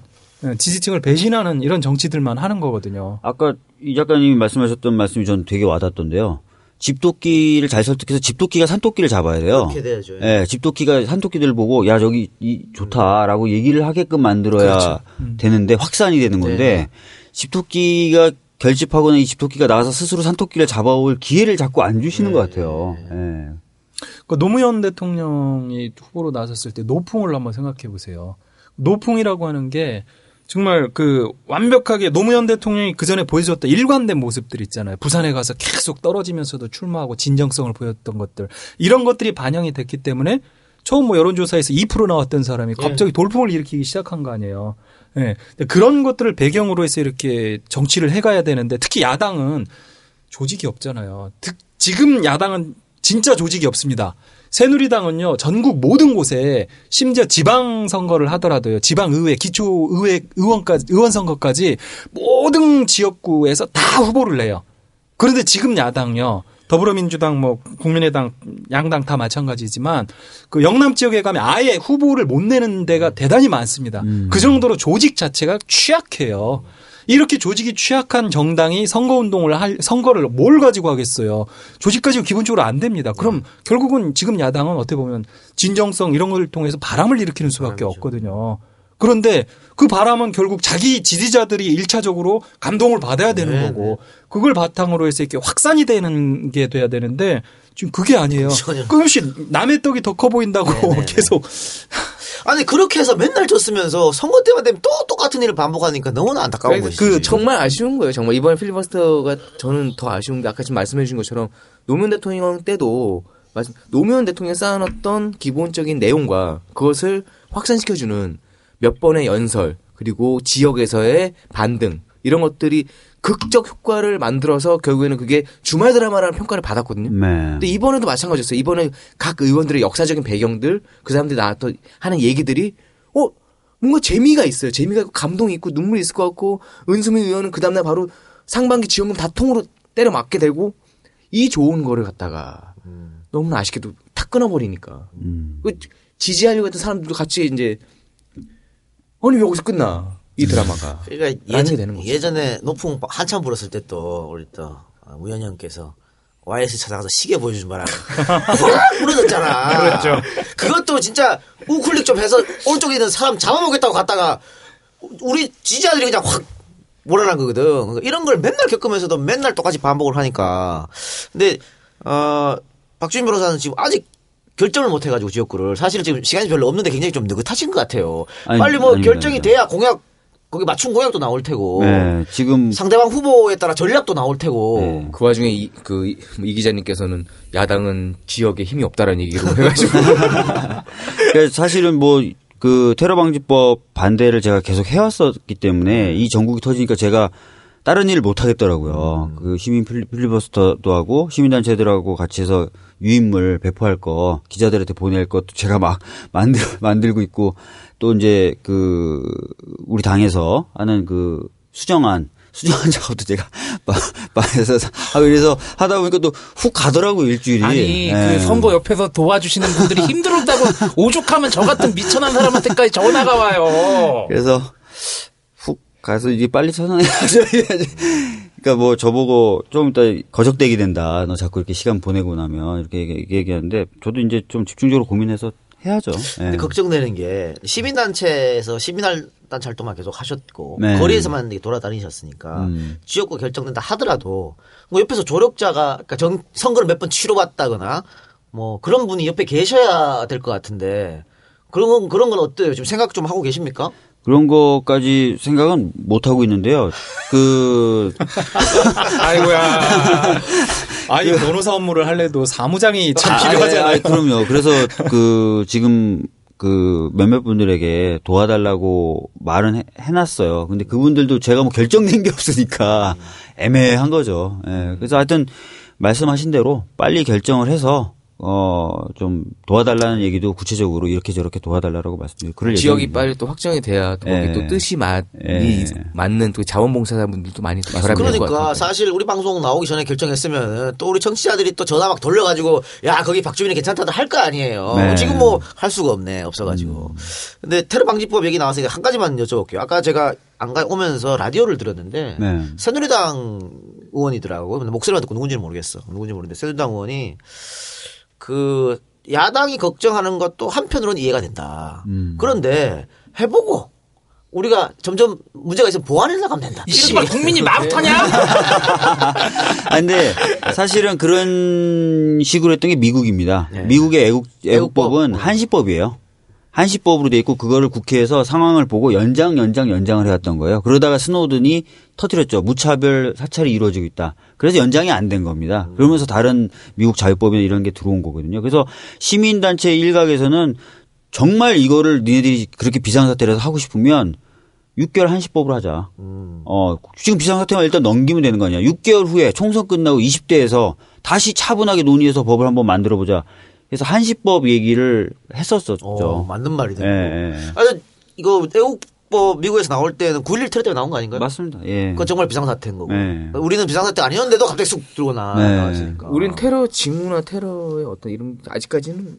지지층을 배신하는 이런 정치들만 하는 거거든요. 아까 이 작가님이 말씀하셨던 말씀이 전 되게 와닿던데요. 집토끼를 잘 설득해서 집토끼가 산토끼를 잡아야 돼요. 그렇게 돼야죠. 예, 집토끼가 산토끼들 보고 야 저기 이 좋다라고 얘기를 하게끔 만들어야 그렇죠. 되는데 확산이 되는 네. 건데 집토끼가 결집하거나 이 집토끼가 나가서 스스로 산토끼를 잡아올 기회를 자꾸 안 주시는 네. 것 같아요. 예. 그 노무현 대통령이 후보로 나섰을 때 노풍을 한번 생각해 보세요. 노풍이라고 하는 게 정말 그 완벽하게 노무현 대통령이 그 전에 보여줬던 일관된 모습들 있잖아요. 부산에 가서 계속 떨어지면서도 출마하고 진정성을 보였던 것들 이런 것들이 반영이 됐기 때문에 처음 뭐 여론조사에서 2% 나왔던 사람이 갑자기 돌풍을 일으키기 시작한 거 아니에요. 예. 그런 것들을 배경으로 해서 이렇게 정치를 해가야 되는데 특히 야당은 조직이 없잖아요. 특- 지금 야당은 진짜 조직이 없습니다. 새누리당은요, 전국 모든 곳에 심지어 지방 선거를 하더라도요, 지방 의회, 기초 의회, 의원까지, 의원 선거까지 모든 지역구에서 다 후보를 내요. 그런데 지금 야당요, 더불어민주당, 뭐, 국민의당, 양당 다 마찬가지지만 그 영남 지역에 가면 아예 후보를 못 내는 데가 대단히 많습니다. 그 정도로 조직 자체가 취약해요. 이렇게 조직이 취약한 정당이 선거 운동을 할, 선거를 뭘 가지고 하겠어요. 조직 가지고 기본적으로 안 됩니다. 그럼 결국은 지금 야당은 어떻게 보면 진정성 이런 걸 통해서 바람을 일으키는 수밖에 없거든요. 그런데 그 바람은 결국 자기 지지자들이 일차적으로 감동을 받아야 되는 네, 거고 그걸 바탕으로 해서 이렇게 확산이 되는 게 돼야 되는데 지금 그게 아니에요. 전혀. 끊임없이 남의 떡이 더 커 보인다고 네, 계속 아니 그렇게 해서 맨날 졌으면서 선거 때만 되면 또 똑같은 일을 반복하니까 너무나 안타까운 그러니까 것이지. 그 정말 아쉬운 거예요. 정말 이번 필리버스터가 저는 더 아쉬운 게 아까 지금 말씀해 주신 것처럼 노무현 대통령 때도 노무현 대통령이 쌓아놨던 기본적인 내용과 그것을 확산시켜주는 몇 번의 연설 그리고 지역에서의 반등 이런 것들이 극적 효과를 만들어서 결국에는 그게 주말 드라마라는 평가를 받았거든요. 네. 근데 이번에도 마찬가지였어요. 이번에 각 의원들의 역사적인 배경들, 그 사람들이 나왔던 하는 얘기들이 어 뭔가 재미가 있어요. 재미가 있고 감동이 있고 눈물이 있을 것 같고 은수민 의원은 그 다음날 바로 상반기 지원금 다 통으로 때려 맞게 되고 이 좋은 거를 갖다가 너무나 아쉽게도 탁 끊어버리니까 음. 그 지지하려고 했던 사람들도 같이 이제 아니 왜 여기서 끝나 이 드라마가 그러니까 예전. 예전에 높은 한참 불었을 때 또 우리 또 우연형께서 YS 찾아가서 시계 보여주지 마라. 확 무너졌잖아. 그렇죠. 그것도 진짜 우클릭 좀 해서 오른쪽에 있는 사람 잡아보겠다고 갔다가 우리 지지자들이 그냥 확 몰아난 거거든. 그러니까 이런 걸 맨날 겪으면서도 맨날 똑같이 반복을 하니까. 근데 어 박주인 변호사는 지금 아직 결정을 못 해가지고 지역구를 사실 지금 시간이 별로 없는데 굉장히 좀 느긋하신 것 같아요. 아니, 빨리 뭐 아닙니다. 결정이 돼야 공약 거기 맞춤 공약도 나올 테고 네, 지금 상대방 후보에 따라 전략도 나올 테고 네. 그 와중에 이, 그, 이- 이 기자님께서는 야당은 지역에 힘이 없다라는 얘기로 해가지고. 그러니까 사실은 뭐 그 테러 방지법 반대를 제가 계속 해왔었기 때문에 이 전국이 터지니까 제가 다른 일을 못 하겠더라고요. 그 시민 필리- 필리버스터도 하고 시민단체들하고 같이 해서 유인물 배포할 거 기자들한테 보낼 것도 제가 막 만들 만들고 있고 또 이제 그 우리 당에서 하는 그 수정안 수정안 작업도 제가 막해서 하고 이래서 하다 보니까 또 훅 가더라고요 일주일이. 아니 예. 그 선거 옆에서 도와주시는 분들이 힘들었다고 오죽하면 저 같은 미천한 사람한테까지 전화가 와요. 그래서 훅 가서 이제 빨리 처선해야죠. 그러니까 뭐 저보고 좀 이따 거적대기 된다. 너 자꾸 이렇게 시간 보내고 나면 이렇게 얘기- 얘기하는데 저도 이제 좀 집중적으로 고민해서 해야죠. 예. 근데 걱정되는 게 시민단체에서 시민단체 활동만 계속 하셨고 네. 거리에서만 돌아다니셨으니까 음. 지역구 결정된다 하더라도 뭐 옆에서 조력자가 그러니까 정, 선거를 몇 번 치러봤다거나 뭐 그런 분이 옆에 계셔야 될 것 같은데 그런 건 그런 건 어때요? 지금 생각 좀 하고 계십니까? 그런 것까지 생각은 못 하고 있는데요. 그 아이고야. 아니 변호사 업무를 할래도 사무장이 참 아, 필요하잖아요. 아, 아, 그럼요. 그래서 그 지금 그 몇몇 분들에게 도와달라고 말은 해, 해놨어요. 근데 그분들도 제가 뭐 결정된 게 없으니까 애매한 거죠. 예. 그래서 하여튼 말씀하신 대로 빨리 결정을 해서 어좀 도와달라는 얘기도 구체적으로 이렇게 저렇게 도와달라고 말씀드리고 그럴 지역이 예정입니다. 빨리 또 확정이 돼야 또 거기 예. 또 뜻이 맞, 예. 맞는 또 자원봉사자분들도 많이 또 결합이 될것 그러니까 같아요. 사실 우리 방송 나오기 전에 결정했으면 또 우리 청취자들이 또 전화 막 돌려가지고 야 거기 박주민이 괜찮다도 할 거 아니에요. 네. 지금 뭐 할 수가 없네 없어가지고. 근데 테러 방지법 얘기 나와서 한 가지만 여쭤볼게요. 아까 제가 안가 오면서 라디오를 들었는데 네. 새누리당 의원이더라고. 근데 목소리만 듣고 누군지는 모르겠어. 누군지 모르는데 새누리당 의원이 그 야당이 걱정하는 것도 한편으로는 이해가 된다. 음. 그런데 해보고 우리가 점점 문제가 있으면 보완해 나가면 된다. 이 씨발 국민이 마부터냐? 아, 근데 사실은 그런 식으로 했던 게 미국입니다. 네. 미국의 애국, 애국법은 애국법. 한시법이에요. 한시법으로 돼 있고 그거를 국회에서 상황을 보고 연장 연장 연장을 해왔던 거예요. 그러다가 스노든이 터뜨렸죠. 무차별 사찰이 이루어지고 있다. 그래서 연장이 안 된 겁니다. 그러면서 다른 미국 자유법이나 이런 게 들어온 거거든요. 그래서 시민단체 일각에서는 정말 이거를 니네들이 그렇게 비상사태라서 하고 싶으면 6개월 한시법으로 하자. 어, 지금 비상사태만 일단 넘기면 되는 거 아니야. 6개월 후에 총선 끝나고 20대에서 다시 차분하게 논의해서 법을 한번 만들어 보자. 그래서 한시법 얘기를 했었었죠. 어, 맞는 말이네요. 예, 예. 아, 이거 애국 법 미국에서 나올 때는 9.11 테러 때문에 나온 거 아닌가요? 맞습니다. 예. 그건 정말 비상사태인 거고. 네. 우리는 비상사태 아니었는데도 갑자기 쑥 들고 나, 네. 나왔으니까. 우린 테러 징후나 테러의 어떤 이런 아직까지는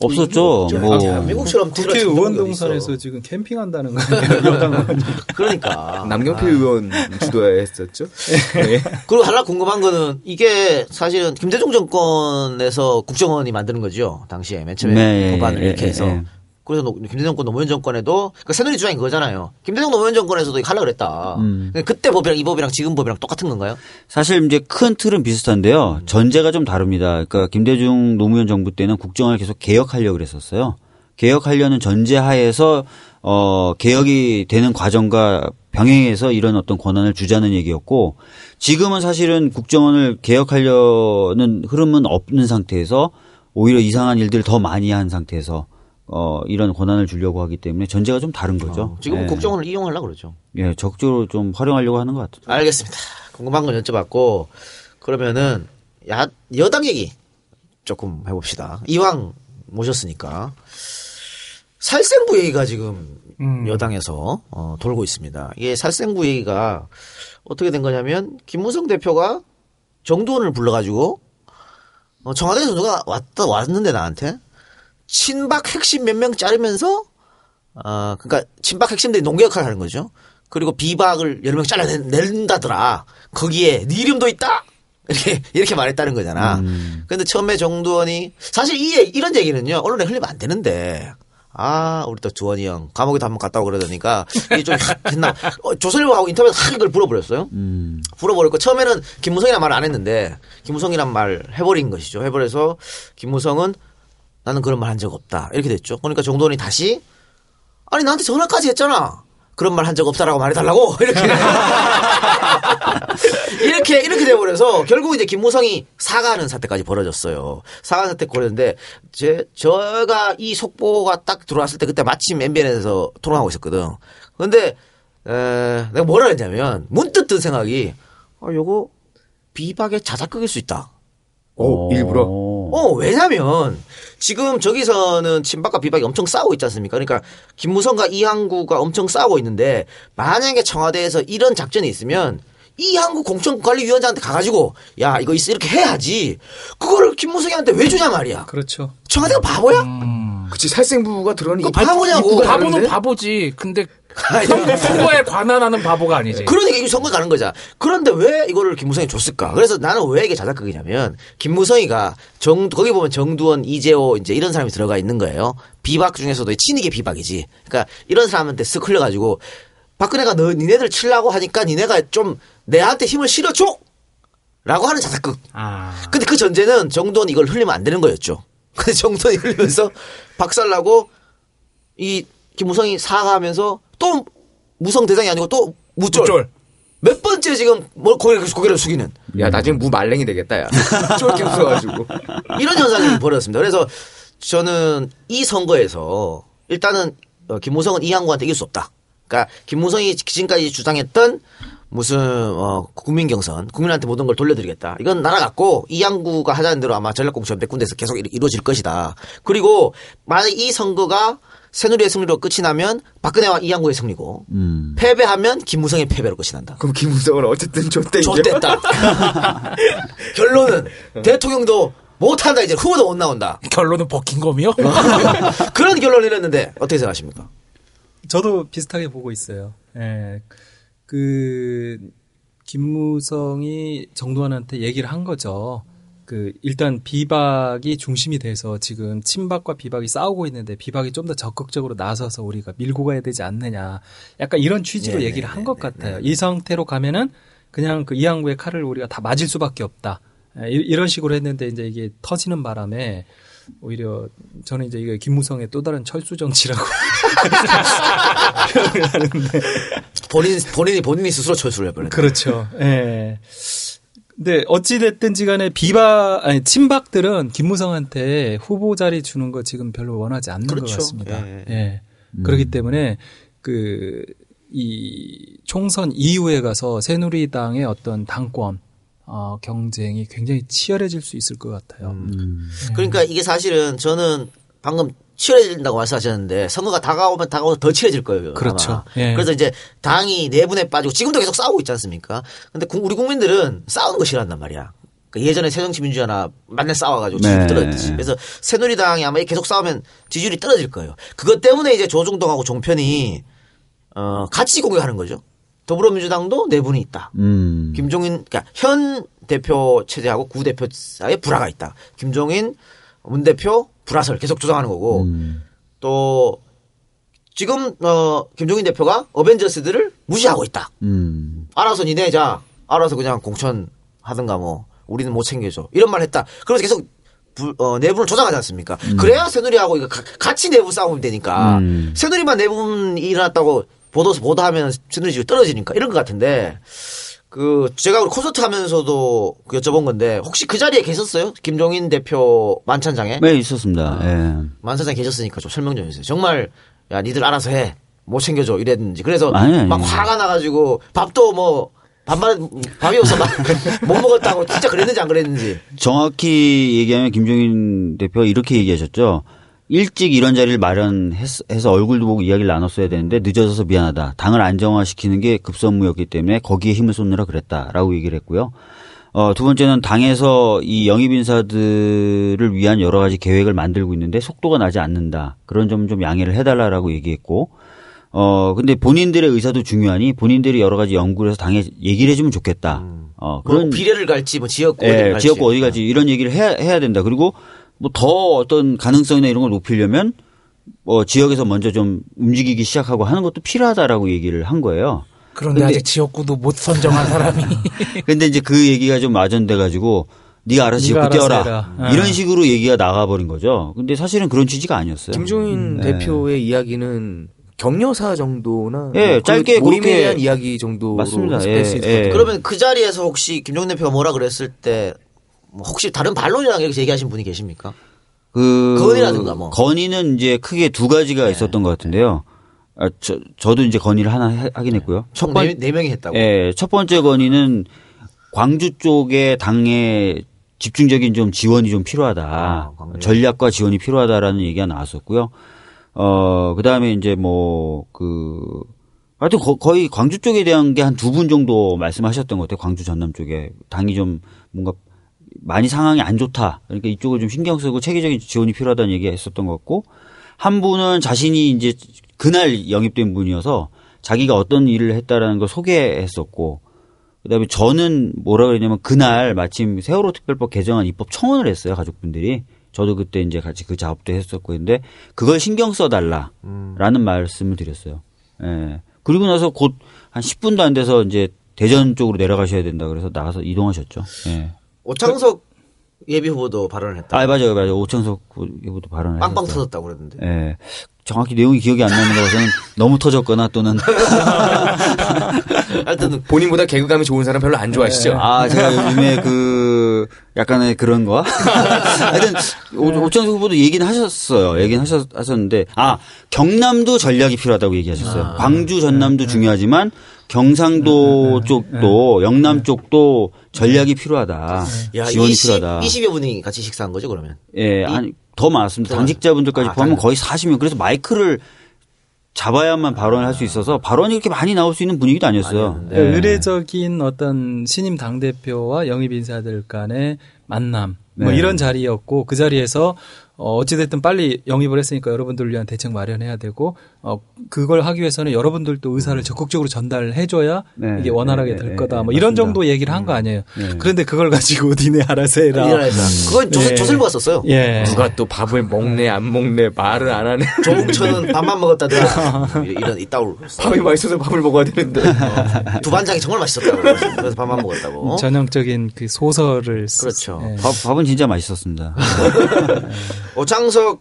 없었죠. 뭐. 아, 미국처럼 테러 국회 의원 있어. 지금 캠핑한다는 거. 그러니까. 남경필 의원 주도했었죠. 네. 그리고 하나 궁금한 거는 이게 사실은 김대중 정권에서 국정원이 만드는 거죠. 당시에 맨 처음에 네, 법안을 예, 이렇게 예, 해서. 예. 그래서 노- 김대중 정권 노무현 정권에도 그 새누리 주장이 그거잖아요. 김대중 노무현 정권에서도 하려고 그랬다. 음. 그때 법이랑 이 법이랑 지금 법이랑 똑같은 건가요? 사실 이제 큰 틀은 비슷한데요. 전제가 좀 다릅니다. 그러니까 김대중 노무현 정부 때는 국정을 계속 개혁하려고 그랬었어요. 개혁하려는 전제 하에서 어 개혁이 되는 과정과 병행해서 이런 어떤 권한을 주자는 얘기였고 지금은 사실은 국정원을 개혁하려는 흐름은 없는 상태에서 오히려 이상한 일들을 더 많이 한 상태에서 어 이런 권한을 주려고 하기 때문에 전제가 좀 다른 거죠. 지금 예. 국정원을 이용하려고 그러죠. 예, 적극적으로 좀 활용하려고 하는 것 같아요. 알겠습니다. 궁금한 건 여쭤봤고 그러면은 야 여당 얘기 조금 해봅시다. 이왕 모셨으니까 살생부 얘기가 지금 음. 여당에서 어, 돌고 있습니다. 이게 살생부 얘기가 어떻게 된 거냐면 김무성 대표가 정두원을 불러가지고 어, 청와대에서 누가 왔다 왔는데 나한테 친박 핵심 몇 명 자르면서 아, 그러니까 친박 핵심들이 농계 역할을 하는 거죠. 그리고 비박을 여러 명 잘라낸다더라. 거기에 네 이름도 있다. 이렇게 이렇게 말했다는 거잖아. 근데 처음에 정두원이 사실 이 이런 얘기는요 언론에 흘리면 안 되는데. 아, 우리 또 두원이 형 감옥에도 한번 갔다 오고 그러더니까 이게 좀 했나 어, 조선일보하고 인터뷰에서 한 이걸 불어버렸어요. 음. 불어버렸고 처음에는 김무성이란 말 안 했는데 김무성이란 말 해버린 것이죠. 해버려서 김무성은 나는 그런 말 한 적 없다 이렇게 됐죠. 그러니까 정도원이 다시 아니 나한테 전화까지 했잖아. 그런 말 한 적 없다라고 말해달라고 이렇게 이렇게 이렇게 돼버려서 결국 이제 김무성이 사과하는 사태까지 벌어졌어요. 사과 사태 벌어졌는데 제 제가 이 속보가 딱 들어왔을 때 그때 마침 MBN에서 토론하고 있었거든. 에, 내가 뭐라 했냐면 문득 든 생각이 아 요거 비박의 자작극일 수 있다. 오, 일부러. 어, 왜냐면 지금 저기서는 친박과 비박이 엄청 싸우고 있지 않습니까? 그러니까 김무성과 이항구가 엄청 싸우고 있는데 만약에 청와대에서 이런 작전이 있으면 이항구 공천관리위원장한테 가가지고 야 이거 있어 이렇게 해야지 그거를 김무성이한테 왜 주냐 말이야. 그렇죠. 청와대가 바보야? 그치 살생부가 들어오는 그 바보냐고. 바보는 바보지. 근데 선- 선거에 관한하는 바보가 아니지. 그러니까 이게 선거 가는 거잖아. 그런데 왜 이거를 김무성이 줬을까? 그래서 나는 왜 이게 자작극이냐면 김무성이가 정 거기 보면 정두원, 이재호 이제 이런 사람이 들어가 있는 거예요. 비박 중에서도 친이계 비박이지. 그러니까 이런 사람한테 쓱 흘려가지고 박근혜가 너 니네들 치려고 하니까 니네가 좀 내한테 힘을 실어줘. 라고 하는 자작극. 아. 근데 그 전제는 정두원 이걸 흘리면 안 되는 거였죠. 근데 정두원이 흘리면서 박살나고 이 김무성이 사과하면서 또 무성 대상이 아니고 또 무쫄. 무쫄. 몇 번째 지금 뭘 고개를, 고개를 숙이는 야 나중에 무 말랭이 되겠다 야. 쫄게 웃어가지고. 이런 현상이 벌어졌습니다. 그래서 저는 이 선거에서 일단은 어, 김무성은 이항구한테 이길 수 없다. 그러니까 김무성이 지금까지 주장했던 무슨 어 국민 경선, 국민한테 모든 걸 돌려드리겠다. 이건 날아갔고 이항구가 하자는 대로 아마 전략공천 100군데에서 계속 이루- 이루어질 것이다. 그리고 만약 이 선거가 새누리의 승리로 끝이 나면 박근혜와 이항구의 승리고 음. 패배하면 김무성의 패배로 끝이 난다. 그럼 김무성은 어쨌든 이제. 좋됐다. 결론은 대통령도 못한다 이제 후보도 못 나온다. 결론은 버킹검이요? 그런 결론을 내렸는데 어떻게 생각하십니까? 저도 비슷하게 보고 있어요. 예. 그 김무성이 정두환한테 얘기를 한 거죠. 그 일단 비박이 중심이 돼서 지금 친박과 비박이 싸우고 있는데 비박이 좀 더 적극적으로 나서서 우리가 밀고 가야 되지 않느냐. 약간 이런 취지로 네, 얘기를 네, 한것 같아요. 이 상태로 가면은 그냥 그 이항구의 칼을 우리가 다 맞을 수밖에 없다. 예, 이- 이런 식으로 했는데 이제 이게 터지는 바람에 오히려 저는 이제 이게 김무성의 또 다른 철수 정치라고 표현을 하는데 본인 본인이 본인이 스스로 철수를 해버렸다. 그렇죠. 예. 근데 어찌 됐든지 간에 비박 아니 친박들은 김무성한테 후보 자리 주는 거 지금 별로 원하지 않는 그렇죠. 것 같습니다. 예. 예. 그렇기 때문에 그 이 총선 이후에 가서 새누리당의 어떤 당권 어, 경쟁이 굉장히 치열해질 수 있을 것 같아요. 그러니까 이게 사실은 저는 방금 치열해진다고 말씀하셨는데 선거가 다가오면 다가오면 더 치열해질 거예요. 그렇죠. 예. 그래서 이제 당이 내분에 빠지고 지금도 계속 싸우고 있지 않습니까? 근데 구- 우리 국민들은 싸우는 거 싫어한단 말이야. 그러니까 예전에 새정치민주연합 맨날 싸워가지고 지지율이 네. 떨어졌듯이. 그래서 새누리당이 아마 계속 싸우면 지지율이 떨어질 거예요. 그것 때문에 이제 조중동하고 종편이 어, 같이 공격하는 거죠. 더불어민주당도 내분이 있다. 음. 김종인, 그러니까 현 대표 체제하고 구 대표 사이에 불화가 있다. 김종인, 문 대표 불화설 계속 조장하는 거고 음. 또 지금 어 김종인 대표가 어벤져스들을 무시하고 있다. 음. 알아서 니네 자 알아서 그냥 공천 하든가 뭐 우리는 못 챙겨줘 이런 말 했다. 그래서 계속 불- 어, 내분을 조장하지 않습니까? 그래야 새누리하고 이거 가- 같이 내부 싸우면 되니까 음. 새누리만 내분이 일어났다고 보도서 보도하면 새누리 지금 떨어지니까 이런 것 같은데 그 제가 콘서트 하면서도 그 여쭤본 건데 혹시 그 자리에 계셨어요? 김종인 대표 만찬장에 네, 있었습니다. 예. 만찬장에 계셨으니까 좀 설명 좀 해주세요. 정말 야 니들 알아서 해. 못 챙겨줘 이랬는지 그래서 아니, 아니. 막 화가 나가지고 밥도 뭐 밥만 밥이 없어 막 못 먹었다고 진짜 그랬는지 안 그랬는지 정확히 얘기하면 김종인 대표가 이렇게 얘기하셨죠. 일찍 이런 자리를 마련해서 얼굴도 보고 이야기를 나눴어야 되는데 늦어져서 미안하다. 당을 안정화시키는 게 급선무였기 때문에 거기에 힘을 쏟느라 그랬다라고 얘기를 했고요. 어, 두 번째는 당에서 이 영입 인사들을 위한 여러 가지 계획을 만들고 있는데 속도가 나지 않는다. 그런 점 좀 양해를 해달라라고 얘기했고, 어, 근데 본인들의 의사도 중요하니 본인들이 여러 가지 연구를 해서 당에 얘기를 해주면 좋겠다. 어, 뭐 비례를 갈지 뭐 지역구 예, 갈지 지역구 어디 갈지 이런 얘기를 해야, 해야 된다. 그리고 뭐 더 어떤 가능성이나 이런 걸 높이려면 뭐 지역에서 먼저 좀 움직이기 시작하고 하는 것도 필요하다라고 얘기를 한 거예요. 그런데 근데- 아직 지역구도 못 선정한 사람이 근데 이제 그 얘기가 좀 마전돼 가지고 네가 알아서 지역구. 해라. 아. 이런 식으로 얘기가 나가버린 거죠. 근데 사실은 그런 취지가 아니었어요. 김종인 네. 대표의 이야기는 격려사 정도나 예, 그 짧게 모임에 그렇게- 대한 이야기 정도로 맞습니다. 예, 수 있을 예. 것 같아요. 그러면 그 자리에서 혹시 김종대 대표가 뭐라 그랬을 때뭐 혹시 다른 반론이랑 이렇게 얘기하신 분이 계십니까? 그 건의라든가 뭐. 건의는 이제 크게 두 가지가 있었던 것 같은데요. 아, 저, 저도 이제 건의를 하나 해- 하긴 했고요. 총 번- 네, 네 명이 했다고. 예, 첫 번째 건의는 광주 쪽에 당에 집중적인 좀 지원이 좀 필요하다. 아. 전략과 지원이 필요하다라는 얘기가 나왔었고요. 어, 그 다음에 이제 뭐, 그, 하여튼 거, 거의 광주 쪽에 대한 게 한 두 분 정도 말씀하셨던 것 같아요. 광주 전남 쪽에. 당이 좀 뭔가 많이 상황이 안 좋다. 그러니까 이쪽을 좀 신경 쓰고 체계적인 지원이 필요하다는 얘기가 있었던 것 같고 한 분은 자신이 이제 그날 영입된 분이어서 자기가 어떤 일을 했다라는 걸 소개했었고 그다음에 저는 뭐라 그러냐면 그날 마침 세월호 특별법 개정안 입법 청원을 했어요 가족분들이 저도 그때 이제 같이 그 작업도 했었고 근데 그걸 신경 써달라라는 말씀을 드렸어요. 예. 그리고 나서 곧 한 10분도 안 돼서 이제 대전 쪽으로 내려가셔야 된다 그래서 나가서 이동하셨죠. 예. 오창석 예비 후보도 발언을 했다. 아 맞아요, 맞아요. 오창석 후보도 발언을 빵빵 했었어요. 터졌다고 그랬는데. 예. 정확히 내용이 기억이 안 나는 거라서는 너무 터졌거나 또는 하여튼 본인보다 개그감이 좋은 사람 별로 안 좋아하시죠? 아 제가 요즘에 그 약간의 그런 거 하여튼 오- 오창석 후보도 얘기는 하셨어요. 얘기는 하셨, 하셨는데 아 경남도 전략이 필요하다고 얘기하셨어요. 광주 전남도 중요하지만 경상도 쪽도 영남 쪽도 전략이 필요하다. 야, 지원이 20, 필요하다. 20여 분이 같이 식사한 거죠, 그러면? 예, 아니 더 많았습니다. 당직자분들까지 아, 포함하면 당직. 거의 40명. 그래서 마이크를 잡아야만 발언을 할 수 있어서 발언이 이렇게 많이 나올 수 있는 분위기도 아니었어요. 예. 의례적인 어떤 신임 당 대표와 영입 인사들 간의 만남 뭐 네. 이런 자리였고 그 자리에서 어, 어찌됐든 빨리 영입을 했으니까 여러분들을 위한 대책 마련해야 되고 어, 그걸 하기 위해서는 여러분들도 의사를 적극적으로 전달해줘야 네. 이게 원활하게 네, 될 네, 거다 네, 뭐 이런 맞습니다. 정도 얘기를 한 거 아니에요. 네. 그런데 그걸 가지고 니네 알아서 해라. 일어나서. 그건 조, 예. 조슬부가 썼어요. 예. 누가 또 밥을 먹네 안 먹네 말을 안 하네. 조홍천은 밥만 먹었다더라. 이런 이따울. 밥이 맛있어서 밥을 먹어야 되는데. 두 반장이 정말 맛있었다고. 그래서 밥만 먹었다고. 전형적인 그 소설을 쓰- 그렇죠. 예. 밥, 밥은 진짜 맛있었습니다. 오창석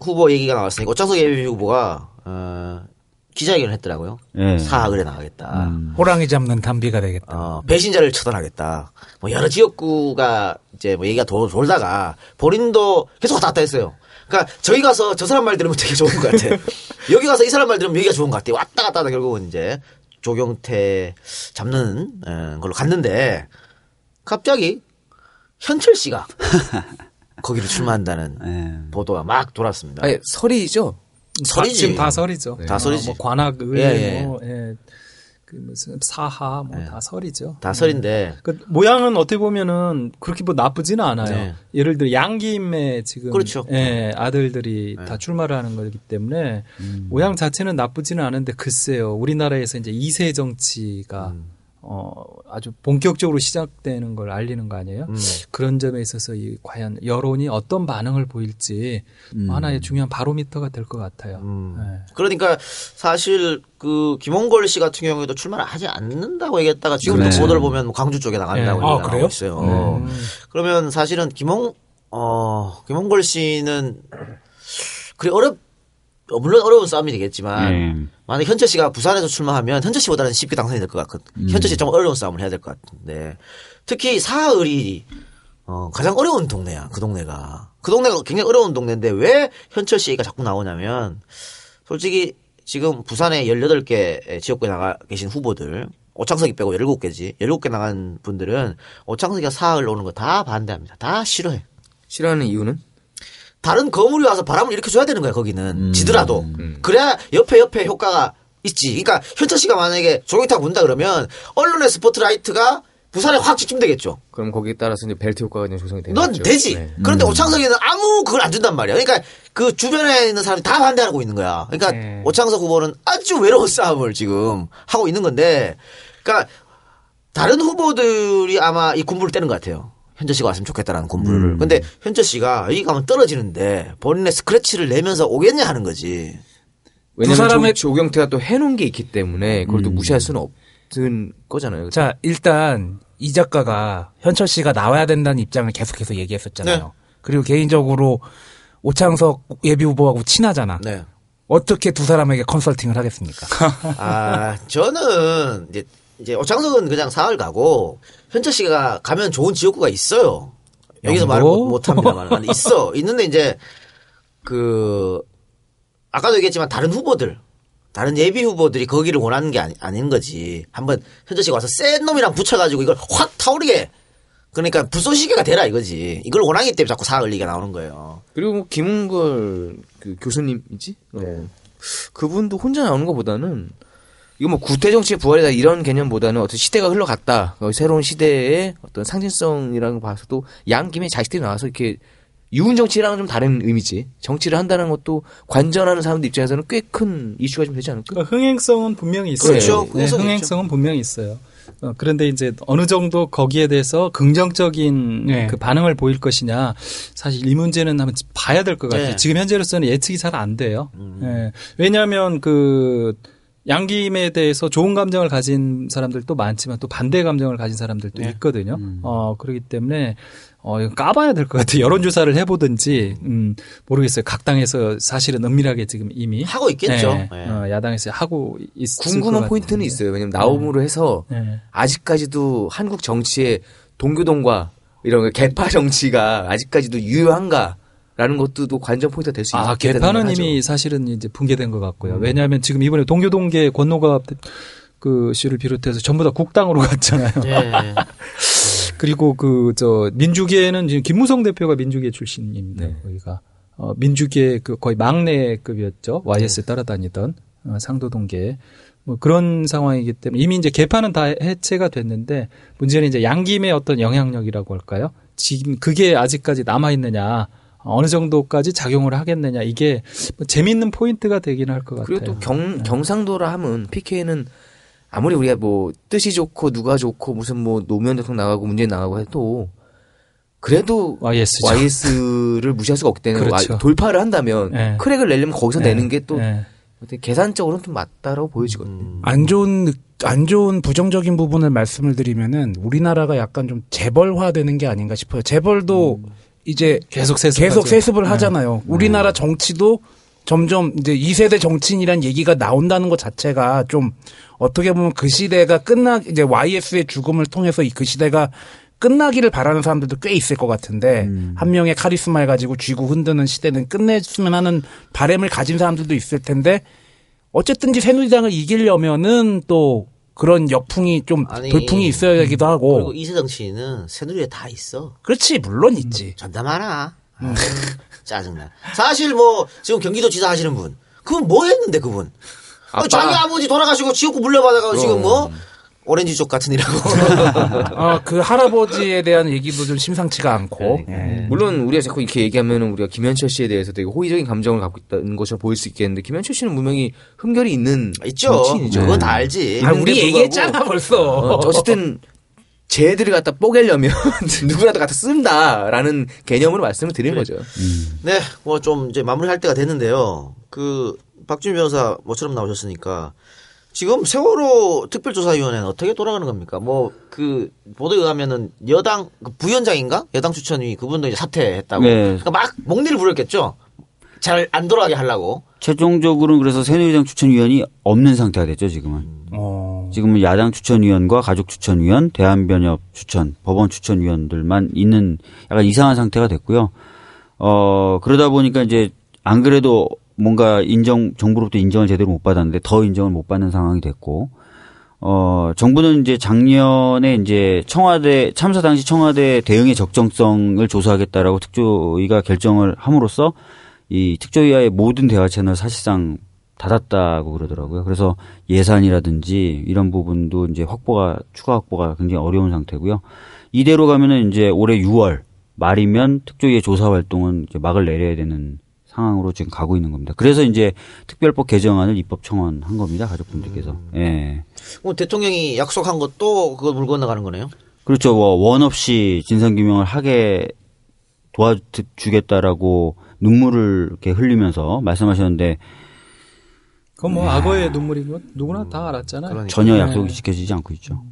후보 얘기가 나왔으니까 오창석 예비 후보가 어, 기자회견을 했더라고요. 예. 사학을에 나가겠다. 음. 호랑이 잡는 담비가 되겠다. 어, 배신자를 처단하겠다. 뭐 여러 지역구가 이제 뭐 얘기가 돌, 돌다가 본인도 계속 왔다 갔다 했어요. 그러니까 저희 가서 저 사람 말 들으면 되게 좋은 것 같아. 여기 가서 이 사람 말 들으면 여기가 좋은 것 같아. 왔다 갔다 하다 결국은 이제 조경태 잡는 어, 걸로 갔는데 갑자기 현철 씨가 거기를 출마한다는 예. 보도가 막 돌았습니다. 아니 설이죠. 설이지. 지금 다 설이죠. 다 설이지. 뭐 관악을 예, 예. 뭐 예. 그 무슨 사하 뭐 다 설이죠. 다 설인데 그 모양은 어떻게 보면은 그렇게 뭐 나쁘지는 않아요. 네. 예를 들어 양김의 지금 그렇죠. 예, 아들들이 다 출마를 하는 거기 때문에 모양 자체는 나쁘지는 않은데 글쎄요. 우리나라에서 이제 이세 정치가 어 아주 본격적으로 시작되는 걸 알리는 거 아니에요? 음. 그런 점에 있어서 이 과연 여론이 어떤 반응을 보일지 하나의 중요한 바로미터가 될 것 같아요. 음. 예. 그러니까 사실 그 김홍걸 씨 같은 경우에도 출마를 하지 않는다고 얘기했다가 지금도 네. 보도를 보면 뭐 광주 쪽에 나간다고 네. 아, 그래요? 있어요. 어. 그러면 사실은 김홍 어 김홍걸 씨는 그래 어렵 어, 물론 어려운 싸움이 되겠지만 예. 만약 현철 씨가 부산에서 출마하면 현철 씨보다는 쉽게 당선이 될 것 같거든. 현철 씨 좀 어려운 싸움을 해야 될 것 같은데 특히 사흘이 어, 가장 어려운 동네야 그 동네가 그 동네가 굉장히 어려운 동네인데 왜 현철 씨 얘기가 자꾸 나오냐면 솔직히 지금 부산에 18개 지역구에 나가 계신 후보들 오창석이 빼고 17개지 17개 나간 분들은 오창석이가 사흘 오는 거 다 반대합니다. 다 싫어해. 싫어하는 이유는? 다른 거물이 와서 바람을 일으켜줘야 되는 거야 거기는 음. 지더라도 그래야 옆에 옆에 효과가 있지 그러니까 현철 씨가 만약에 조경탁 문다 그러면 언론의 스포트라이트가 부산에 확 집중되겠죠 그럼 거기에 따라서 이제 벨트 효과가 이제 조성이 되는 넌 거죠. 되지 네. 그런데 오창석이는 아무 그걸 안 준단 말이야 그러니까 그 주변에 있는 사람이 다 반대하고 있는 거야 그러니까 네. 오창석 후보는 아주 외로운 싸움을 지금 하고 있는 건데 그러니까 다른 후보들이 아마 이 군부를 떼는 것 같아요. 현철 씨가 왔으면 좋겠다라는 군부를. 근데 현철 씨가 여기 가면 떨어지는데 본인의 스크래치를 내면서 오겠냐 하는 거지. 왜냐면 두 사람의- 조, 조경태가 또 해놓은 게 있기 때문에 그걸 또 무시할 수는 없는 거잖아요. 자, 일단 이 작가가 현철 씨가 나와야 된다는 입장을 계속해서 얘기했었잖아요. 네. 그리고 개인적으로 오창석 예비 후보하고 친하잖아. 네. 어떻게 두 사람에게 컨설팅을 하겠습니까? 아, 저는 이제 이제 오창석은 그냥 사흘 가고 현철 씨가 가면 좋은 지역구가 있어요. 여기서 말 영도? 못 합니다만 있어. 있는데 이제 그 아까도 얘기했지만 다른 후보들 다른 예비 후보들이 거기를 원하는 게 아니, 아닌 거지. 한번 현철 씨가 와서 센 놈이랑 붙여가지고 이걸 확 타오르게 그러니까 불쏘시개가 되라 이거지. 이걸 원하기 때문에 자꾸 사흘 얘기가 나오는 거예요. 그리고 뭐 김은걸 그 교수님이지? 어. 그분도 혼자 나오는 것보다는 이거 뭐 구태 정치의 부활이다 이런 개념보다는 어떤 시대가 흘러갔다. 어, 새로운 시대의 어떤 상징성이라는 거 봐서도 양 김에 자식들이 나와서 이렇게 유은 정치랑은 좀 다른 의미지. 정치를 한다는 것도 관전하는 사람들 입장에서는 꽤 큰 이슈가 좀 되지 않을까? 그러니까 흥행성은 분명히 있어요. 그렇죠. 네, 흥행성이 흥행성은 분명히 있어요. 어, 그런데 이제 어느 정도 거기에 대해서 긍정적인 네. 그 반응을 보일 것이냐 사실 이 문제는 한번 봐야 될 것 같아요. 네. 지금 현재로서는 예측이 잘 안 돼요. 예. 왜냐하면 그 양김에 대해서 좋은 감정을 가진 사람들도 많지만 또 반대 감정을 가진 사람들도 있거든요. 어 그렇기 때문에 어 이거 까봐야 될 것 같아요. 여론조사를 해보든지 음 모르겠어요. 각 당에서 사실은 은밀하게 지금 이미 하고 있겠죠. 네, 네. 어, 야당에서 하고 있을 궁금한 것 포인트는. 있어요. 왜냐면 나옴으로 해서 네. 아직까지도 한국 정치의 동교동과 이런 개파 정치가 아직까지도 유효한가 라는 것도 또 관전 포인트가 될 수 있는 아, 개파는 이미 사실은 이제 붕괴된 것 같고요. 왜냐하면 지금 이번에 동교동계 권노갑 그 씨를 비롯해서 전부 다 국당으로 갔잖아요. 예. 그리고 그 저 민주계는 지금 김무성 대표가 민주계 출신입니다. 네. 거기가 어 민주계 그 거의 막내급이었죠. YS 따라다니던 어, 상도동계 뭐 그런 상황이기 때문에 이미 이제 개파는 다 해체가 됐는데 문제는 이제 양김의 어떤 영향력이라고 할까요? 지금 그게 아직까지 남아 있느냐? 어느 정도까지 작용을 하겠느냐 이게 뭐 재밌는 포인트가 되긴 할 것 같아요. 그리고 또 경, 경상도라 하면 PK는 아무리 우리가 뭐 뜻이 좋고 누가 좋고 무슨 뭐 노무현 대통령 나가고 문재인 나가고 해도 그래도 YS죠. YS를 무시할 수가 없기 때문에 그렇죠. 와- 돌파를 한다면 네. 크랙을 내려면 거기서 네. 내는 게또 네. 계산적으로는 좀 맞다라고 보여지거든요. 음. 안 좋은 느- 안 좋은 부정적인 부분을 말씀을 드리면은 우리나라가 약간 좀 재벌화되는 게 아닌가 싶어요. 재벌도 이제 계속 세습 계속 세습을 네. 하잖아요. 우리나라 정치도 점점 이제 2세대 정치인이란 얘기가 나온다는 것 자체가 좀 어떻게 보면 그 시대가 끝나 이제 YS의 죽음을 통해서 이 그 시대가 끝나기를 바라는 사람들도 꽤 있을 것 같은데 한 명의 카리스마를 가지고 쥐고 흔드는 시대는 끝냈으면 하는 바램을 가진 사람들도 있을 텐데 어쨌든지 새누리당을 이기려면은 또 그런 역풍이 좀 아니, 돌풍이 있어야 되기도 하고 그리고 이세 정치인은 새누리에 다 있어. 그렇지 물론 있지 전담 하나. 아유, 짜증나. 사실 뭐 지금 경기도지사 하시는 분, 그분 뭐 했는데 그분? 어, 자기 아버지 돌아가시고 지역구 물려받아가지고 지금 뭐 오렌지족 같은 이라고. 어, 그 할아버지에 대한 얘기도 좀 심상치가 않고 예. 물론 우리가 자꾸 이렇게 얘기하면 우리가 김현철 씨에 대해서 되게 호의적인 감정을 갖고 있다는 것처럼 보일 수 있겠는데 김현철 씨는 분명히 흠결이 있는 있죠. 정치인이죠. 그건 다 알지. 아, 우리 얘기했잖아 벌써 어, 어쨌든 쟤들을 갖다 뽀개려면 누구라도 갖다 쓴다라는 개념으로 말씀을 드리는 거죠. 네, 뭐 좀 이제 마무리할 때가 됐는데요. 그 박준 변호사 모처럼 나오셨으니까 지금 세월호 특별조사위원회는 어떻게 돌아가는 겁니까? 뭐 그 보도에 의하면은 여당 그 부위원장인가 여당 추천위 그분도 이제 사퇴했다고. 네. 그러니까 막 목리를 부렸겠죠. 잘 안 돌아가게 하려고. 최종적으로는 그래서 새누리당 추천위원이 없는 상태가 됐죠, 지금은. 어. 지금은 야당 추천위원과 가족 추천위원, 대한변협 추천, 법원 추천위원들만 있는 약간 이상한 상태가 됐고요. 어, 그러다 보니까 이제 안 그래도 뭔가 인정, 정부로부터 인정을 제대로 못 받았는데 더 인정을 못 받는 상황이 됐고, 어, 정부는 이제 작년에 이제 청와대, 참사 당시 청와대 대응의 적정성을 조사하겠다라고 특조위가 결정을 함으로써 이 특조위와의 모든 대화 채널 사실상 닫았다고 그러더라고요. 그래서 예산이라든지 이런 부분도 이제 확보가 추가 확보가 굉장히 어려운 상태고요. 이대로 가면은 이제 올해 6월 말이면 특조위의 조사 활동은 이제 막을 내려야 되는 상황으로 지금 가고 있는 겁니다. 그래서 이제 특별법 개정안을 입법 청원한 겁니다. 가족분들께서. 예. 뭐 대통령이 약속한 것도 그거 물 건너가는 거네요. 그렇죠. 뭐원 없이 진상 규명을 하게 도와주겠다라고 눈물을 이렇게 흘리면서 말씀하셨는데 그건 뭐 악어의 눈물이고 누구나 다 알았잖아요. 그러니까. 전혀 네. 약속이 지켜지지 않고 있죠.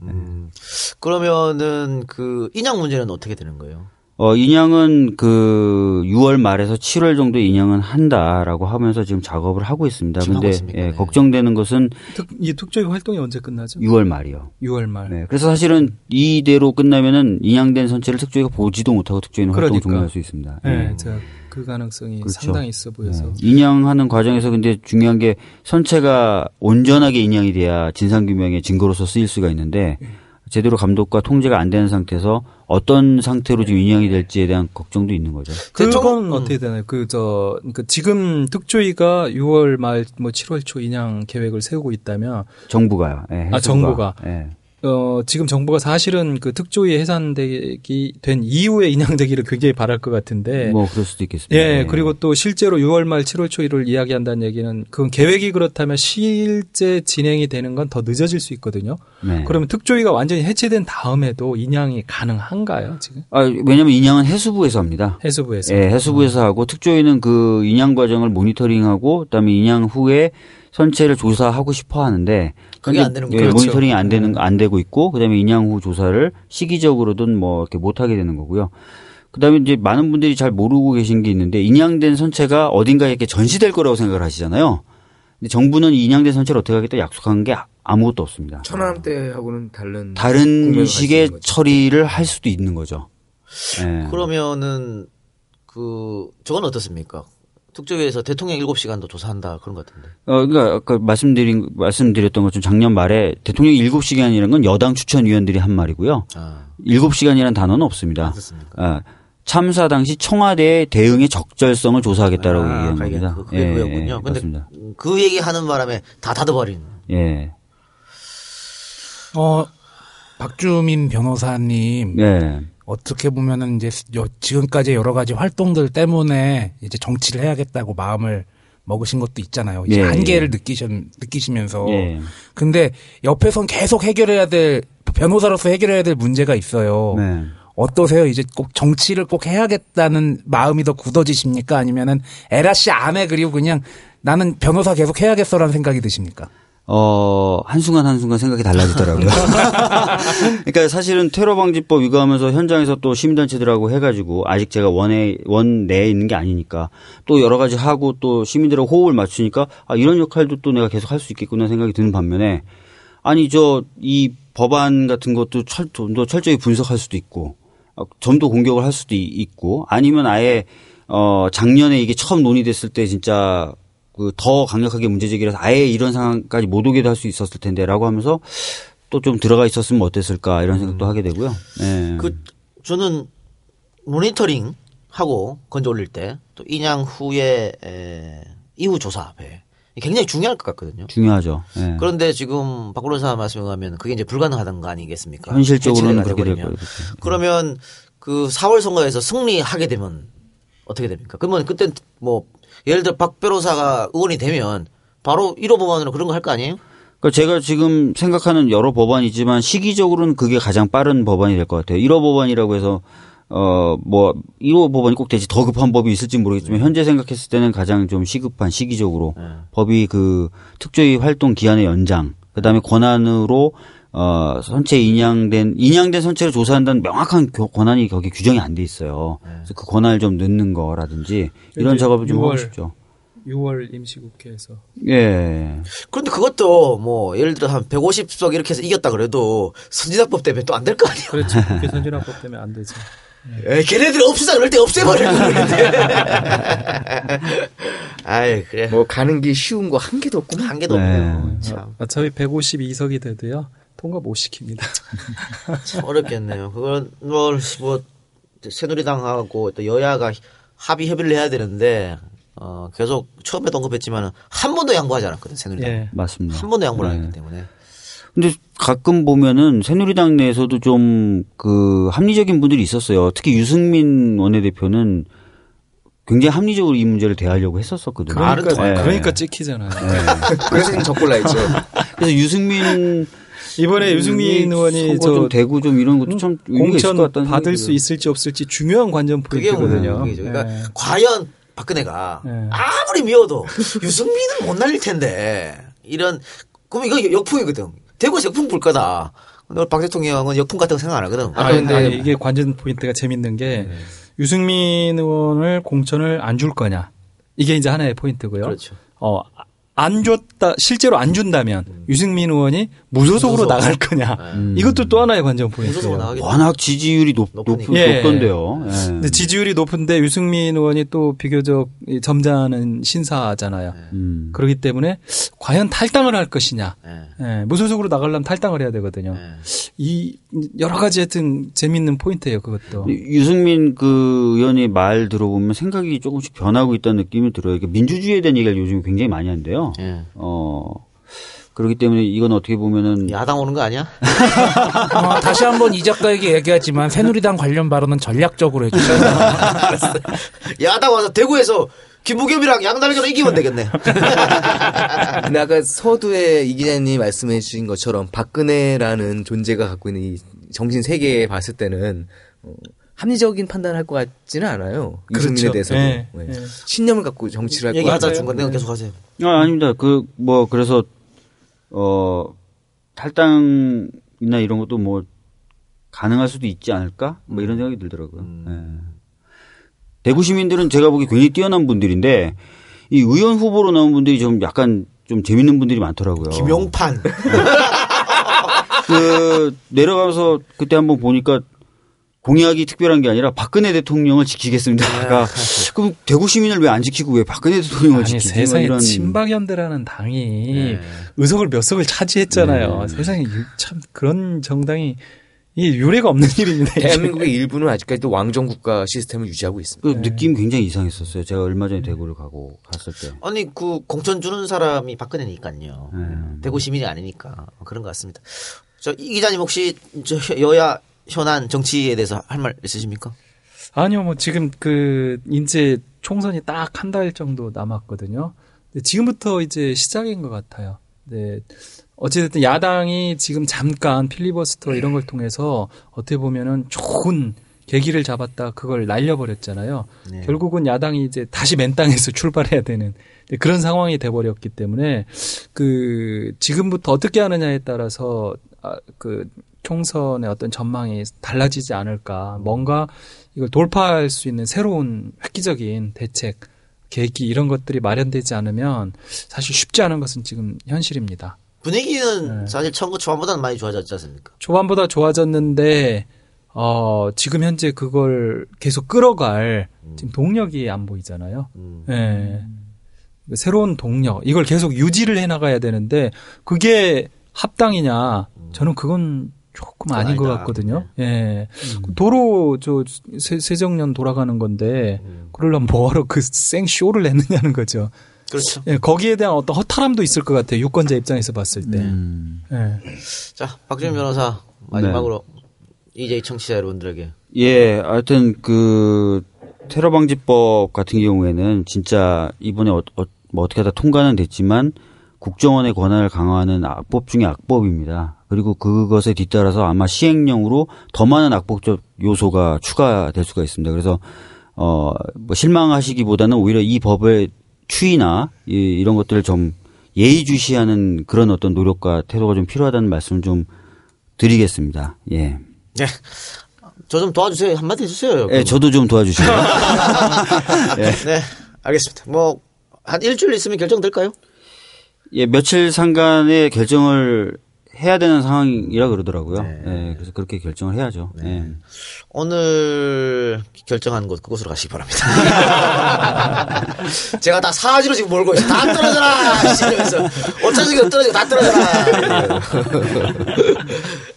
그러면은 그 인양 문제는 어떻게 되는 거예요? 어, 인양은 그 6월 말에서 7월 정도 인양은 한다라고 하면서 지금 작업을 하고 있습니다. 지금 하고 근데? 예, 네. 걱정되는 것은 특, 이 특조위 활동이 언제 끝나죠? 6월 말이요. 6월 말. 네. 그래서 사실은 이대로 끝나면은 인양된 선체를 특조위가 보지도 못하고 특조위는 그러니까. 종료할 수 있습니다. 네, 예. 저, 그 가능성이 그렇죠. 상당히 있어 보여서. 네. 인양하는 과정에서 근데 중요한 게 선체가 온전하게 인양이 돼야 진상 규명의 증거로서 쓰일 수가 있는데 제대로 감독과 통제가 안 되는 상태에서 어떤 상태로 지금 인양이 될지에 대한 걱정도 있는 거죠. 그건 음. 어떻게 되나요? 그, 저, 그 지금 특조위가 6월 말, 뭐 7월 초 인양 계획을 세우고 있다면, 정부가요. 예, 아. 정부가. 예. 어, 지금 정부가 사실은 그 특조위 해산되기 된 이후에 인양되기를 굉장히 바랄 것 같은데. 뭐 그럴 수도 있겠습니다. 예, 그리고 또 실제로 6월 말 7월 초를 이야기한다는 얘기는 그건 계획이 그렇다면 실제 진행이 되는 건 더 늦어질 수 있거든요. 네. 그러면 특조위가 완전히 해체된 다음에도 인양이 가능한가요, 지금? 아, 왜냐면 인양은 해수부에서 합니다. 해수부에서. 예, 해수부에서 하고 특조위는 그 인양 과정을 모니터링하고 그다음에 인양 후에 선체를 조사하고 싶어 하는데 그게 안 되는 예, 거죠. 모니터링이 안 되는 안 되고 있고 그다음에 인양 후 조사를 시기적으로든 뭐 이렇게 못 하게 되는 거고요. 그다음에 이제 많은 분들이 잘 모르고 계신 게 있는데 인양된 선체가 어딘가에 이렇게 전시될 거라고 생각을 하시잖아요. 근데 정부는 이 인양된 선체를 어떻게 하겠다 약속한 게 아- 아무것도 없습니다. 천안 때하고는 다른 다른 식의. 처리를 할 수도 있는 거죠. 예. 그러면은 그 저건 어떻습니까? 특조위에서 대통령 7시간도 조사한다 그런 것 같은데. 어, 그러니까 아까 말씀드린 말씀드렸던 것처럼 작년 말에 대통령 7시간이라는 건 여당 추천위원들이 한 말이고요. 아, 7시간이라는 단어는 없습니다. 아, 참사 당시 청와대의 대응의 적절성을 조사하겠다라고 아, 얘기한 겁니다. 그- 그게 그거였군요. 근데 맞습니다. 그 얘기 하는 바람에 다 닫아버린. 예. 어, 박주민 변호사님. 예. 어떻게 보면은 이제 여- 지금까지 여러 가지 활동들 때문에 이제 정치를 해야겠다고 마음을 먹으신 것도 있잖아요. 이제 예, 한계를 예. 느끼시, 느끼시면서. 예. 근데 옆에선 계속 해결해야 될, 변호사로서 해결해야 될 문제가 있어요. 네. 어떠세요? 이제 꼭 정치를 꼭 해야겠다는 마음이 더 굳어지십니까? 아니면은 에라 씨 안에 그리고 그냥 나는 변호사 계속 해야겠어라는 생각이 드십니까? 어, 한순간 한순간 생각이 달라지더라고요. 그러니까 사실은 테러 방지법 위반하면서 현장에서 또 시민단체들하고 해가지고 아직 제가 원에, 원 내에 있는 게 아니니까 또 여러 가지 하고 또 시민들하고 호흡을 맞추니까 아, 이런 역할도 또 내가 계속 할 수 있겠구나 생각이 드는 반면에 아니 저 이 법안 같은 것도 철, 좀 더 철저히 분석할 수도 있고 어, 좀더 공격을 할 수도 이- 있고 아니면 아예 어 작년에 이게 처음 논의됐을 때 진짜 그 더 강력하게 문제 제기를 해서 아예 이런 상황까지 못 오게도 할 수 있었을 텐데라고 하면서 또 좀 들어가 있었으면 어땠을까 이런 생각도 하게 되고요. 예. 그 저는 모니터링 하고 건져 올릴 때 또 인양 후에 에, 이후 조사회 굉장히 중요할 것 같거든요. 중요하죠. 예. 그런데 지금 박 변호사 말씀에 가면 그게 이제 불가능하다는 거 아니겠습니까? 현실적으로는 그렇게 될. 거예요. 그렇죠. 그러면 그 4월 선거에서 승리하게 되면 어떻게 됩니까? 그러면 그때 뭐 예를 들어 박 변호사가 의원이 되면 바로 1호 법안으로 그런 거 할 거 아니에요? 그러니까 제가 지금 생각하는 여러 법안이지만 시기적으로는 그게 가장 빠른 법안이 될 것 같아요. 1호 법안이라고 해서 어뭐 1호 법안이 꼭 되지 더 급한 법이 있을지 모르겠지만 현재 생각했을 때는 가장 좀 시급한 시기적으로 법이 그 특조위 활동 기한의 연장 그다음에 권한으로 어 선체 인양된 인양된 선체를 조사한다는 명확한 교- 권한이 거기 규정이 안 돼 있어요. 그래서 그 권한을 좀 넣는 거라든지 이런 작업을 좀 하고 6월 싶죠. 6월 임시국회에서 예. 그런데 그것도 뭐 예를 들어 한 150석 이렇게 해서 이겼다 그래도 선진화법 때문에 또 안 될 거 아니에요? 그렇죠. 국회 선진화법 때문에 안 되죠. 에이, 걔네들이 없애자 그럴 때 없애버리는 건데. 아이, 그래. 뭐 가는 게 쉬운 거 한 개도 없구나. 한 개도 없네요. 참, 어차피 152석이 돼도요. 통과 못 시킵니다. 참 어렵겠네요. 그건 뭐, 뭐, 새누리당하고 또 여야가 합의 협의를 해야 되는데, 어, 계속 처음에도 언급했지만 한 번도 양보하지 않았거든, 새누리당. 예. 맞습니다. 한 번도 양보를 안 네. 했기 때문에. 근데 가끔 보면은 새누리당 내에서도 좀 그 합리적인 분들이 있었어요. 특히 유승민 원내대표는 굉장히 합리적으로 이 문제를 대하려고 했었었거든요. 그러니까, 네. 그러니까 찍히잖아요. 그래서 지금 적골라 있죠. 그래서 유승민 이번에 유승민 의원이 선거 저좀 되고 좀 이런 것도 참 공천 같다는 받을 수. 있을지 없을지 중요한 관전 그게 포인트거든요. 문제죠. 그러니까 예. 과연 박근혜가 네. 아무리 미워도 유승민은 못 날릴 텐데 이런 그럼 이거 역풍이거든. 대구에서 역풍 불 거다. 근데 박 대통령은 역풍 같은 거 생각 안 하거든. 아, 근데 아니, 이게 관전 포인트가 재밌는 게 유승민 의원을 공천을 안 줄 거냐. 이게 이제 하나의 포인트고요. 그렇죠. 어, 안 줬다, 실제로 안 준다면 유승민 의원이 무소속으로 무소속. 나갈 거냐. 이것도 또 하나의 관전 무소속으로 포인트예요. 워낙 지지율이 높, 높, 예. 높던데요. 예. 근데 지지율이 높은데 유승민 의원이 또 비교적 이 점잖은 신사잖아요. 음. 그렇기 때문에 과연 탈당을 할 것이냐. 예. 예, 무소속으로 나가려면 탈당을 해야 되거든요. 예. 이 여러 가지 하여튼 재밌는 포인트예요, 그것도. 유승민 그 의원의 말 들어보면 생각이 조금씩 변하고 있다는 느낌이 들어요. 이게 민주주의에 대한 얘기를 요즘 굉장히 많이 하는데요. 예. 어, 그렇기 때문에 이건 어떻게 보면은 야당 오는 거 아니야? 어, 다시 한번 이 작가에게 얘기하지만 새누리당 관련 발언은 전략적으로 해주세요. 야당 와서 대구에서 김부겸이랑 양달걀로 이기면 되겠네. 근데 아까 서두에 이 기자님이 말씀해 주신 것처럼 박근혜라는 존재가 갖고 있는 이 정신 세계에 봤을 때는 어, 합리적인 판단을 할 것 같지는 않아요. 그렇죠. 대해서도. 예, 네. 예. 신념을 갖고 정치를 할것 얘기하자 같아요. 중간 내가 계속 하세요. 아, 아닙니다. 그, 뭐, 그래서, 어, 탈당이나 이런 것도 뭐, 가능할 수도 있지 않을까? 뭐 이런 생각이 들더라고요. 예. 대구 시민들은 제가 보기 굉장히 뛰어난 분들인데, 이 의원 후보로 나온 분들이 좀 약간 좀 재밌는 분들이 많더라고요. 김용판. 그, 내려가서 그때 한번 보니까 공약이 특별한 게 아니라 박근혜 대통령을 지키겠습니다가 그럼 대구 시민을 왜 안 지키고 왜 박근혜 대통령을 아니 지키지? 뭐 세상에 이런 친박연대라는 당이 네. 의석을 몇 석을 차지했잖아요. 세상에 유- 참 그런 정당이 이 유례가 없는 일입니다. 이게. 대한민국의 일부는 아직까지도 왕정 국가 시스템을 유지하고 있습니다. 그 느낌 굉장히 이상했었어요. 제가 얼마 전에 대구를 가고 갔을 때. 아니 그 공천 주는 사람이 박근혜니까요. 음. 대구 시민이 아니니까 그런 것 같습니다. 저 이 기자님 혹시 저 여야 현안 정치에 대해서 할 말 있으십니까? 아니요, 뭐 지금 그 이제 총선이 딱 한 달 정도 남았거든요. 지금부터 이제 시작인 것 같아요. 네. 어찌됐든 야당이 지금 잠깐 필리버스터 이런 걸 통해서 어떻게 보면은 좋은 계기를 잡았다 그걸 날려버렸잖아요. 네. 결국은 야당이 이제 다시 맨 땅에서 출발해야 되는 그런 상황이 돼버렸기 때문에 그 지금부터 어떻게 하느냐에 따라서 아, 그 총선의 어떤 전망이 달라지지 않을까. 뭔가 이걸 돌파할 수 있는 새로운 획기적인 대책, 계기 이런 것들이 마련되지 않으면 사실 쉽지 않은 것은 지금 현실입니다. 분위기는 네. 사실 선거 초반보다는 많이 좋아졌지 않습니까? 초반보다 좋아졌는데 어 지금 현재 그걸 계속 끌어갈 지금 동력이 안 보이잖아요. 음. 예. 새로운 동력 이걸 계속 유지를 해 나가야 되는데 그게 합당이냐? 저는 그건 조금 아닌 것 아니다. 같거든요. 예. 도로 저 세, 세정년 돌아가는 건데 그러려면 뭐하러 그 생 쇼를 냈느냐는 거죠. 그렇죠. 예, 거기에 대한 어떤 허탈함도 있을 것 같아요. 유권자 입장에서 봤을 때. 음. 예. 자 박준현 변호사 마지막으로 이제 청취자 여러분들에게 예, 하여튼 그 테러 방지법 같은 경우에는 진짜 이번에 어, 어, 뭐 어떻게 하다 통과는 됐지만 국정원의 권한을 강화하는 악법 중의 악법입니다. 그리고 그것에 뒤따라서 아마 시행령으로 더 많은 악법적 요소가 추가될 수가 있습니다. 그래서 어, 뭐 실망하시기보다는 오히려 이 법의 추이나 이, 이런 것들을 좀 예의주시하는 그런 어떤 노력과 태도가 좀 필요하다는 말씀을 좀 드리겠습니다. 예. 네. 저 좀 도와주세요. 한마디 해주세요. 예, 저도 좀 도와주시고요. 예. 네, 알겠습니다. 뭐, 한 일주일 있으면 결정될까요? 예, 며칠 상간에 결정을 해야 되는 상황이라 그러더라고요. 예, 그래서 그렇게 결정을 해야죠. 예. 오늘 결정한 곳, 그곳으로 가시기 바랍니다. 제가 다 사지로 지금 몰고 있어요. 다 떨어져라! 이러면서. 어쩌지기 떨어지고 다 떨어져라!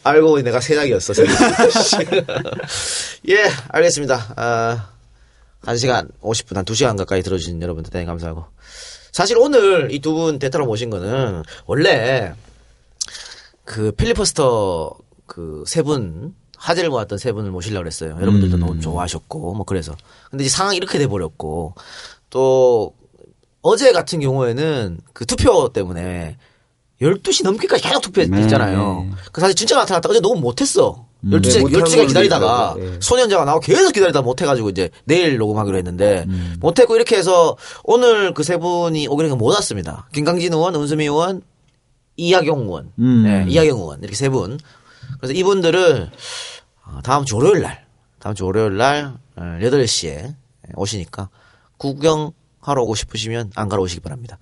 알고 보니 내가 세작이었어. 예, 알겠습니다. 아, 한 시간 50분, 한두 시간 가까이 들어주신 여러분들 대단히 감사하고. 사실 오늘 이 두 분 대타로 모신 거는 원래 그 필리퍼스터 그 세 분 화제를 모았던 세 분을 모시려고 그랬어요. 여러분들도 너무 좋아하셨고 뭐 그래서 근데 이제 상황이 이렇게 돼 버렸고 또 어제 같은 경우에는 그 투표 때문에 12시 넘게까지 계속 투표했잖아요. 그 사실 진짜 나타났다. 어제 너무 못했어. 12시에, 네, 못한 12시간 걸로 기다리다가. 예. 소년자가 나오고 계속 기다리다 못해가지고 이제 내일 녹음하기로 했는데 못했고 이렇게 해서 오늘 그 세 분이 오기로 못 왔습니다. 김강진 의원, 은수미 의원, 이하경 의원, 음. 네, 이하경 의원 이렇게 세 분. 그래서 이분들을 어, 다음 주 월요일 날, 다음 주 월요일 날 어, 8시에 오시니까 구경하러 오고 싶으시면 안 가러 오시기 바랍니다.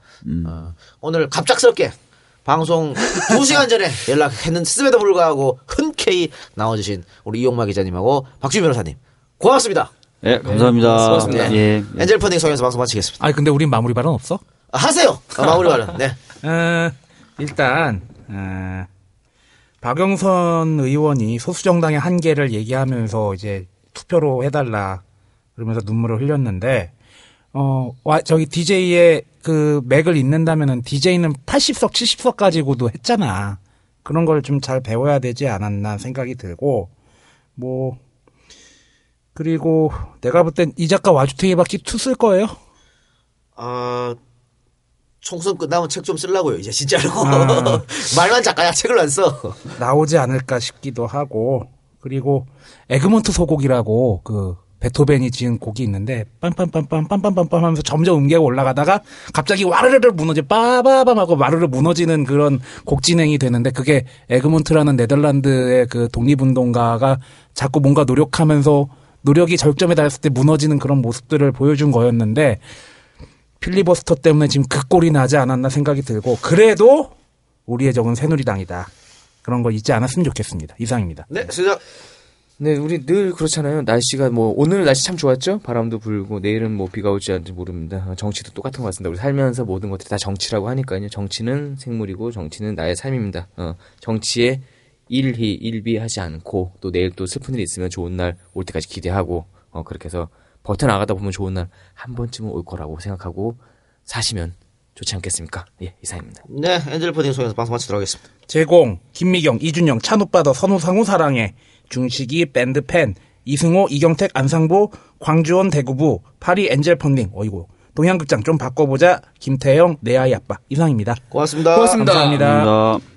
어, 오늘 갑작스럽게 방송 2시간 전에 연락했는데도 불구하고 흔쾌히 나와주신 우리 이용마 기자님하고 박주민 변호사님 고맙습니다. 네, 감사합니다. 고맙습니다. 예. 엔젤 펀딩 성에서 방송 마치겠습니다. 아니 근데 우린 마무리 발언 없어? 아, 하세요. 아, 마무리 발언. 네. 어, 일단 어, 박영선 의원이 소수정당의 한계를 얘기하면서 이제 투표로 해달라 그러면서 눈물을 흘렸는데 어, 와, 저기 DJ의 그 맥을 잇는다면은 DJ는 80석, 70석 가지고도 했잖아. 그런 걸 좀 잘 배워야 되지 않았나 생각이 들고 뭐 그리고 내가 볼 땐 이 작가 와주택의 바퀴 투쓸 거예요. 아, 총선 끝나면 책좀 쓰려고요, 이제 진짜로. 아. 말만 작가야 책을 안 써. 나오지 않을까 싶기도 하고 그리고 에그먼트 소곡이라고 그 베토벤이 지은 곡이 있는데 빰빰빰빰 빰빰빰빰 하면서 점점 음계가 올라가다가 갑자기 와르르르 무너지 빠바밤 하고 와르르 무너지는 그런 곡 진행이 되는데 그게 에그먼트라는 네덜란드의 그 독립운동가가 자꾸 뭔가 노력하면서 노력이 절점에 달했을 때 무너지는 그런 모습들을 보여준 거였는데 필리버스터 때문에 지금 그 꼴이 나지 않았나 생각이 들고 그래도 우리의 적은 새누리당이다. 그런 걸 잊지 않았으면 좋겠습니다. 이상입니다. 네, 수작. 네, 우리 늘 그렇잖아요. 날씨가 뭐 오늘 날씨 참 좋았죠. 바람도 불고 내일은 뭐 비가 올지 않을지 모릅니다. 어, 정치도 똑같은 것 같습니다. 우리 살면서 모든 것들이 다 정치라고 하니까요. 정치는 생물이고 정치는 나의 삶입니다. 어, 정치에 일희 일비하지 않고 또 내일 또 슬픈 일이 있으면 좋은 날 올 때까지 기대하고 어, 그렇게 해서 버텨 나가다 보면 좋은 날 한 번쯤은 올 거라고 생각하고 사시면 좋지 않겠습니까? 예, 이상입니다. 네, 엔젤 펀딩 성에서 방송 마치도록 하겠습니다. 제공 김미경 이준영 찬오빠더 선우상우 사랑해 중식이 밴드팬 이승호 이경택 안상보 광주원 대구부 파리 엔젤 펀딩 어이구 동양극장 좀 바꿔보자 김태영 내 아이 아빠 이상입니다. 고맙습니다. 고맙습니다. 감사합니다. 감사합니다.